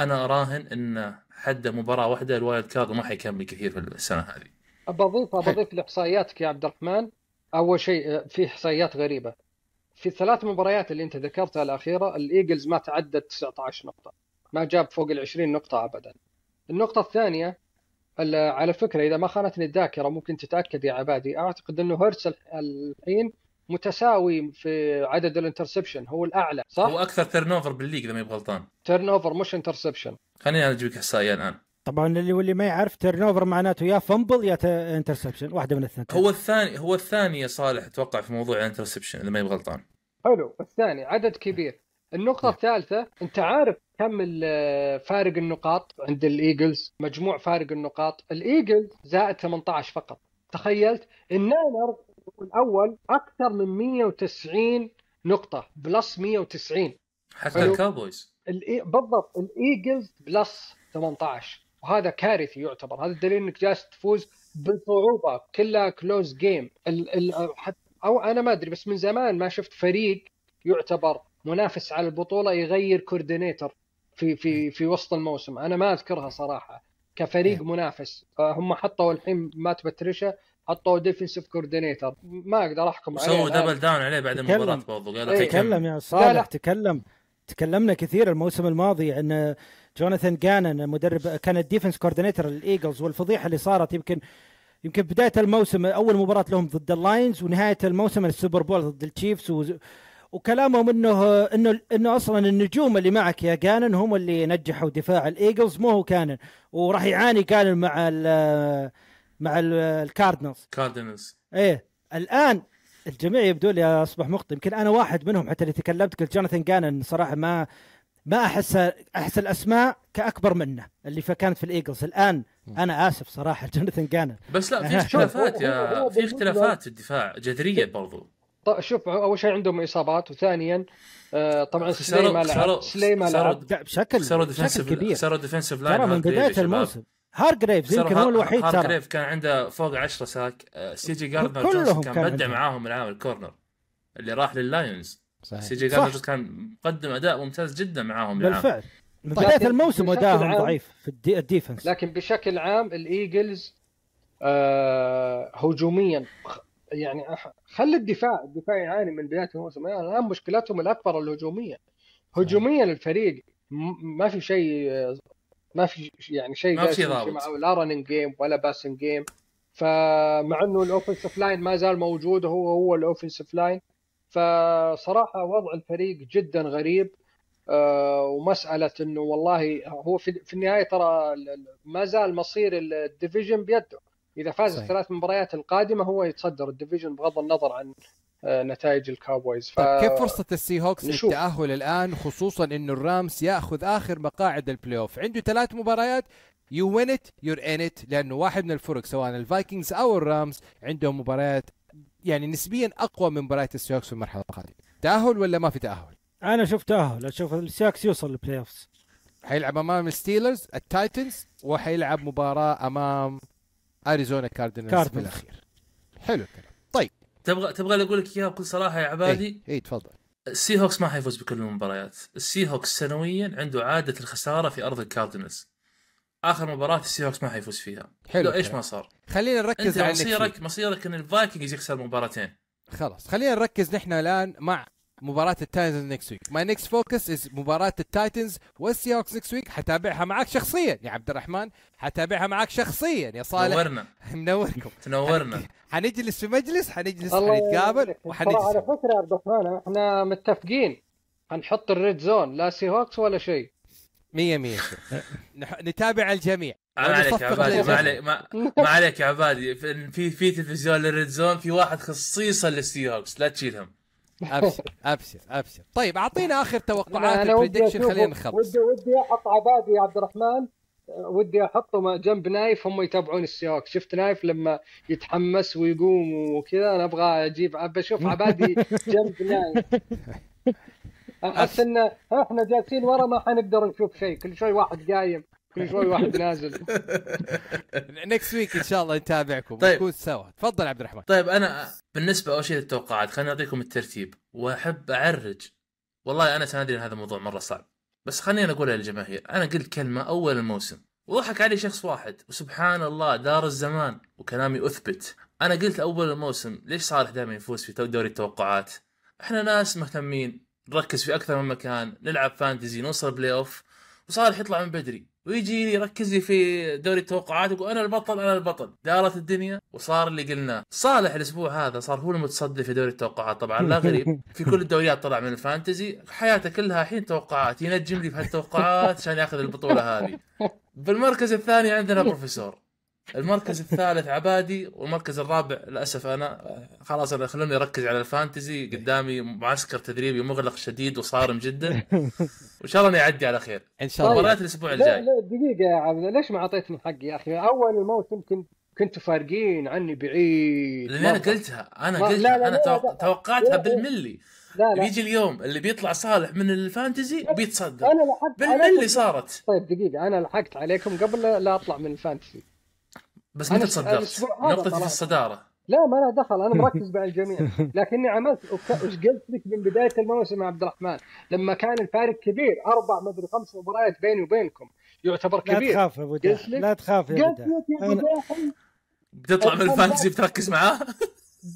أنا أراهن انه حد مباراة واحدة ال wild card وما حيكمل كثير في السنة هذه. بضيف بضيف لإحصائياتك يا عبد الرحمن. أول شيء آه، في إحصائيات غريبة. في الثلاث مباريات اللي أنت ذكرتها الأخيرة الإيجلز ما تعدى 19 نقطة. ما جاب فوق ال 20 نقطة ابدا. النقطة الثانية ال- على فكرة إذا ما خانتني الذاكرة ممكن تتأكد يا عبادي أعتقد إنه هيرتس الحين متساوي في عدد ال interception هو الأعلى صح؟ هو أكثر turnover بال league إذا ما غلطان turnover مش interception خليني أجيب لك إحصائية الآن. طبعا اللي واللي ما يعرف turnover معناته يا fumble يا interception واحدة من الاثنين. هو الثاني هو الثاني يا صالح أتوقع في موضوع ال interception إذا ما يبغى غلطان. حلو الثاني عدد كبير. النقطة الثالثة أنت عارف كم فارق النقاط عند الإيجلز؟ مجموع فارق النقاط. الإيجلز زائد 18 فقط. تخيلت الناينر الأول أكثر من 190 نقطة plus 190 حتى الإي... بالضبط الإيجلز plus 18 وهذا كارثي يعتبر. هذا الدليل إنك جالس تفوز بصعوبه كلها close game ال... ال... أو أنا ما أدري بس من زمان ما شفت فريق يعتبر منافس على البطولة يغير coordinator في في في وسط الموسم. أنا ما أذكرها صراحة. كفريق منافس. هم حطوا الحين مات باتريشا حطوا defensive coordinator ما أقدر أحكم عليه الآن. double down عليه بعد. المباراة برضو. قال إيه. تكلم. يا. صالح تكلم. تكلمنا كثير الموسم الماضي ان جوناثان جانن مدرب كان ال defense coordinator للإيجلز والفضيحة اللي صارت يمكن يمكن بداية الموسم أول مباراة لهم ضد اللاينز ونهاية الموسم السوبر بول ضد التشيفز و... وكلامهم انه انه إنه أصلا النجوم اللي معك يا جانن هم اللي نجحوا دفاع الإيجلز مو هو جانن وراح يعاني جانن مع ال مع ال- الكاردنالز كاردينالز. إيه الآن الجميع يبدو لي أصبح مخطئ. يمكن أنا واحد منهم حتى اللي تكلمت. قلت جوناثان جانن صراحة ما ما أحس أحس الأسماء كأكبر منه اللي كانت في الإيجلز. الآن أنا آسف صراحة جوناثان جانن. بس لا في اختلافات يا في اختلافات في الدفاع جذرية برضو. طيب شوف أول شيء عندهم إصابات وثانيا آه، طبعا خسروا- سلي ما لعب سلي ما لعب بشكل خسروا defensive كبير. خسروا defensive line ترى من بداية. الموسم. هارجريفز يمكن هو الوحيد ترى. هارجريف كان عنده فوق 10 sack. آه، سي جي جاردنر كلهم جونسون كان كان بدع. معاهم العام ال corner. اللي راح لللايونز. صحيح. سي جي. جاردنر كان مقدم أداء ممتاز جدا معاهم العام. بالفعل. من طيب. بدايه الموسم عام- ضعيف في ال de- ال defense. لكن بشكل عام الإيجلز آه هجوميا يعني خلي الدفاع الدفاع يعاني من بداية الموسم. يعني الآن مشكلتهم الأكبر الهجومية. هجوميا الفريق م- ما في شيء آه، ما في يعني شيء ما في ضابط. لا running game ولا passing game فمع إنه ال offensive line ما زال موجود وهو هو ال offensive line فصراحة وضع الفريق جدا غريب. آه، ومسألة إنه والله هو في, في النهاية ترى ما زال مصير ال division بيده. إذا فاز صحيح. الثلاث مباريات القادمة هو يتصدر. ال division بغض النظر عن آه، نتائج الكاوبويز. ف... طيب كيف فرصة السي هوكس نشوف. للتأهل الآن خصوصا إنه الرامز يأخذ آخر مقاعد ال playoff عنده ثلاث مباريات. you win it you're in it لأنه واحد من الفرق سواء الفايكنجز أو الرامز عندهم مباريات يعني نسبيا أقوى من مباريات السي هوكس في المرحلة القادمة. تأهل ولا ما في تأهل؟ أنا شوف تأهل. أشوف السي هوكس يوصل لل playoffs حيلعب أمام الستيلرز التايتنز وحيلعب مباراة أمام أريزونا كاردينالز في كاردينالز. الاخير حلو الكلام. طيب. تبغى تبغى أقول لك إياها بكل صراحة يا عبادي؟ اي إيه تفضل. السي هوكس ما حيفوز بكل المباريات. السي هوكس سنويا عنده عادة الخسارة في أرض الكاردينالز. آخر مباراة السي هوكس ما حيفوز فيها. حلو لو إيش. ما صار. خلينا أنت نركز على مصيرك مصيرك مصيرك إن الفايكنجز يخسر مباراتين خلاص خلينا نركز نحن الآن مع مباراة التايتنز next week my next focus is مباراة التايتنز والسي هوكس next week حتابعها معك شخصيا يا عبد الرحمن. حتابعها معك شخصيا يا صالح. نورنا. منوركم. تنورنا. حنجلس في مجلس حنجلس حنتقابل. ترى على وحنجلس فكرة يا عبد الرحمن إحنا متفقين. حنحط ال red zone لا سي هوكس ولا شيء. مية مية. نح- نتابع الجميع. ما عليك يا عبادي ما. عليك ما, ما عليك يا عبادي. في في, في تلفزيون لل red zone في واحد خصيصا للسي هوكس لا تشيلهم. أبشر أبشر أبشر. طيب أعطينا آخر توقعات ال prediction خلينا نخلص. ودي ودي أحط عبادي يا عبد الرحمن. ودي أحطه جنب نايف هم يتابعون ال Seahawks شفت نايف لما يتحمس ويقوم وكذا؟ أنا أبغى أجيب ابى أشوف عبادي جنب نايف. احس ان إحنا جالسين ورا ما حنقدر نشوف شيء. كل شوي واحد قايم. كل شوي واحد نازل. next week إن شاء الله نتابعكم. طيب. نكون سوا. تفضل عبد الرحمن. طيب أنا بالنسبة أول شيء للتوقعات خليني أعطيكم الترتيب. وأحب أعرج. والله أنا سندري إن هذا الموضوع مرة صعب. بس خليني أقولها للجماهير. أنا قلت كلمة أول الموسم. وضحك علي شخص واحد. وسبحان الله دار الزمان. وكلامي أثبت. أنا قلت أول الموسم ليش صالح دائما يفوز في دوري التوقعات؟ إحنا ناس مهتمين. نركز في أكثر من مكان. نلعب fantasy. نوصل playoff وصالح يطلع من بدري. ويجي يركز لي في دوري التوقعات يقول أنا البطل أنا البطل. دارت الدنيا وصار اللي قلناه. صالح الأسبوع هذا صار هو المتصدر في دوري التوقعات. طبعا لا غريب. في كل الدوريات طلع من ال fantasy. حياته كلها الحين توقعات. ينجم لي في هالتوقعات عشان ياخذ البطولة هذه. بالمركز الثاني عندنا بروفيسور. المركز الثالث عبادي والمركز الرابع للأسف أنا خلاص أنا خلوني أركز على الفانتزي. قدامي معسكر تدريبي مغلق شديد وصارم جدا. وإن شاء الله انه يعدي على خير. إن شاء الله. مباريات الأسبوع لا الجاي. لا دقيقة يا عبد ليش ما أعطيتني حقي يا أخي؟ أول الموسم كنت كنتوا فارقين عني بعيد. لأن أنا. قلتها. أنا قلتها. لا، لا، أنا لا،. توقعتها. بالملي. لا لا. بيجي اليوم اللي بيطلع صالح من الفانتزي بيتصدر. أنا لحقت بالملي. صارت. طيب دقيقة. أنا لحقت عليكم قبل لا- أطلع من ال fantasy بس س- تصدرت؟ نقطتي في. الصدارة. لا ما لا دخل أنا مركز مع الجميع. لكني عملت وش قلت لك من بداية الموسم يا عبد الرحمن. لما كان الفارق كبير أربع مدري خمس مباريات بيني وبينكم. يعتبر لا كبير. تخاف يا أبو لا تخاف يا أبو بتطلع من الحمد ال fantasy بتركز معاه؟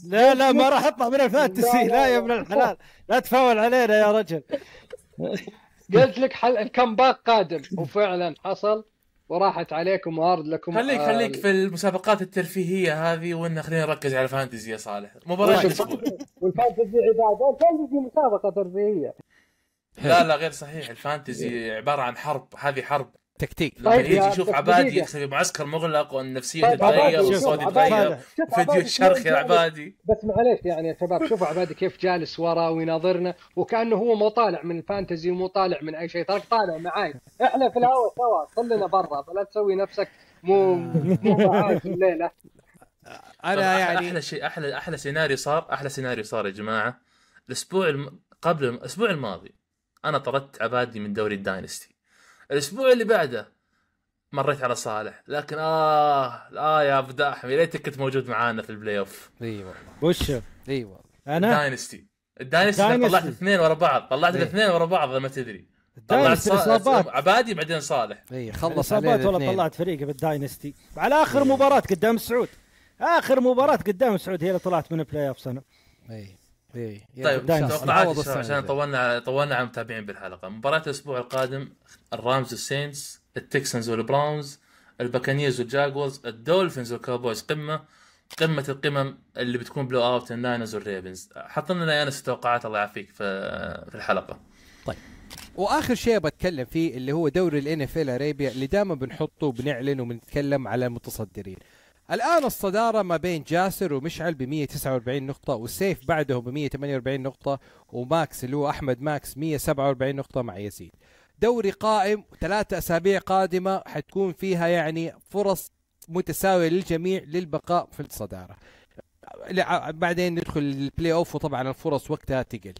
لا لا ما راح أطلع من لا، ال fantasy لا، لا يا لا. ابن الحلال لا تفاول علينا يا رجل. قلت لك حل ال comeback قادم وفعلا حصل. وراحت عليكم وارد لكم خليك آه، خليك في المسابقات الترفيهية هذه وان خلينا نركز على ال fantasy يا صالح. مباريات الأسبوع. وال fantasy عباده ال fantasy مسابقة ترفيهية. لا لا غير صحيح. ال fantasy عبارة عن حرب. هذه حرب. تكتيك. لما طيب يجي يا- يشوف عبادي. يكسب في معسكر مغلق والنفسيه طيب تتغير والصوت يتغير فيديو الشرخ يا عبادي. بس معليش يعني يا شباب شوفوا عبادي كيف جالس ورا ويناظرنا وكأنه هو مو طالع من ال fantasy ومو طالع من أي شيء. تراك طالع معاي. إحنا في الهواء سوا كلنا برا فلا تسوي نفسك مو مو معاي في الليلة. أنا طبعاً يعني أحلى شيء أحلى أحلى سيناريو صار أحلى سيناريو صار يا جماعة. الأسبوع الم... قبل الأسبوع الماضي أنا طردت عبادي من دوري ال dynasty. الأسبوع اللي بعده مريت على صالح لكن آه آه يا أبو داحم يا ريتك كنت موجود معانا في ال playoff. إي والله. وش؟ إي والله. أنا؟ dynasty ال dynasty dynasty. طلعت اثنين ورا بعض طلعت. الاثنين ورا بعض ما تدري. طلعت الإصابات. عبادي بعدين صالح. إي خلص الإصابات والله طلعت فريقي بال dynasty على آخر مباراة قدام السعود آخر مباراة قدام السعود هي اللي طلعت من ال playoff سنه إي. اي طيب dynasty. توقعات نعوض عشان-. طولنا طولنا على المتابعين بالحلقة. مباراة الأسبوع القادم الرامز والسينز التكسنز والبراونز الباكانيرز والجاكورز الدولفينز والكاوبويز. قمة قمة القمم اللي بتكون blowout ال Niners وال Ravens. حط لنا يا انس التوقعات الله يعافيك في في الحلقة. وآخر شيء بتكلم فيه اللي هو دوري ال NFL اللي دائما بنحطه وبنعلن وبنتكلم على المتصدرين. الآن الصدارة ما بين جاسر ومشعل ب 149 نقطة وسيف بعدهم ب 148 نقطة وماكس اللي هو أحمد ماكس 147 نقطة مع يزيد. دوري قائم ثلاثة أسابيع قادمة حتكون فيها يعني فرص متساوية للجميع للبقاء في الصدارة. لا، بعدين ندخل ال playoff وطبعا الفرص وقتها تقل.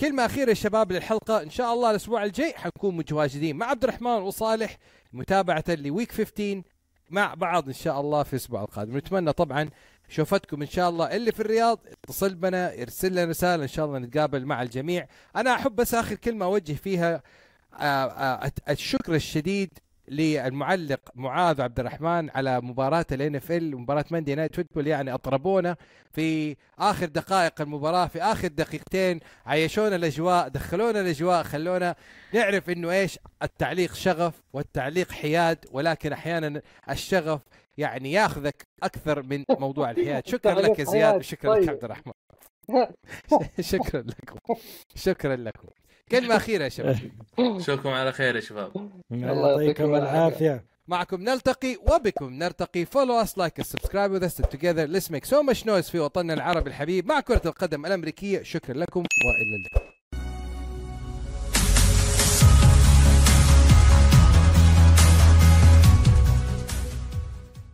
كلمة أخيرة يا شباب للحلقة إن شاء الله الأسبوع الجاي حنكون متواجدين مع عبد الرحمن وصالح متابعة ل week 15 مع بعض إن شاء الله في الأسبوع القادم. نتمنى طبعا شوفتكم إن شاء الله اللي في الرياض اتصل بنا ارسل لنا رسالة إن شاء الله نتقابل مع الجميع. أنا أحب بس آخر كلمة أوجه فيها آه، آه، الشكر الشديد للمعلق معاذ عبد الرحمن على مباراة ال NFL مباراة Monday Night Football يعني أطربونا. في آخر دقائق المباراة في آخر دقيقتين عيشونا الأجواء دخلونا الأجواء خلونا نعرف إنه إيش؟ التعليق شغف والتعليق حياد ولكن أحيانا الشغف يعني ياخذك أكثر من موضوع الحياد. شكرا لك يا زياد وشكرا لك طيب. عبد الرحمن. شكرا لكم. شكرا لكم. كلمة أخيرة يا شباب. اشوفكم على خير يا شباب. الله يعطيكم العافية. معكم نلتقي وبكم نرتقي. Follow us like us subscribe with us. Together. Let's make so much noise في وطننا العربي الحبيب مع كرة القدم الأمريكية. شكرا لكم وإلى اللقاء.